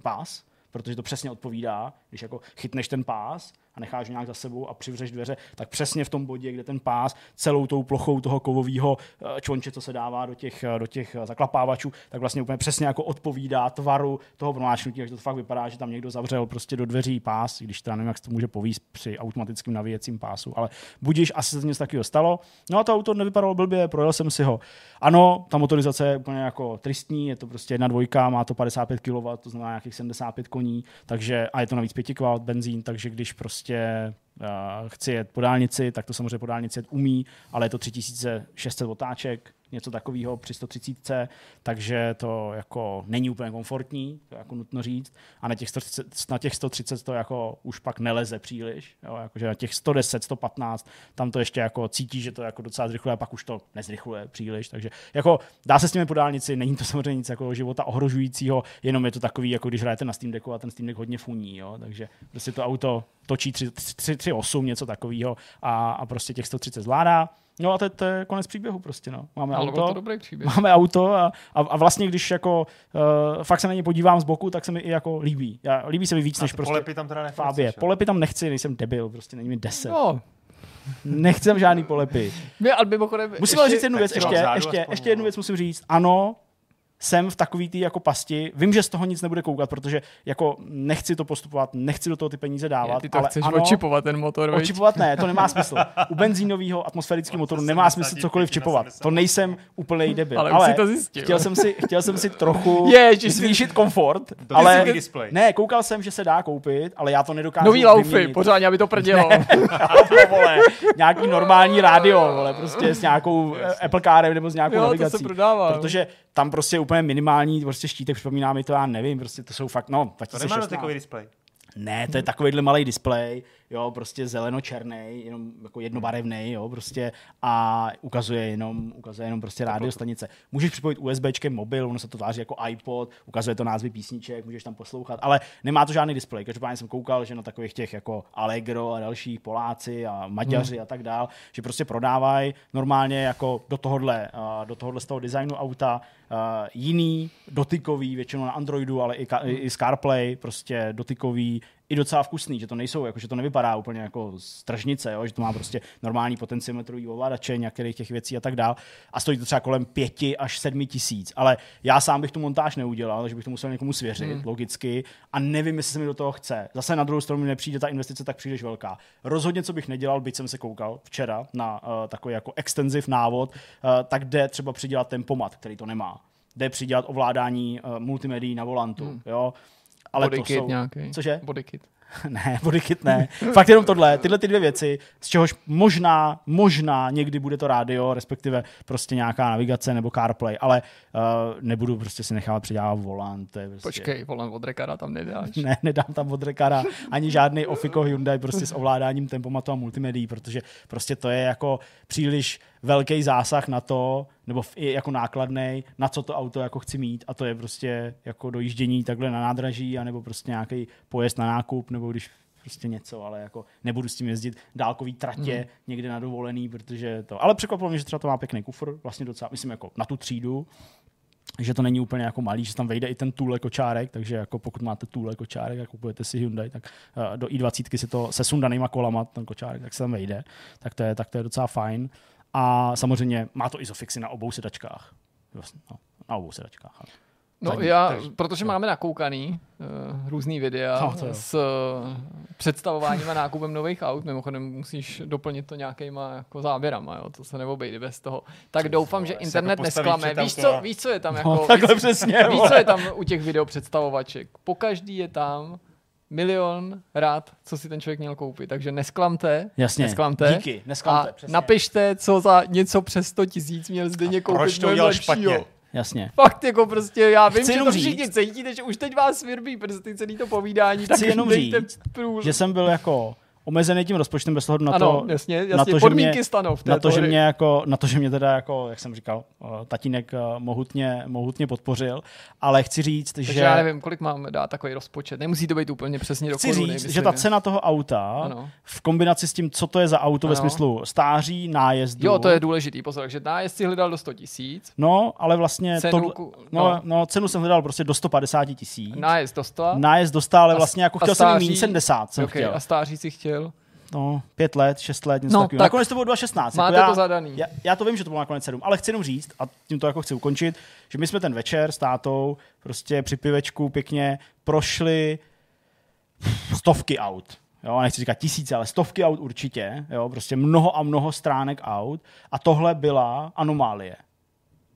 pás, protože to přesně odpovídá, když jako chytneš ten pás a necháš nějak za sebou a přivřeš dveře, tak přesně v tom bodě, kde ten pás celou tou plochou toho kovového eh, čonče, co se dává do těch, eh, do těch eh, zaklapávačů, tak vlastně úplně přesně jako odpovídá tvaru toho pronáčnutí, takže to fakt vypadá, že tam někdo zavřel prostě do dveří pás, když teda nevím, jak se to může povíst při automatickém navíjecím pásu, ale budíš, asi se něco takového stalo. No a to auto nevypadalo blbě, projel jsem si ho. Ano, ta motorizace je úplně jako tristní, je to prostě jedna dvojka, má to 55 kW, to znamená nějakých 75 koní, takže a je to navíc 5 kW benzín, takže když prostě uh, chci jet po dálnici, tak to samozřejmě po dálnici jet umí, ale je to 3600 otáček, něco takového při 130, takže to jako není úplně komfortní, to jako nutno říct. A na těch 130, na těch 130 to jako už pak neleze příliš, jo, jakože na těch 110, 115, tam to ještě jako cítí, že to jako docela zrychluje a pak už to nezrychluje příliš, takže jako dá se s nimi po dálnici, není to samozřejmě nic jako života ohrožujícího, jenom je to takový, jako když hrajete na Steam Decku a ten Steam Deck hodně funí, jo, takže prostě to auto točí 3.8, něco takového a, a prostě těch 130 zvládá. No a to, je- to je konec příběhu prostě, no. Máme Ale byl to auto, dobrý příběh. máme auto a, a, a vlastně, když jako uh, fakt se na ně podívám z boku, tak se mi i jako líbí. Já, líbí se mi víc, A než prostě polepy tam teda nechceš, Fábě. Polepy tam nechci, nejsem debil, prostě není mi 10. No, Nechci tam žádný polepy. my, ale mimochodem, Musím ale říct jednu věc, ještě, ještě, ještě jednu věc musím říct. Ano, jsem v takový tý jako pasti, vím, že z toho nic nebude koukat, protože jako nechci to postupovat, nechci do toho ty peníze dávat, Je, ty to ale chceš ano, očipovat ten motor, viď? Očipovat ne, to nemá smysl. U benzínového atmosférického motoru nemá smysl cokoliv čipovat. To nejsem úplný debil. Ale si to zjistil. Chtěl jsem si, chtěl jsem si trochu Ježiš, zvýšit komfort, To ale ne, koukal jsem, že se dá koupit, ale já to nedokážu Nový laufy, pořádně, aby to prdělo. Vole, nějaký normální rádio, vole, prostě s nějakou Apple Carem nebo s nějakou Jo, to navigací. se prodává. Protože tam prostě úplně minimální prostě štítek, připomíná mi to, já nevím, prostě to jsou fakt, no, To nemá 2016. dotykový displej. Ne, to je takovýhle malý displej, jo, prostě zeleno-černý, jenom jako jednobarevný, jo, prostě a ukazuje jenom, ukazuje jenom prostě rádiostanice. Můžeš připojit USBčkem mobil, ono se to tváří jako iPod, ukazuje to názvy písniček, můžeš tam poslouchat, ale nemá to žádný displej. Každopádně jsem koukal, že na takových těch jako Allegro a další Poláci a Maďaři a tak dál, že prostě prodávají normálně jako do tohohle, do tohohle z toho designu auta jiný dotykový, většinou na Androidu, ale i, i, i z CarPlay, prostě dotykový, i docela vkusný, že to nejsou, jako, že to nevypadá úplně jako z tržnice, jo, že to má prostě normální potenciometrový ovladače, některých těch věcí a tak dál. A stojí to třeba kolem pěti až sedmi tisíc. Ale já sám bych tu montáž neudělal, takže bych to musel někomu svěřit, hmm. logicky. A nevím, jestli se mi do toho chce. Zase na druhou stranu mi nepřijde ta investice tak příliš velká. Rozhodně, co bych nedělal, byť jsem se koukal včera na uh, takový jako extensiv návod, uh, tak jde třeba přidělat tempomat, který to nemá. Jde přidělat ovládání uh, multimedií na volantu, hmm. jo. Ale to Bodykit jsou... nějaký. Cože? Bodykit. ne, bodykit ne. Fakt jenom tohle, tyhle ty dvě věci, z čehož možná, možná někdy bude to rádio, respektive prostě nějaká navigace nebo CarPlay, ale uh, nebudu prostě si nechávat předávat volant. To je prostě... Počkej, volant od Rekara tam nedáš. Ne, nedám tam od Rekara ani žádný Ofiko Hyundai prostě s ovládáním tempomatu a multimedií, protože prostě to je jako příliš velký zásah na to, nebo v, jako nákladný, na co to auto jako chci mít a to je prostě jako dojíždění takhle na nádraží, anebo prostě nějaký pojezd na nákup, nebo když prostě něco, ale jako nebudu s tím jezdit dálkový tratě hmm. někde na dovolený, protože to, ale překvapilo mě, že třeba to má pěkný kufr, vlastně docela, myslím jako na tu třídu, že to není úplně jako malý, že tam vejde i ten tůle kočárek, takže jako pokud máte tůle kočárek a kupujete si Hyundai, tak uh, do i20 si to se sundanýma kolama, ten kočárek, tak se tam vejde, tak to je, tak to je docela fajn. A samozřejmě má to isofixy na obou sedačkách. Vlastně, no, na obou sedačkách. ale- No Zadní, já, takže- protože máme nakoukaný uh, různý videa No, to jo. s uh, představováním a nákupem nových aut, mimochodem musíš doplnit to nějakýma jako záběrama, jo, to se neobejde bez toho. Tak doufám, že internet jako nesklame. Víš co, víš, co je tam No, jako... takhle víš, přesně, víš, co je tam u těch video představovaček? Po každý je tam milion rád, co si ten člověk měl koupit. Takže nesklamte, Jasně, nesklamte. díky, nesklamte, a přesně. napište, co za něco přes 100 tisíc měl zde koupit. proč to lepšího. špatně? Jasně. Fakt jako prostě, já vím, Chci že jenom to všichni cítíte, že už teď vás svirbí prsty celý to povídání, tak Chci jenom dejte říct, prů... Že jsem byl jako omezený tím rozpočtem bez ohledu na ano, to, jasně, jasně, na to, že podmínky mě- stanou v na to, že mě jako, na to, že mě teda jako, jak jsem říkal, eh, tatínek eh, mohutně, mohutně podpořil, ale chci říct, Takže že já nevím, kolik mám dát takový rozpočet. Nemusí to být úplně přesně do chci koruny. říct, myslím, že ta cena toho auta Ano. v kombinaci s tím, co to je za auto ve Ano. smyslu stáří, nájezdu. Jo, to je důležitý, pozor, takže nájezd si hledal do 100 tisíc, No, ale vlastně Cenu ku- no, no. no. cenu jsem hledal prostě do 150 tisíc. nájezd do 100. Nájezd dostal, ale vlastně jako chtěl jsem stáří- mít 70 jsem okay, chtěl. a stáří si chtěl. No, pět let, šest let, něco No, takového. tak Nakonec to bylo 2,16. Máte jako já, to zadaný. Já, já, to vím, že to bylo nakonec 7, ale chci jenom říct, a tím to jako chci ukončit, že my jsme ten večer s tátou prostě při pivečku pěkně prošli stovky aut. Jo, nechci říkat tisíce, ale stovky aut určitě. Jo, prostě mnoho a mnoho stránek aut. A tohle byla anomálie.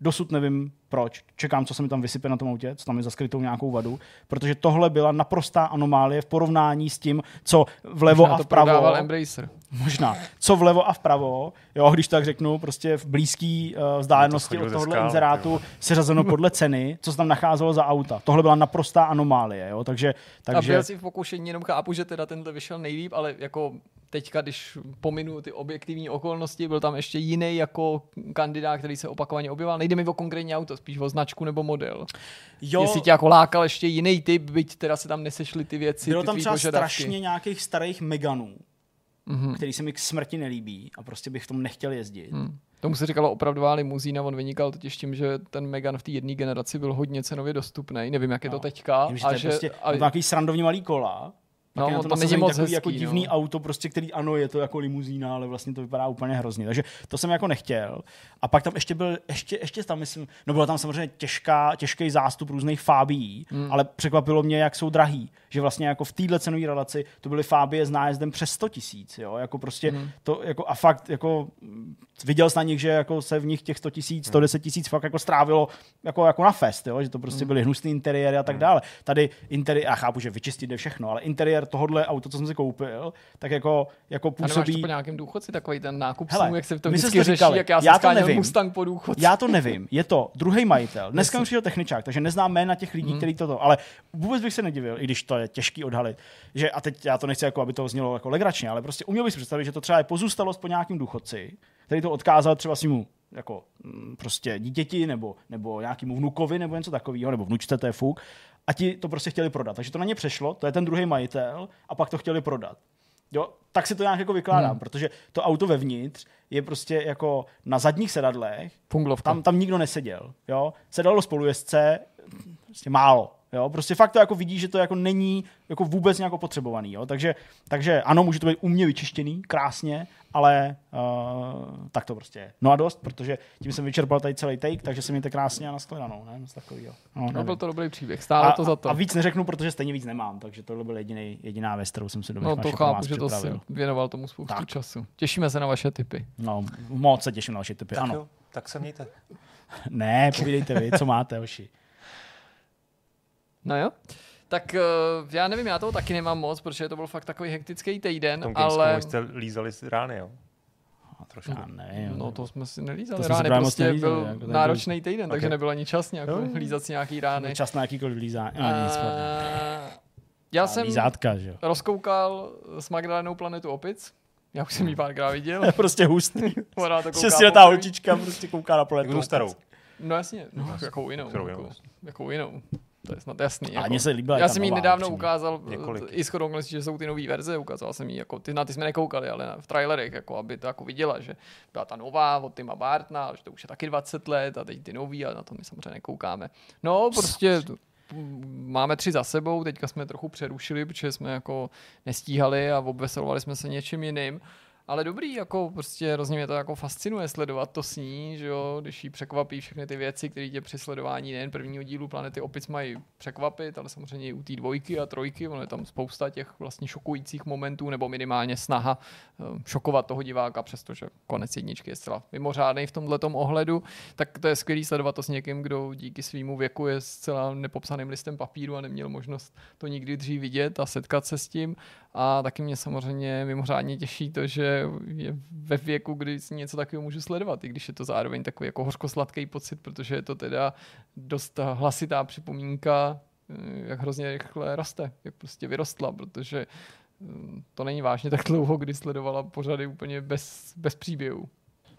Dosud nevím proč. Čekám, co se mi tam vysype na tom autě, co tam je za skrytou nějakou vadu, protože tohle byla naprostá anomálie v porovnání s tím, co vlevo Možná a to vpravo. prodával Embracer. Možná. Co vlevo a vpravo, jo, když tak řeknu, prostě v blízký uh, vzdálenosti schodil od tohohle skal, inzerátu seřazeno podle ceny, co se tam nacházelo za auta. Tohle byla naprostá anomálie, jo, takže, A takže byl si v pokušení, jenom chápu, že teda tenhle vyšel nejlíp, ale jako teďka, když pominu ty objektivní okolnosti, byl tam ještě jiný jako kandidát, který se opakovaně objeval. Nejde mi o konkrétní auto, spíš o značku nebo model. jo, Jestli tě jako lákal ještě jiný typ, byť teda se tam nesešly ty věci, bylo ty tam třeba požadavky. strašně nějakých starých Meganů, Mhm. který se mi k smrti nelíbí a prostě bych v tom nechtěl jezdit. Hmm. Tomu se říkalo opravdová limuzína, on vynikal totiž tím, že ten Megan v té jedné generaci byl hodně cenově dostupný. Nevím, jak je to No. teďka. Vím, že a to je že, prostě a... nějaký srandovní malý kola, No, Tak je na on to tam není moc takový hezký, jako divný no. auto, prostě, který ano, je to jako limuzína, ale vlastně to vypadá úplně hrozně. Takže to jsem jako nechtěl. A pak tam ještě byl, ještě, ještě tam myslím, no bylo tam samozřejmě těžká, těžký zástup různých fábií, Hmm. ale překvapilo mě, jak jsou drahý. Že vlastně jako v téhle cenové relaci to byly fábie s nájezdem přes 100 tisíc, jo, jako prostě Hmm. to, jako a fakt, jako viděl jsi na nich, že jako se v nich těch 100 tisíc, 110 tisíc fakt jako strávilo jako, jako na fest, jo, že to prostě byly hnusný interiéry a tak dále. Tady interiér, já chápu, že vyčistit jde všechno, ale interiér tohohle auto, co jsem si koupil, tak jako, jako A působí... to po nějakém důchodci, takový ten nákup Hele, snů, jak se to vždycky řeší, říkali. jak já Já to nevím. Mustang po důchodci. Já to nevím, je to druhý majitel. Dneska mi přišel techničák, takže neznám jména těch lidí, Hmm. který toto, ale vůbec bych se nedivil, i když to je těžký odhalit. Že, a teď já to nechci, jako, aby to znělo jako legračně, ale prostě uměl bych si představit, že to třeba je pozůstalost po nějakém důchodci, který to odkázal třeba svýmu jako mm, prostě dítěti nebo, nebo nějakému vnukovi nebo něco takového, nebo vnučce, to je fuk, a ti to prostě chtěli prodat. Takže to na ně přešlo, to je ten druhý majitel, a pak to chtěli prodat. Jo, tak si to nějak jako vykládám, hmm. protože to auto vevnitř je prostě jako na zadních sedadlech, tam, tam nikdo neseděl. Jo? Sedalo spolujezdce, prostě málo. Jo? Prostě fakt to jako vidí, že to jako není jako vůbec nějak potřebovaný. Jo? Takže, takže ano, může to být umně vyčištěný, krásně, ale uh, tak to prostě je. No a dost, protože tím jsem vyčerpal tady celý take, takže se mějte krásně a nashledanou. Ne? Nic takovýho. No, No, byl to dobrý příběh, stálo a, to za to. A, a víc neřeknu, protože stejně víc nemám, takže tohle byl jediný, jediná věc, kterou jsem si do No to chápu, že to připravil. věnoval tomu spoustu Tak. času. Těšíme se na vaše tipy. No, moc se těším na vaše typy. Tak Ano. jo, tak se mějte. Ne, povídejte vy, co máte, hoši. No jo. Tak eh, já nevím, já toho taky nemám moc, protože to byl fakt takový hektický týden, V tom ale... jste lízali z rány, jo? Trošku. Já nevím. No to jsme si nelízali. To jsme rány právě moc prostě nelízali, byl jako náročný týden, takže Ok. nebyl ani čas nějak Jo. lízat si nějaký rány. Čas na jakýkoliv lízání. No, nic, pardon. A já jsem Lízátka, že jo. rozkoukal s Magdalenou planetu opic. Já už jsem ji párkrát viděl. Je prostě hustý. Šestiletá holčička prostě kouká na planetu. Starou. No jasně, no, jakou jinou. Kterou jako, jinou? jakou jinou. To je snad jasný. A mně se líbila já jsem jí nedávno upřímně. ukázal, Několik. i shodou okolností, že jsou ty nové verze, ukázal jsem jí, jako, ty, na ty jsme nekoukali, ale v trailerech, jako, aby to jako viděla, že byla ta nová od Tima Bartna, ale že to už je taky 20 let a teď ty nový a na to my samozřejmě nekoukáme. No, prostě mm, máme tři za sebou, teďka jsme trochu přerušili, protože jsme jako nestíhali a obveselovali jsme se něčím jiným. Ale dobrý, jako prostě hrozně mě to jako fascinuje sledovat to s ní, že jo, když jí překvapí všechny ty věci, které tě při sledování nejen prvního dílu Planety Opic mají překvapit, ale samozřejmě i u té dvojky a trojky, ono je tam spousta těch vlastně šokujících momentů, nebo minimálně snaha eh, šokovat toho diváka, přestože konec jedničky je zcela mimořádný v tomhle ohledu, tak to je skvělý sledovat to s někým, kdo díky svýmu věku je zcela nepopsaným listem papíru a neměl možnost to nikdy dřív vidět a setkat se s tím. A taky mě samozřejmě mimořádně těší to, že je ve věku, kdy si něco takového můžu sledovat, i když je to zároveň takový jako hořkosladký pocit, protože je to teda dost hlasitá připomínka, eh, jak hrozně rychle roste, jak prostě vyrostla, protože eh, to není vážně tak dlouho, kdy sledovala pořady úplně bez, bez příběhu.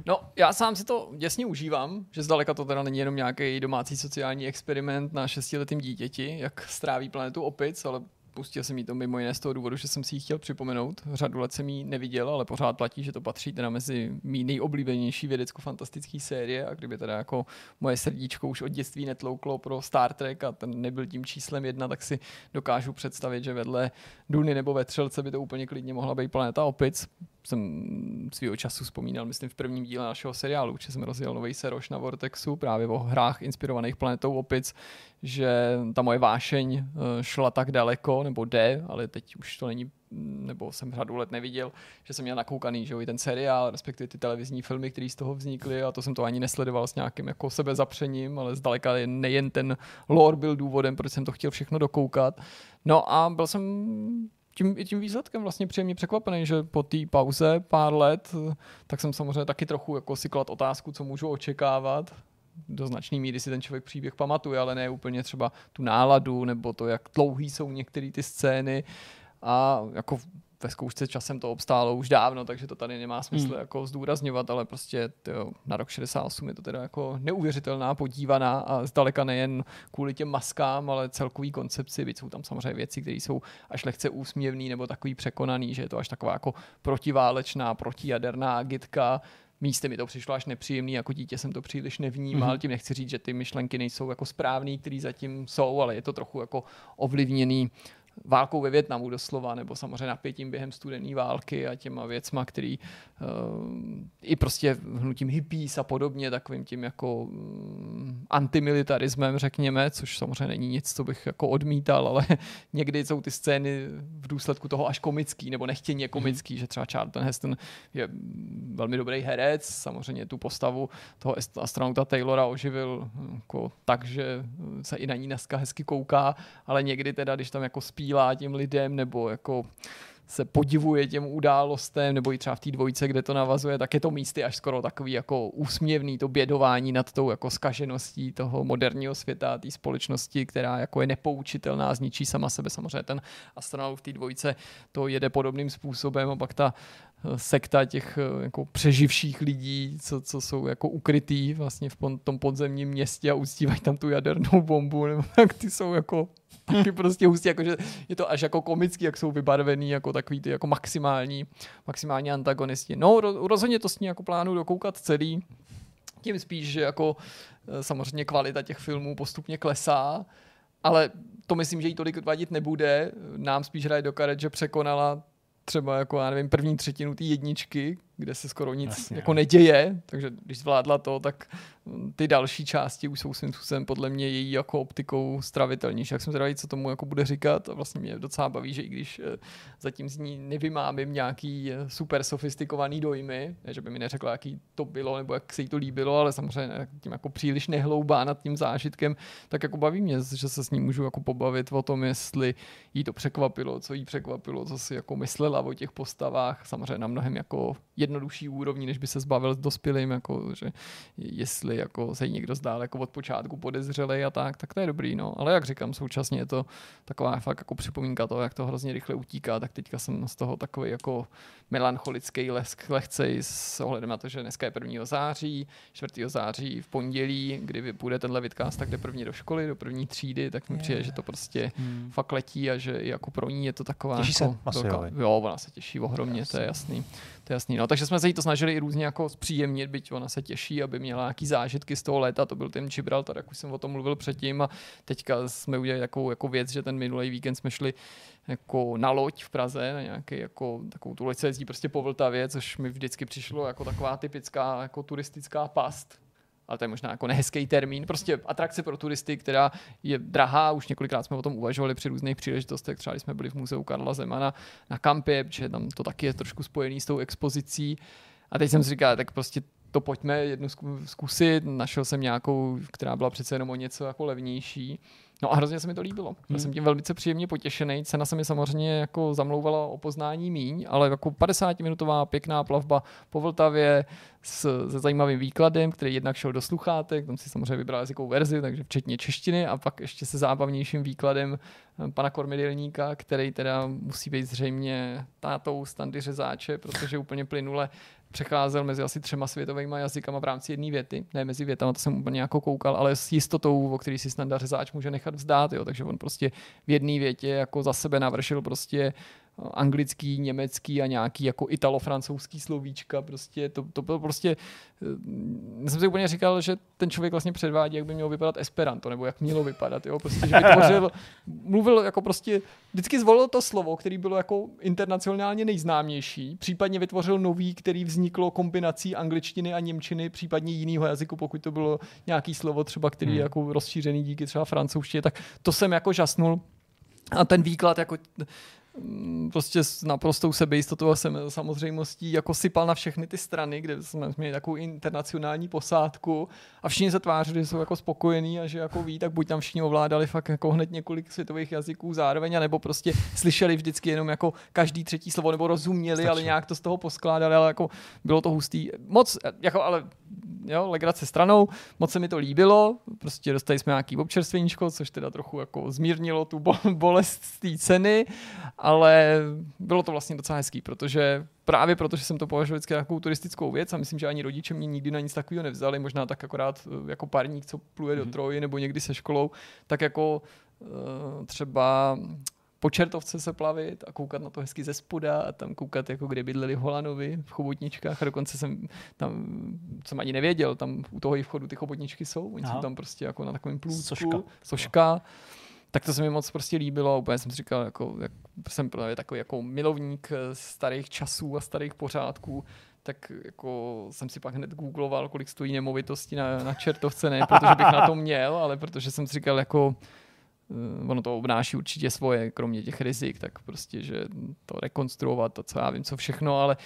No, já sám si to děsně užívám, že zdaleka to teda není jenom nějaký domácí sociální experiment na šestiletým dítěti, jak stráví planetu opic, ale pustil jsem jí to mimo jiné z toho důvodu, že jsem si ji chtěl připomenout. Řadu let jsem ji neviděl, ale pořád platí, že to patří teda mezi mý nejoblíbenější vědecko-fantastické série a kdyby teda jako moje srdíčko už od dětství netlouklo pro Star Trek a ten nebyl tím číslem jedna, tak si dokážu představit, že vedle Duny nebo Vetřelce by to úplně klidně mohla být planeta opic. Jsem svýho času vzpomínal, myslím, v prvním díle našeho seriálu, že jsem rozjel nový seroš na Vortexu právě o hrách inspirovaných planetou opic, že ta moje vášeň eh, šla tak daleko, nebo jde, ale teď už to není, nebo jsem řadu let neviděl, že jsem měl nakoukaný, že i ten seriál, respektive ty televizní filmy, které z toho vznikly a to jsem to ani nesledoval s nějakým jako sebezapřením, ale zdaleka jen- nejen ten lore byl důvodem, proč jsem to chtěl všechno dokoukat. No a byl jsem tím, i tím výsledkem vlastně příjemně překvapený, že po té pauze pár let, tak jsem samozřejmě taky trochu jako si klad otázku, co můžu očekávat. Do značné míry si ten člověk příběh pamatuje, ale ne úplně třeba tu náladu, nebo to, jak dlouhý jsou některé ty scény. A jako ve zkoušce časem to obstálo už dávno, takže to tady nemá smysl Hmm. jako zdůrazňovat, ale prostě tyjo, na rok 68 je to teda jako neuvěřitelná podívaná a zdaleka nejen kvůli těm maskám, ale celkový koncepci, byť jsou tam samozřejmě věci, které jsou až lehce úsměvný nebo takový překonaný, že je to až taková jako protiválečná, protijaderná agitka, místem mi to přišlo až nepříjemný, jako dítě jsem to příliš nevnímal, Mhm. tím nechci říct, že ty myšlenky nejsou jako správný, které zatím jsou, ale je to trochu jako ovlivněný válkou ve Větnamu doslova, nebo samozřejmě napětím během studené války a těma věcma, který uh, i prostě hnutím hippies a podobně, takovým tím jako um, antimilitarismem, řekněme, což samozřejmě není nic, co bych jako odmítal, ale někdy jsou ty scény v důsledku toho až komický, nebo nechtěně komický, mm. že třeba Charlton Heston je velmi dobrý herec, samozřejmě tu postavu toho astronauta Taylora oživil jako tak, že se i na ní dneska hezky kouká, ale někdy teda, když tam jako spílá těm lidem, nebo jako se podivuje těm událostem, nebo i třeba v té dvojce, kde to navazuje, tak je to místy až skoro takový jako úsměvný, to bědování nad tou jako skažeností toho moderního světa, té společnosti, která jako je nepoučitelná, zničí sama sebe. Samozřejmě ten astronaut v té dvojce to jede podobným způsobem a pak ta sekta těch eh, jako přeživších lidí, co, co jsou jako ukrytý vlastně v tom podzemním městě a uctívají tam tu jadernou bombu, nebo tak ty jsou jako taky prostě hustí, jakože je to až jako komický, jak jsou vybarvený jako takový ty jako maximální, maximální antagonisti. No rozhodně to s ní jako plánu dokoukat celý, tím spíš, že jako eh, samozřejmě kvalita těch filmů postupně klesá, ale to myslím, že jí tolik vadit nebude. Nám spíš hraje do karet, že překonala třeba jako, já nevím, první třetinu té jedničky, kde se skoro nic Jasně, jako neděje, takže když zvládla to, tak ty další části už jsou svým způsobem podle mě její jako optikou stravitelnější. Jak jsem zvědavý, co tomu jako bude říkat a vlastně mě docela baví, že i když eh, zatím z ní nevymámím nějaký eh, super sofistikovaný dojmy, že by mi neřekla, jaký to bylo nebo jak se jí to líbilo, ale samozřejmě tím jako příliš nehloubá nad tím zážitkem, tak jako baví mě, že se s ní můžu jako pobavit o tom, jestli jí to překvapilo, co jí překvapilo, co si jako myslela o těch postavách, samozřejmě na mnohem jako jednodušší úrovni, než by se zbavil s dospělým, jako, že jestli jako se jí někdo zdál jako od počátku podezřelej a tak, tak to je dobrý, no. Ale jak říkám, současně je to taková fakt jako připomínka toho, jak to hrozně rychle utíká, tak teďka jsem z toho takový jako melancholický lesk, lehcej s ohledem na to, že dneska je 1. září, 4. září v pondělí, kdy půjde tenhle vidcast, tak jde první do školy, do první třídy, tak mi přijde, že to prostě hmm. fakt letí a že jako pro ní je to taková Těší jako, se, asi, velká, jo, ona se těší ohromně, to je jasný. To je jasný. No, takže jsme se jí to snažili i různě jako zpříjemnit, byť ona se těší, aby měla nějaký zážitky z toho léta. To byl ten Gibraltar, jak už jsem o tom mluvil předtím. A teďka jsme udělali takovou jako věc, že ten minulý víkend jsme šli jako na loď v Praze, na nějaký jako takovou tu loď se jezdí prostě po Vltavě, což mi vždycky přišlo jako taková typická jako turistická past ale to je možná jako nehezký termín, prostě atrakce pro turisty, která je drahá, už několikrát jsme o tom uvažovali při různých příležitostech, třeba když jsme byli v muzeu Karla Zemana na kampě, protože tam to taky je trošku spojený s tou expozicí. A teď jsem si říkal, tak prostě to pojďme jednu zkusit, našel jsem nějakou, která byla přece jenom o něco jako levnější. No a hrozně se mi to líbilo. Hmm. Já jsem tím velmi příjemně potěšený. Cena se mi samozřejmě jako zamlouvala o poznání míň, ale jako 50-minutová pěkná plavba po Vltavě s, se zajímavým výkladem, který jednak šel do sluchátek, tam si samozřejmě vybral jazykovou verzi, takže včetně češtiny a pak ještě se zábavnějším výkladem eh, pana kormidelníka, který teda musí být zřejmě tátou standy řezáče, protože úplně plynule přecházel mezi asi třema světovými jazykama v rámci jedné věty. Ne mezi větama, to jsem úplně jako koukal, ale s jistotou, o který si snad řezáč může nechat vzdát. Jo. Takže on prostě v jedné větě jako za sebe navršil prostě anglický, německý a nějaký jako italo-francouzský slovíčka. Prostě to, to bylo prostě, já eh, jsem si úplně říkal, že ten člověk vlastně předvádí, jak by mělo vypadat Esperanto, nebo jak mělo vypadat, jo, prostě, že vytvořil, mluvil jako prostě, vždycky zvolil to slovo, který bylo jako internacionálně nejznámější, případně vytvořil nový, který vzniklo kombinací angličtiny a němčiny, případně jiného jazyku, pokud to bylo nějaký slovo třeba, který je hmm. jako rozšířený díky třeba francouzštině, tak to jsem jako žasnul. A ten výklad jako prostě s naprostou sebejistotou a samozřejmostí jako sypal na všechny ty strany, kde jsme měli takovou internacionální posádku a všichni se tvářili, že jsou jako spokojení a že jako ví, tak buď tam všichni ovládali fakt jako hned několik světových jazyků zároveň, nebo prostě slyšeli vždycky jenom jako každý třetí slovo, nebo rozuměli, Stačí. ale nějak to z toho poskládali, ale jako bylo to hustý. Moc, jako ale jo, legrace stranou, moc se mi to líbilo, prostě dostali jsme nějaký občerstveníčko, což teda trochu jako zmírnilo tu bolest z té ceny, ale bylo to vlastně docela hezký, protože právě protože jsem to považoval vždycky jako turistickou věc a myslím, že ani rodiče mě nikdy na nic takového nevzali, možná tak akorát eh, jako párník, co pluje do mhm. Troji nebo někdy se školou, tak jako uh, třeba po Čertovce se plavit a koukat na to hezky ze spoda a tam koukat, jako kde bydleli Holanovi v chobotničkách a dokonce jsem tam, jsem ani nevěděl, tam u toho i vchodu ty chobotničky jsou, oni Aha. jsou tam prostě jako na takovém plůcku, soška. soška. Tak to se mi moc prostě líbilo a úplně jsem si říkal, jako, jak jsem právě takový jako milovník eh, starých časů a starých pořádků, tak jako jsem si pak hned googloval, kolik stojí nemovitosti na, na čertovce, ne protože bych na to měl, ale protože jsem si říkal, jako eh, ono to obnáší určitě svoje, kromě těch rizik, tak prostě, že to rekonstruovat, to co já vím, co všechno, ale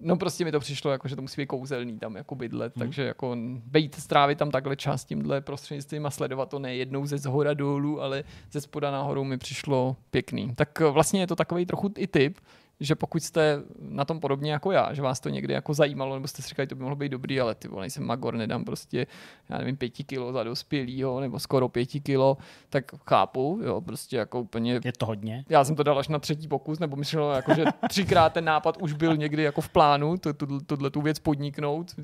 No prostě mi to přišlo, jako, že to musí být kouzelný tam jako bydlet, hmm. takže jako bejt, strávit tam takhle čas tímhle prostřednictvím a sledovat to nejednou ze zhora dolů, ale ze spoda nahoru mi přišlo pěkný. Tak vlastně je to takový trochu i typ, že pokud jste na tom podobně jako já, že vás to někdy jako zajímalo, nebo jste si říkali, to by mohlo být dobrý, ale ty vole, nejsem magor, nedám prostě, já nevím, pěti kilo za dospělýho, nebo skoro pěti kilo, tak chápu, jo, prostě jako úplně. Je to hodně. Já jsem to dal až na třetí pokus, nebo myslel, jako, že třikrát ten nápad už byl někdy jako v plánu, tuhle tu věc podniknout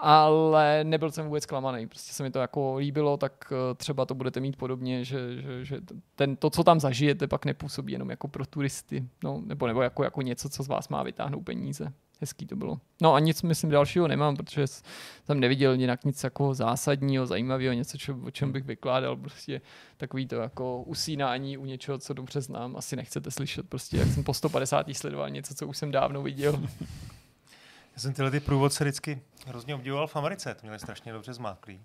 ale nebyl jsem vůbec zklamaný. Prostě se mi to jako líbilo, tak eh, třeba to budete mít podobně, že, že, že ten, to, co tam zažijete, pak nepůsobí jenom jako pro turisty, no, nebo, nebo jako, jako něco, co z vás má vytáhnout peníze. Hezký to bylo. No a nic, myslím, dalšího nemám, protože jsem neviděl jinak nic jako zásadního, zajímavého, něco, čo, o čem bych vykládal. Prostě takový to jako usínání u něčeho, co dobře znám, asi nechcete slyšet. Prostě jak jsem po 150. sledoval něco, co už jsem dávno viděl. Já jsem tyhle ty průvodce vždycky hrozně obdivoval v Americe, to měli strašně dobře zmáklý.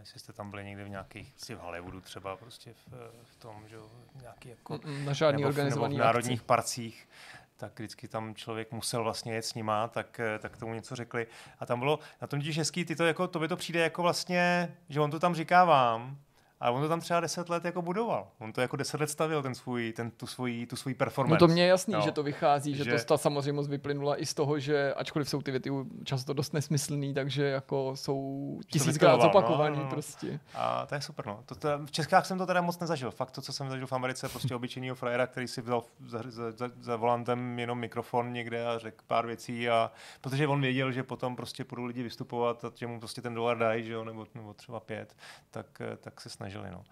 Jestli jste tam byli někdy v nějakých, si v Hollywoodu třeba prostě v, v tom, že nějaký jako... Na žádný nebo, organizovaný nebo v národních akci. parcích, tak vždycky tam člověk musel vlastně jet s nima, tak, tak tomu něco řekli. A tam bylo na tom díž hezký, ty to jako, to by to přijde jako vlastně, že on to tam říká vám, ale on to tam třeba deset let jako budoval. On to jako deset let stavil, ten svůj, ten, tu, svoji, tu svůj performance. No to mě je jasný, no. že to vychází, že, že to ta samozřejmě moc vyplynula i z toho, že ačkoliv jsou ty věty často dost nesmyslný, takže jako jsou tisíckrát zopakovaný no, no, no. prostě. A to je super, no. To, to, v Českách jsem to teda moc nezažil. Fakt to, co jsem zažil v Americe, prostě obyčejného frajera, který si vzal za, za, za, za, volantem jenom mikrofon někde a řekl pár věcí a protože on věděl, že potom prostě budou lidi vystupovat a že mu prostě ten dolar dají, že jo, nebo, nebo třeba pět, tak, tak se snaží snažili. No.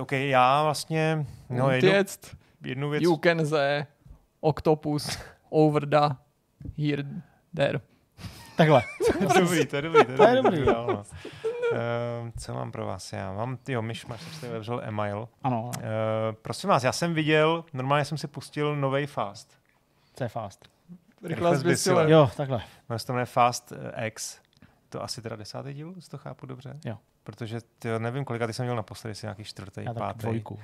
OK, já vlastně... No, jednu, jednu věc... You can say octopus over the here, there. Takhle. dobrý, to je dobrý. To je dobrý. dobrý. Uh, co mám pro vás? Já mám, jo, myš, máš jste vevřel email. Ano. Uh, prosím vás, já jsem viděl, normálně jsem si pustil nový Fast. Co je Fast? Rychle Jo, takhle. Jmenuje se to Fast X. To asi teda desátý díl, to chápu dobře? Jo. Protože ty nevím, kolika ty jsem měl naposledy, jestli nějaký čtvrtý, Já pátý. Dvojku.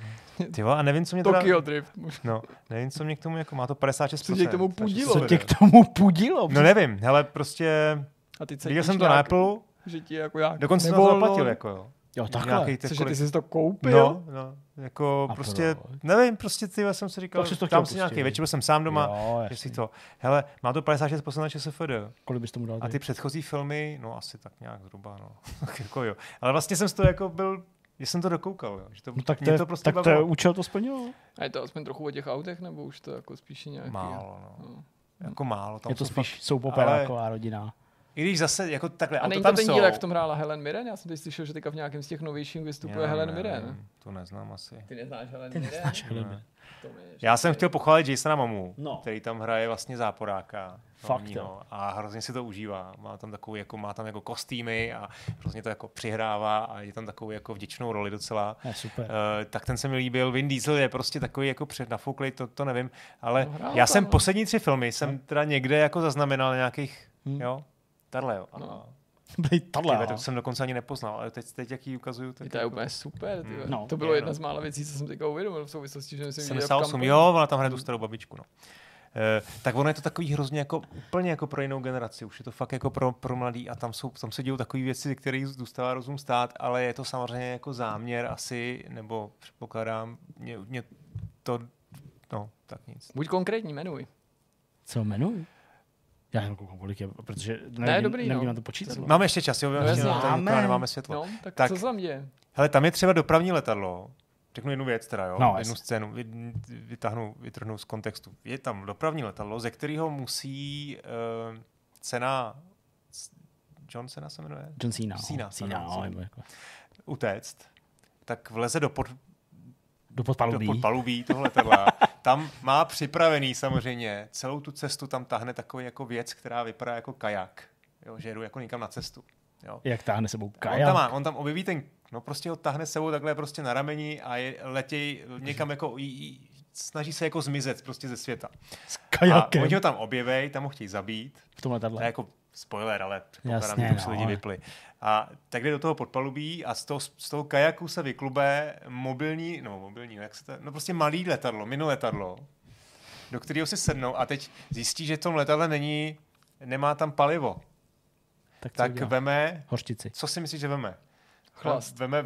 Ty a nevím, co mě teda... Tokyo Drift. No, nevím, co mě k tomu, jako má to 56%. Co tě k tomu pudilo? Co tě k tomu pudilo? No nevím, hele, prostě... A ty viděl jsem to na Apple. Že ti jako já Dokonce jsem to zaplatil, jako jo. Jo, takhle. Nějaký ty, Cože, ty jsi to koupil? No, no. Jako a prostě, proč? nevím, prostě ty jsem si říkal, to tam si nějaký, večer jsem sám doma, jo, že si to, hele, má to 56% na ČSFD. Kolik bys tomu dal? A ty předchozí filmy, no asi tak nějak zhruba, no. jako jo. Ale vlastně jsem z toho jako byl že jsem to dokoukal, jo. Že to, no, tak to, to prostě tak to je účel to splnilo. A je to aspoň trochu o těch autech, nebo už to jako spíš nějaký? Málo, no. no. Jako málo. Tam je to spíš soupoperáková ale... rodina. I když zase jako takhle, a není to ten díl, jak v tom hrála Helen Mirren? Já jsem teď slyšel, že teďka v nějakém z těch novějších vystupuje Já, Helen Mirren. To neznám asi. Ty neznáš Helen Ty neznáš Helen Mirren. Já jsem chtěl pochválit Jasona Mamu, no. který tam hraje vlastně záporáka. Fakt no, A hrozně si to užívá. Má tam takovou, jako, má tam jako kostýmy a hrozně to jako přihrává a je tam takovou jako vděčnou roli docela. Je super. Uh, tak ten se mi líbil. Vin Diesel je prostě takový jako přednafouklý, to, to nevím. Ale no, já jsem poslední tři filmy jsem teda někde jako zaznamenal nějakých, hmm. jo, Tahle, jo. No. Byli tahle, to jsem dokonce ani nepoznal, ale teď, teď jak ji ukazuju, tak... To je jako... úplně super, ty. No, to bylo je, jedna no. z mála věcí, co jsem teďka uvědomil v souvislosti, že jsem 78, jo, ona tam hraje tu starou babičku, no. Uh, tak ono je to takový hrozně jako úplně jako pro jinou generaci, už je to fakt jako pro, pro mladý a tam, jsou, tam se dějí takové věci, které zůstává rozum stát, ale je to samozřejmě jako záměr asi, nebo předpokládám, mě, mě to, no, tak nic. Buď konkrétní, jmenuj. Co jmenuj? Já jenom koukám, kolik je, protože nevím, ne, dobrý, nevím no. na to počítat. Máme ještě čas, jo, no, ještě máme. nemáme světlo. No, tak, tak, co za mě? Hele, tam je třeba dopravní letadlo. Řeknu jednu věc teda, jo, no, jednu scénu, vytáhnu, vytrhnu z kontextu. Je tam dopravní letadlo, ze kterého musí uh, cena John Cena se jmenuje? John Cena. Cena, Cena, no, Cena. Jako. Utéct, tak vleze do pod, do podpalubí. Do podpalubí toho letadla. tam má připravený samozřejmě, celou tu cestu tam tahne takový jako věc, která vypadá jako kajak. Jo, že jedu jako někam na cestu. Jo. Jak táhne sebou On tam, kajak. má, on tam objeví ten, no prostě ho tahne sebou takhle prostě na rameni a je, letěj někam jako, jí, snaží se jako zmizet prostě ze světa. S A kajakem. oni ho tam objevej, tam ho chtějí zabít, V tom to je letadle. jako spoiler, ale předpokládám, Jasně, že už no, lidi vypli. A tak jde do toho podpalubí a z toho, z toho kajaku se vyklube mobilní, no mobilní, no jak se to, no prostě malý letadlo, mini letadlo, do kterého si sednou a teď zjistí, že v tom letadle není, nemá tam palivo. Tak, Tak udělá? veme, Hořčici. co si myslíš, že veme? Chlast. Veme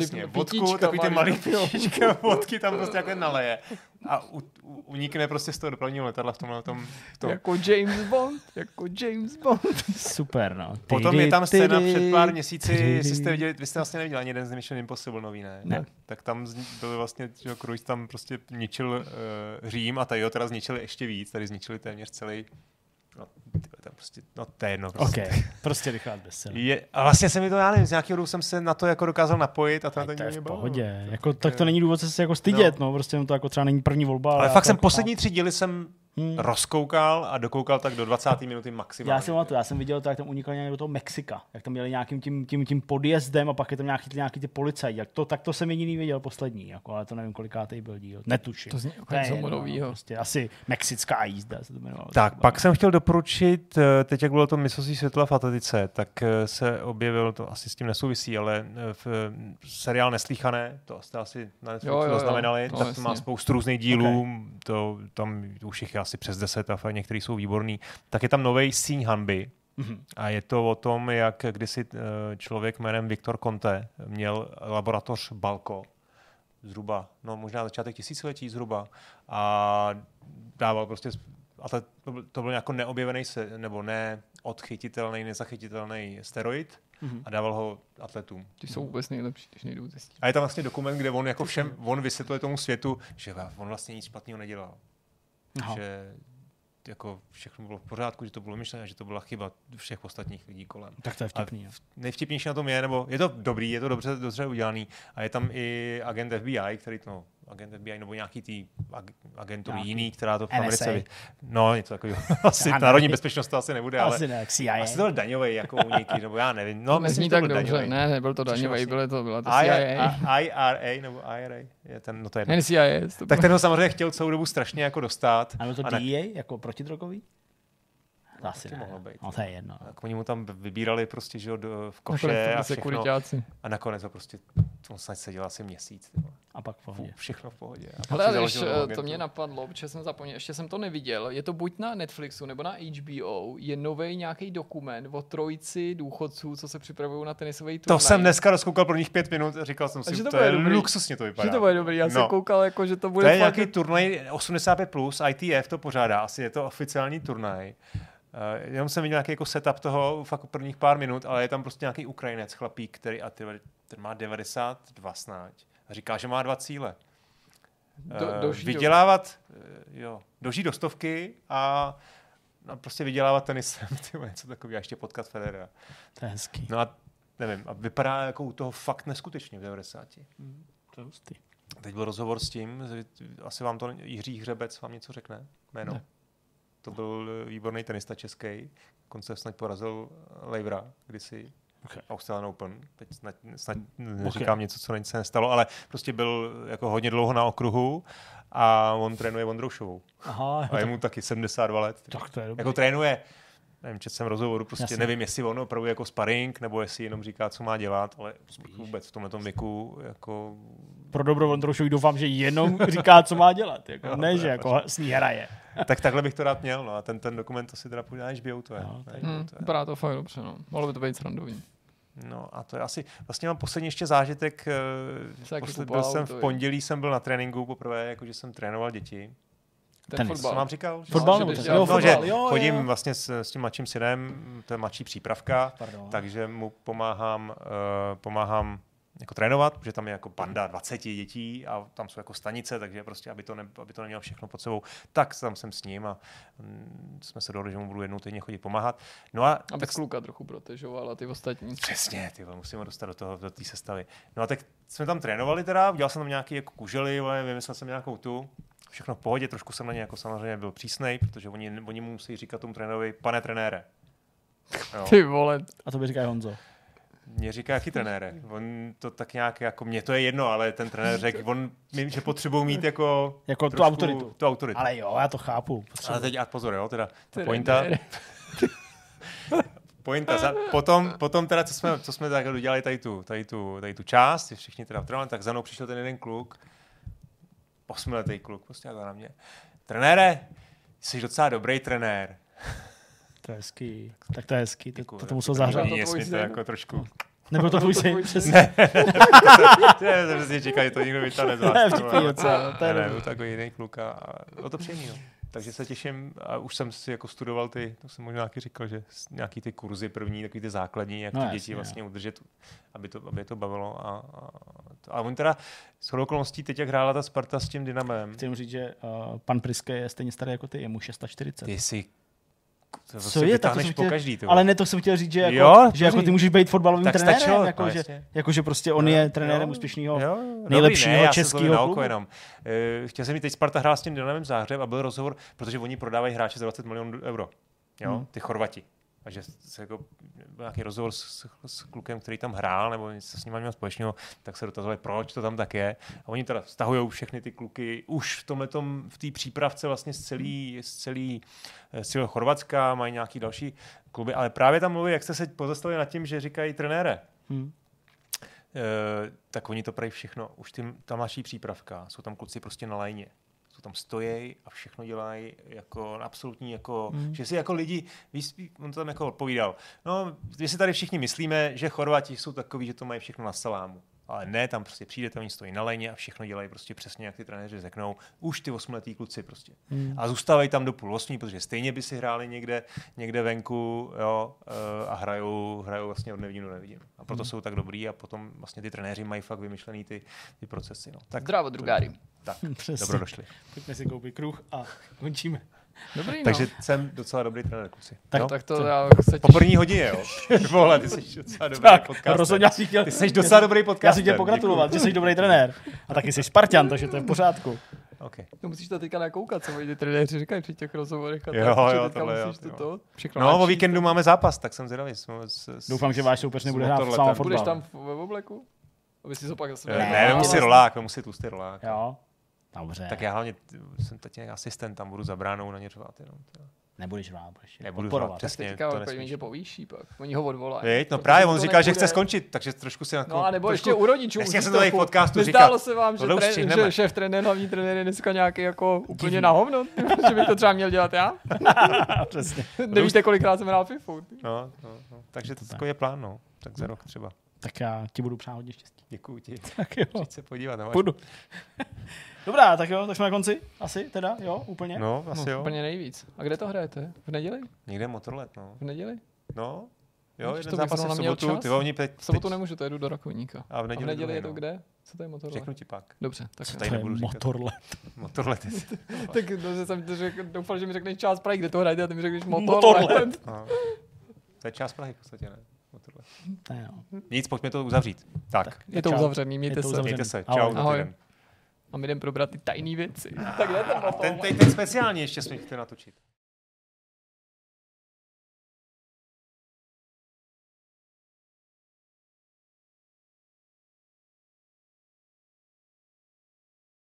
přesně, Ty vodku, pitíčka takový ty malý, pitíčka vodky tam prostě jako naleje a u, u, unikne prostě z toho dopravního letadla v tomhle tom. V tom. Jako James Bond, jako James Bond. Super, no. Potom je tam scéna Tydy, před pár měsíci, tydy. jestli jste viděli, vy jste vlastně neviděli ani jeden z Mission Impossible nový, ne? Ne. Tak, tak tam byl vlastně, že Cruise tam prostě ničil uh, Řím a tady ho teda zničili ještě víc, tady zničili téměř celý, no, tam prostě, no to je jedno. Prostě. prostě rychlá bezcela. Je, a vlastně se mi to, já nevím, z nějakého důvodu jsem se na to jako dokázal napojit a to na to to je v bavilo. pohodě. Jako, tak to není důvod se jako stydět, no. Prostě to jako třeba není první volba. Ale já fakt to jsem jako poslední tři díly jsem Hmm. rozkoukal a dokoukal tak do 20. minuty maximálně. Já si pamatuju, já jsem viděl to, jak tam unikali nějak do toho Mexika, jak tam měli nějakým tím, tím, tím podjezdem a pak je tam nějaký, nějaký ty policajti. Jak to, tak to jsem jediný viděl poslední, jako, ale to nevím, kolikátý byl díl. Netuším. To zní To jako něco no, prostě asi mexická jízda se to jmenovalo. Tak, pak jsem chtěl doporučit, eh, teď jak bylo to mistrovství světla v atletice, tak eh, se objevil, to asi s tím nesouvisí, ale eh, v seriál Neslíchané, to jste asi na Netflixu Jo, jo, jo. zaznamenali, No, tak má spoustu různých dílů, to, tam už jich je asi přes 10 a fakt některý jsou výborný. Tak je tam nový síň hanby, Mhm. a je to o tom, jak kdysi eh, člověk jménem Viktor Conte měl laboratoř Balko, zhruba, no možná začátek tisíciletí zhruba, a dával prostě, a to, to byl- jako neobjevený, se, nebo neodchytitelný, nezachytitelný steroid Mhm. a dával ho atletům. Ty jsou vůbec nejlepší, když nejdou zjistit. A je tam vlastně dokument, kde on jako všem, on vysvětluje tomu světu, že on vlastně nic špatného nedělal. Aha. Že jako všechno bylo v pořádku, že to bylo myšlené, že to byla chyba všech ostatních lidí kolem. Tak to je vtipný. jo. Nejvtipnější na tom je, nebo je to dobrý, je to dobře, dobře udělaný a je tam i agent FBI, který to, no, agent FBI nebo nějaký tý ag, agentury Nějaký jiný, která to v. Americe, vy- no něco takového, asi Já národní bezpečnost to asi nebude, ale Asi ne, jak CIA. asi to byl daňový jako uniky, nebo já nevím, no To myslím, tak byl dobře. daňový. Ne, nebyl to daňový, vlastně- bylo to, byla to CIA. I- IRA nebo IRA, je ten, no to je jedno. NCIS. Tak ten ho samozřejmě chtěl celou dobu strašně jako dostat. A byl to DEA, jako protidrogový? To asi ne. mohlo být. No to je jedno. Tak oni mu tam vybírali prostě, že jo, do- v koše to a všechno. sekuritáci. A nakonec ho prostě, on snad seděl asi měsíc. ty vole. A pak v pohodě. Všechno v pohodě. Ale když novou to mě napadlo, protože jsem zapomněl, ještě jsem to neviděl, je to buď na Netflixu nebo na HBO, je nový nějaký dokument o trojici důchodců, co se připravují na tenisový To turnaj. jsem dneska rozkoukal pro nich pět minut a říkal jsem si, že to, to to je dobrý. luxusně to vypadá. Že to bude dobrý, já jsem No. koukal, jako, že to bude To je fakt... nějaký turnaj 85+, plus, ITF to pořádá, asi je to oficiální turnaj. Uh, jenom jsem viděl nějaký jako setup toho fakt prvních pár minut, ale je tam prostě nějaký Ukrajinec, chlapík, který a ty, ten má 92 snad a říká, že má dva cíle. Do, do- vydělávat, eh, jo, dožít do stovky a no, prostě vydělávat tenisem, ty vole, něco takového, ještě potkat Federera. To je hezký. No a nevím, a vypadá jako u toho fakt neskutečně v 90. To je hustý. Teď byl rozhovor s tím, asi vám to Jiří Hřebec vám něco řekne, jméno. Ne. To byl eh, výborný tenista český, konce snad porazil Leivra kdysi Okay. Australian Open. Teď snad, snad neříkám něco, co nic se nestalo, ale prostě byl jako hodně dlouho na okruhu a on trénuje Vondroušovou. Aha, A je mu taky 72 let. tak to je dobrý. Jako trénuje, nevím, četl jsem rozhovoru, prostě Jasně. nevím, jestli on opravdu jako sparring, nebo jestli jenom říká, co má dělat, ale vůbec v tomhle věku jako Pro dobro Vondroušovi doufám, že jenom říká, co má dělat. Jako, Jo, ne, že jako s ní hraje. tak takhle bych to rád měl, no a ten, ten dokument to si teda půjde na HBO, to je. No, tak- Hmm, to je. vypadá to fakt dobře, no. Mohlo by to být srandový. No a to je asi, vlastně mám poslední ještě zážitek, eh, kupoval byl jsem v pondělí, jsem byl na tréninku poprvé, jakože jsem trénoval děti. Ten Tenis. Co fotbal. vám říkal? Že Fotbal že nebo Jo, no, že fotbal, jo, chodím jo. vlastně s, s tím mladším synem, to je mladší přípravka, Pardon. takže mu pomáhám, uh, pomáhám jako trénovat, protože tam je jako banda 20 dětí a tam jsou jako stanice, takže prostě, aby to, ne, aby to nemělo všechno pod sebou, tak tam jsem s ním a mm, jsme se dohodli, že mu budu jednou týdně chodit pomáhat. No a Aby kluka trochu protežoval a ty ostatní. Přesně, ty vole, musíme dostat do toho, do té sestavy. No a tak jsme tam trénovali teda, udělal jsem tam nějaký jako kužely, vymyslel jsem nějakou tu, všechno v pohodě, trošku jsem na ně jako samozřejmě byl přísnej, protože oni, oni mu musí říkat tomu trénerovi, pane trenére. Jo. Ty vole, A to by říká Honzo. Mě říká, jaký trenére. On to tak nějak, jako mně to je jedno, ale ten trenér řekl, on, my, že potřebují mít jako, Jako tu autoritu. Tu autoritu. Ale, jo, já to chápu. ale teď a pozor, jo, teda ta pointa, pointa. Za, potom, potom teda, co jsme, co jsme tak udělali tady tu, tady tu, tady tu část, všichni teda v tak za mnou přišel ten jeden kluk, osmiletý kluk, prostě jako na mě. Trenére, jsi docela dobrý trenér. To je hezký. Tak to je hezký. To, Děkuju. to, to musel To zahřát. mi to syn? jako trošku... Nebo to tvůj to syn. Ne, to jsem přesně čekal, že to někdo vytáhne z vás. To je to vtipný to je Ne, ne, byl takový jiný kluk a, bylo to příjemný, no. Takže se těším a už jsem si jako studoval ty, to jsem možná nějaký říkal, že nějaký ty kurzy první, takový ty základní, jak No ty jasně, děti jo. vlastně udržet, aby to, aby to bavilo. A, a, a on teda s okolností teď, jak hrála ta Sparta s tím Dynamem, Chci říct, že uh, pan Priske je stejně starý jako ty, je mu 640. ty si to Co prostě je, tak to vytáhneš jsem po chtěl- každý. Ale ne, to jsem chtěl říct, že jako, Jo, že jako ty můžeš být fotbalovým Tak trenérem, stačilo, jako, no, že, jasně. jako, že prostě on Jo, je trenérem jo, úspěšného jo, nejlepšího ne, českého klubu. Jenom. E, chtěl jsem mít teď Sparta hrát s tím Dynamem Záhřeb a byl rozhovor, protože oni prodávají hráče za 20 milionů euro. Jo, Hmm. ty Chorvati. A že se jako, byl nějaký rozhovor s, s, klukem, který tam hrál, nebo něco s ním měl společného, tak se dotazovali, proč to tam tak je. A oni teda stahují všechny ty kluky už v tomhle v té přípravce vlastně z celý, z celý, eh, z celého Chorvatska, mají nějaký další kluby, ale právě tam mluví, jak jste se pozastavili nad tím, že říkají trenére, Hm. Eh, tak oni to prají všechno. Už tím, ta mladší přípravka, jsou tam kluci prostě na lajně. Tam stojí a všechno dělají jako absolutní, jako, Mm. že si jako lidi, víš, on to tam jako odpovídal, no, my si tady všichni myslíme, že Chorvati jsou takový, že to mají všechno na salámu. Ale ne, tam prostě přijdete, oni stojí na lajně a všechno dělají prostě přesně, jak ty trenéři řeknou. Už ty osmletý kluci prostě. Hmm. A zůstávají tam do půl osmí, protože stejně by si hráli někde, někde venku jo, eh, a hrajou, hrajou vlastně od nevidím do nevidím. A proto Hmm. jsou tak dobrý a potom vlastně ty trenéři mají fakt vymyšlený ty, ty procesy. No. Tak, Zdravo, drugári. tak, Přesně. dobro došli. Pojďme si koupit kruh a končíme. Dobrý, no. Takže jsem docela dobrý trenér, kluci. Tak- jo? tak to Co? já se Po těším. první hodině, jo. Vole, ty jsi docela dobrý Tak, podcast. rozhodně já si chtěl, Ty jsi docela dobrý já podcast. si chtěl pogratulovat, že jsi dobrý trenér. A taky jsi Spartan, takže to je v pořádku. Okay. No, musíš to teďka nakoukat, co ty trenéři říkají při těch rozhovorech. A Jo, tak, že jo, tohle jo, musíš to, jo. to. No, o víkendu máme zápas, tak jsem zvědavý. S, s, s, Doufám, že váš soupeř nebude hrát motorletem. samém Budeš fotbal. tam v- ve obleku? Aby si to pak zase... Ne, Ne, ne, no, musí no. rolák, musí tlustý rolák. Jo, dobře. Tak já hlavně jsem teď nějak asistent, tam budu za bránou na ně řvát jenom. tyjo. Nebudeš řvát, budeš Nebudu podporovat. řvát, přesně. Teďka to to že povýší pak. Oni ho odvolají. Viď? No právě, on to říkal, že nebude- chce skončit, takže trošku si na No a nebo trošku, ještě u rodičů. Jasně, jsem to tady v podcastu Nezdálo říkal. se vám, že, tre, že šéf trenér, hlavní trenér je dneska nějaký jako úplně Divný. na hovno, že bych to třeba měl dělat já? Přesně. Nevíte, kolikrát jsem hrál FIFU. No, no, no. Takže to tak. takový je plán, no. Tak za rok třeba. Tak já ti budu přát hodně štěstí. Děkuji ti. Tak jo. Přijď se podívat. Půjdu. Dobrá, tak jo, tak jsme na konci. Asi teda, jo, úplně. no asi No, jo. úplně nejvíc. A kde to hrajete? V neděli? Někde motorlet, no. V neděli? No, jo, Vidíš, jeden zápas je v sobotu, čas. ty vole, oni teď, V sobotu nemůžu, to jedu do Rakovníka. a v A v neděli, neděli druhý, je to no. kde? Co to je motorlet? Řeknu ti pak. Dobře, tak Co tady to je nebudu říkat. motorlet. Motorlet. Tak no, jsem to řekl, doufal, že mi řekneš část Prahy, kde to hrajete, a ty mi řekneš Motorlet. motorlet. No. To je část Prahy v podstatě, ne? Motorlet. To je, no. Nic, pojďme to uzavřít. Tak, Tak. Je to Čau. uzavřený, mějte Je to se. uzavřený. mějte se. Čau, Ahoj. A my jdeme probrat ty tajné věci. Tak jdete ten, ten, ten speciální ještě jsme chtěli natočit.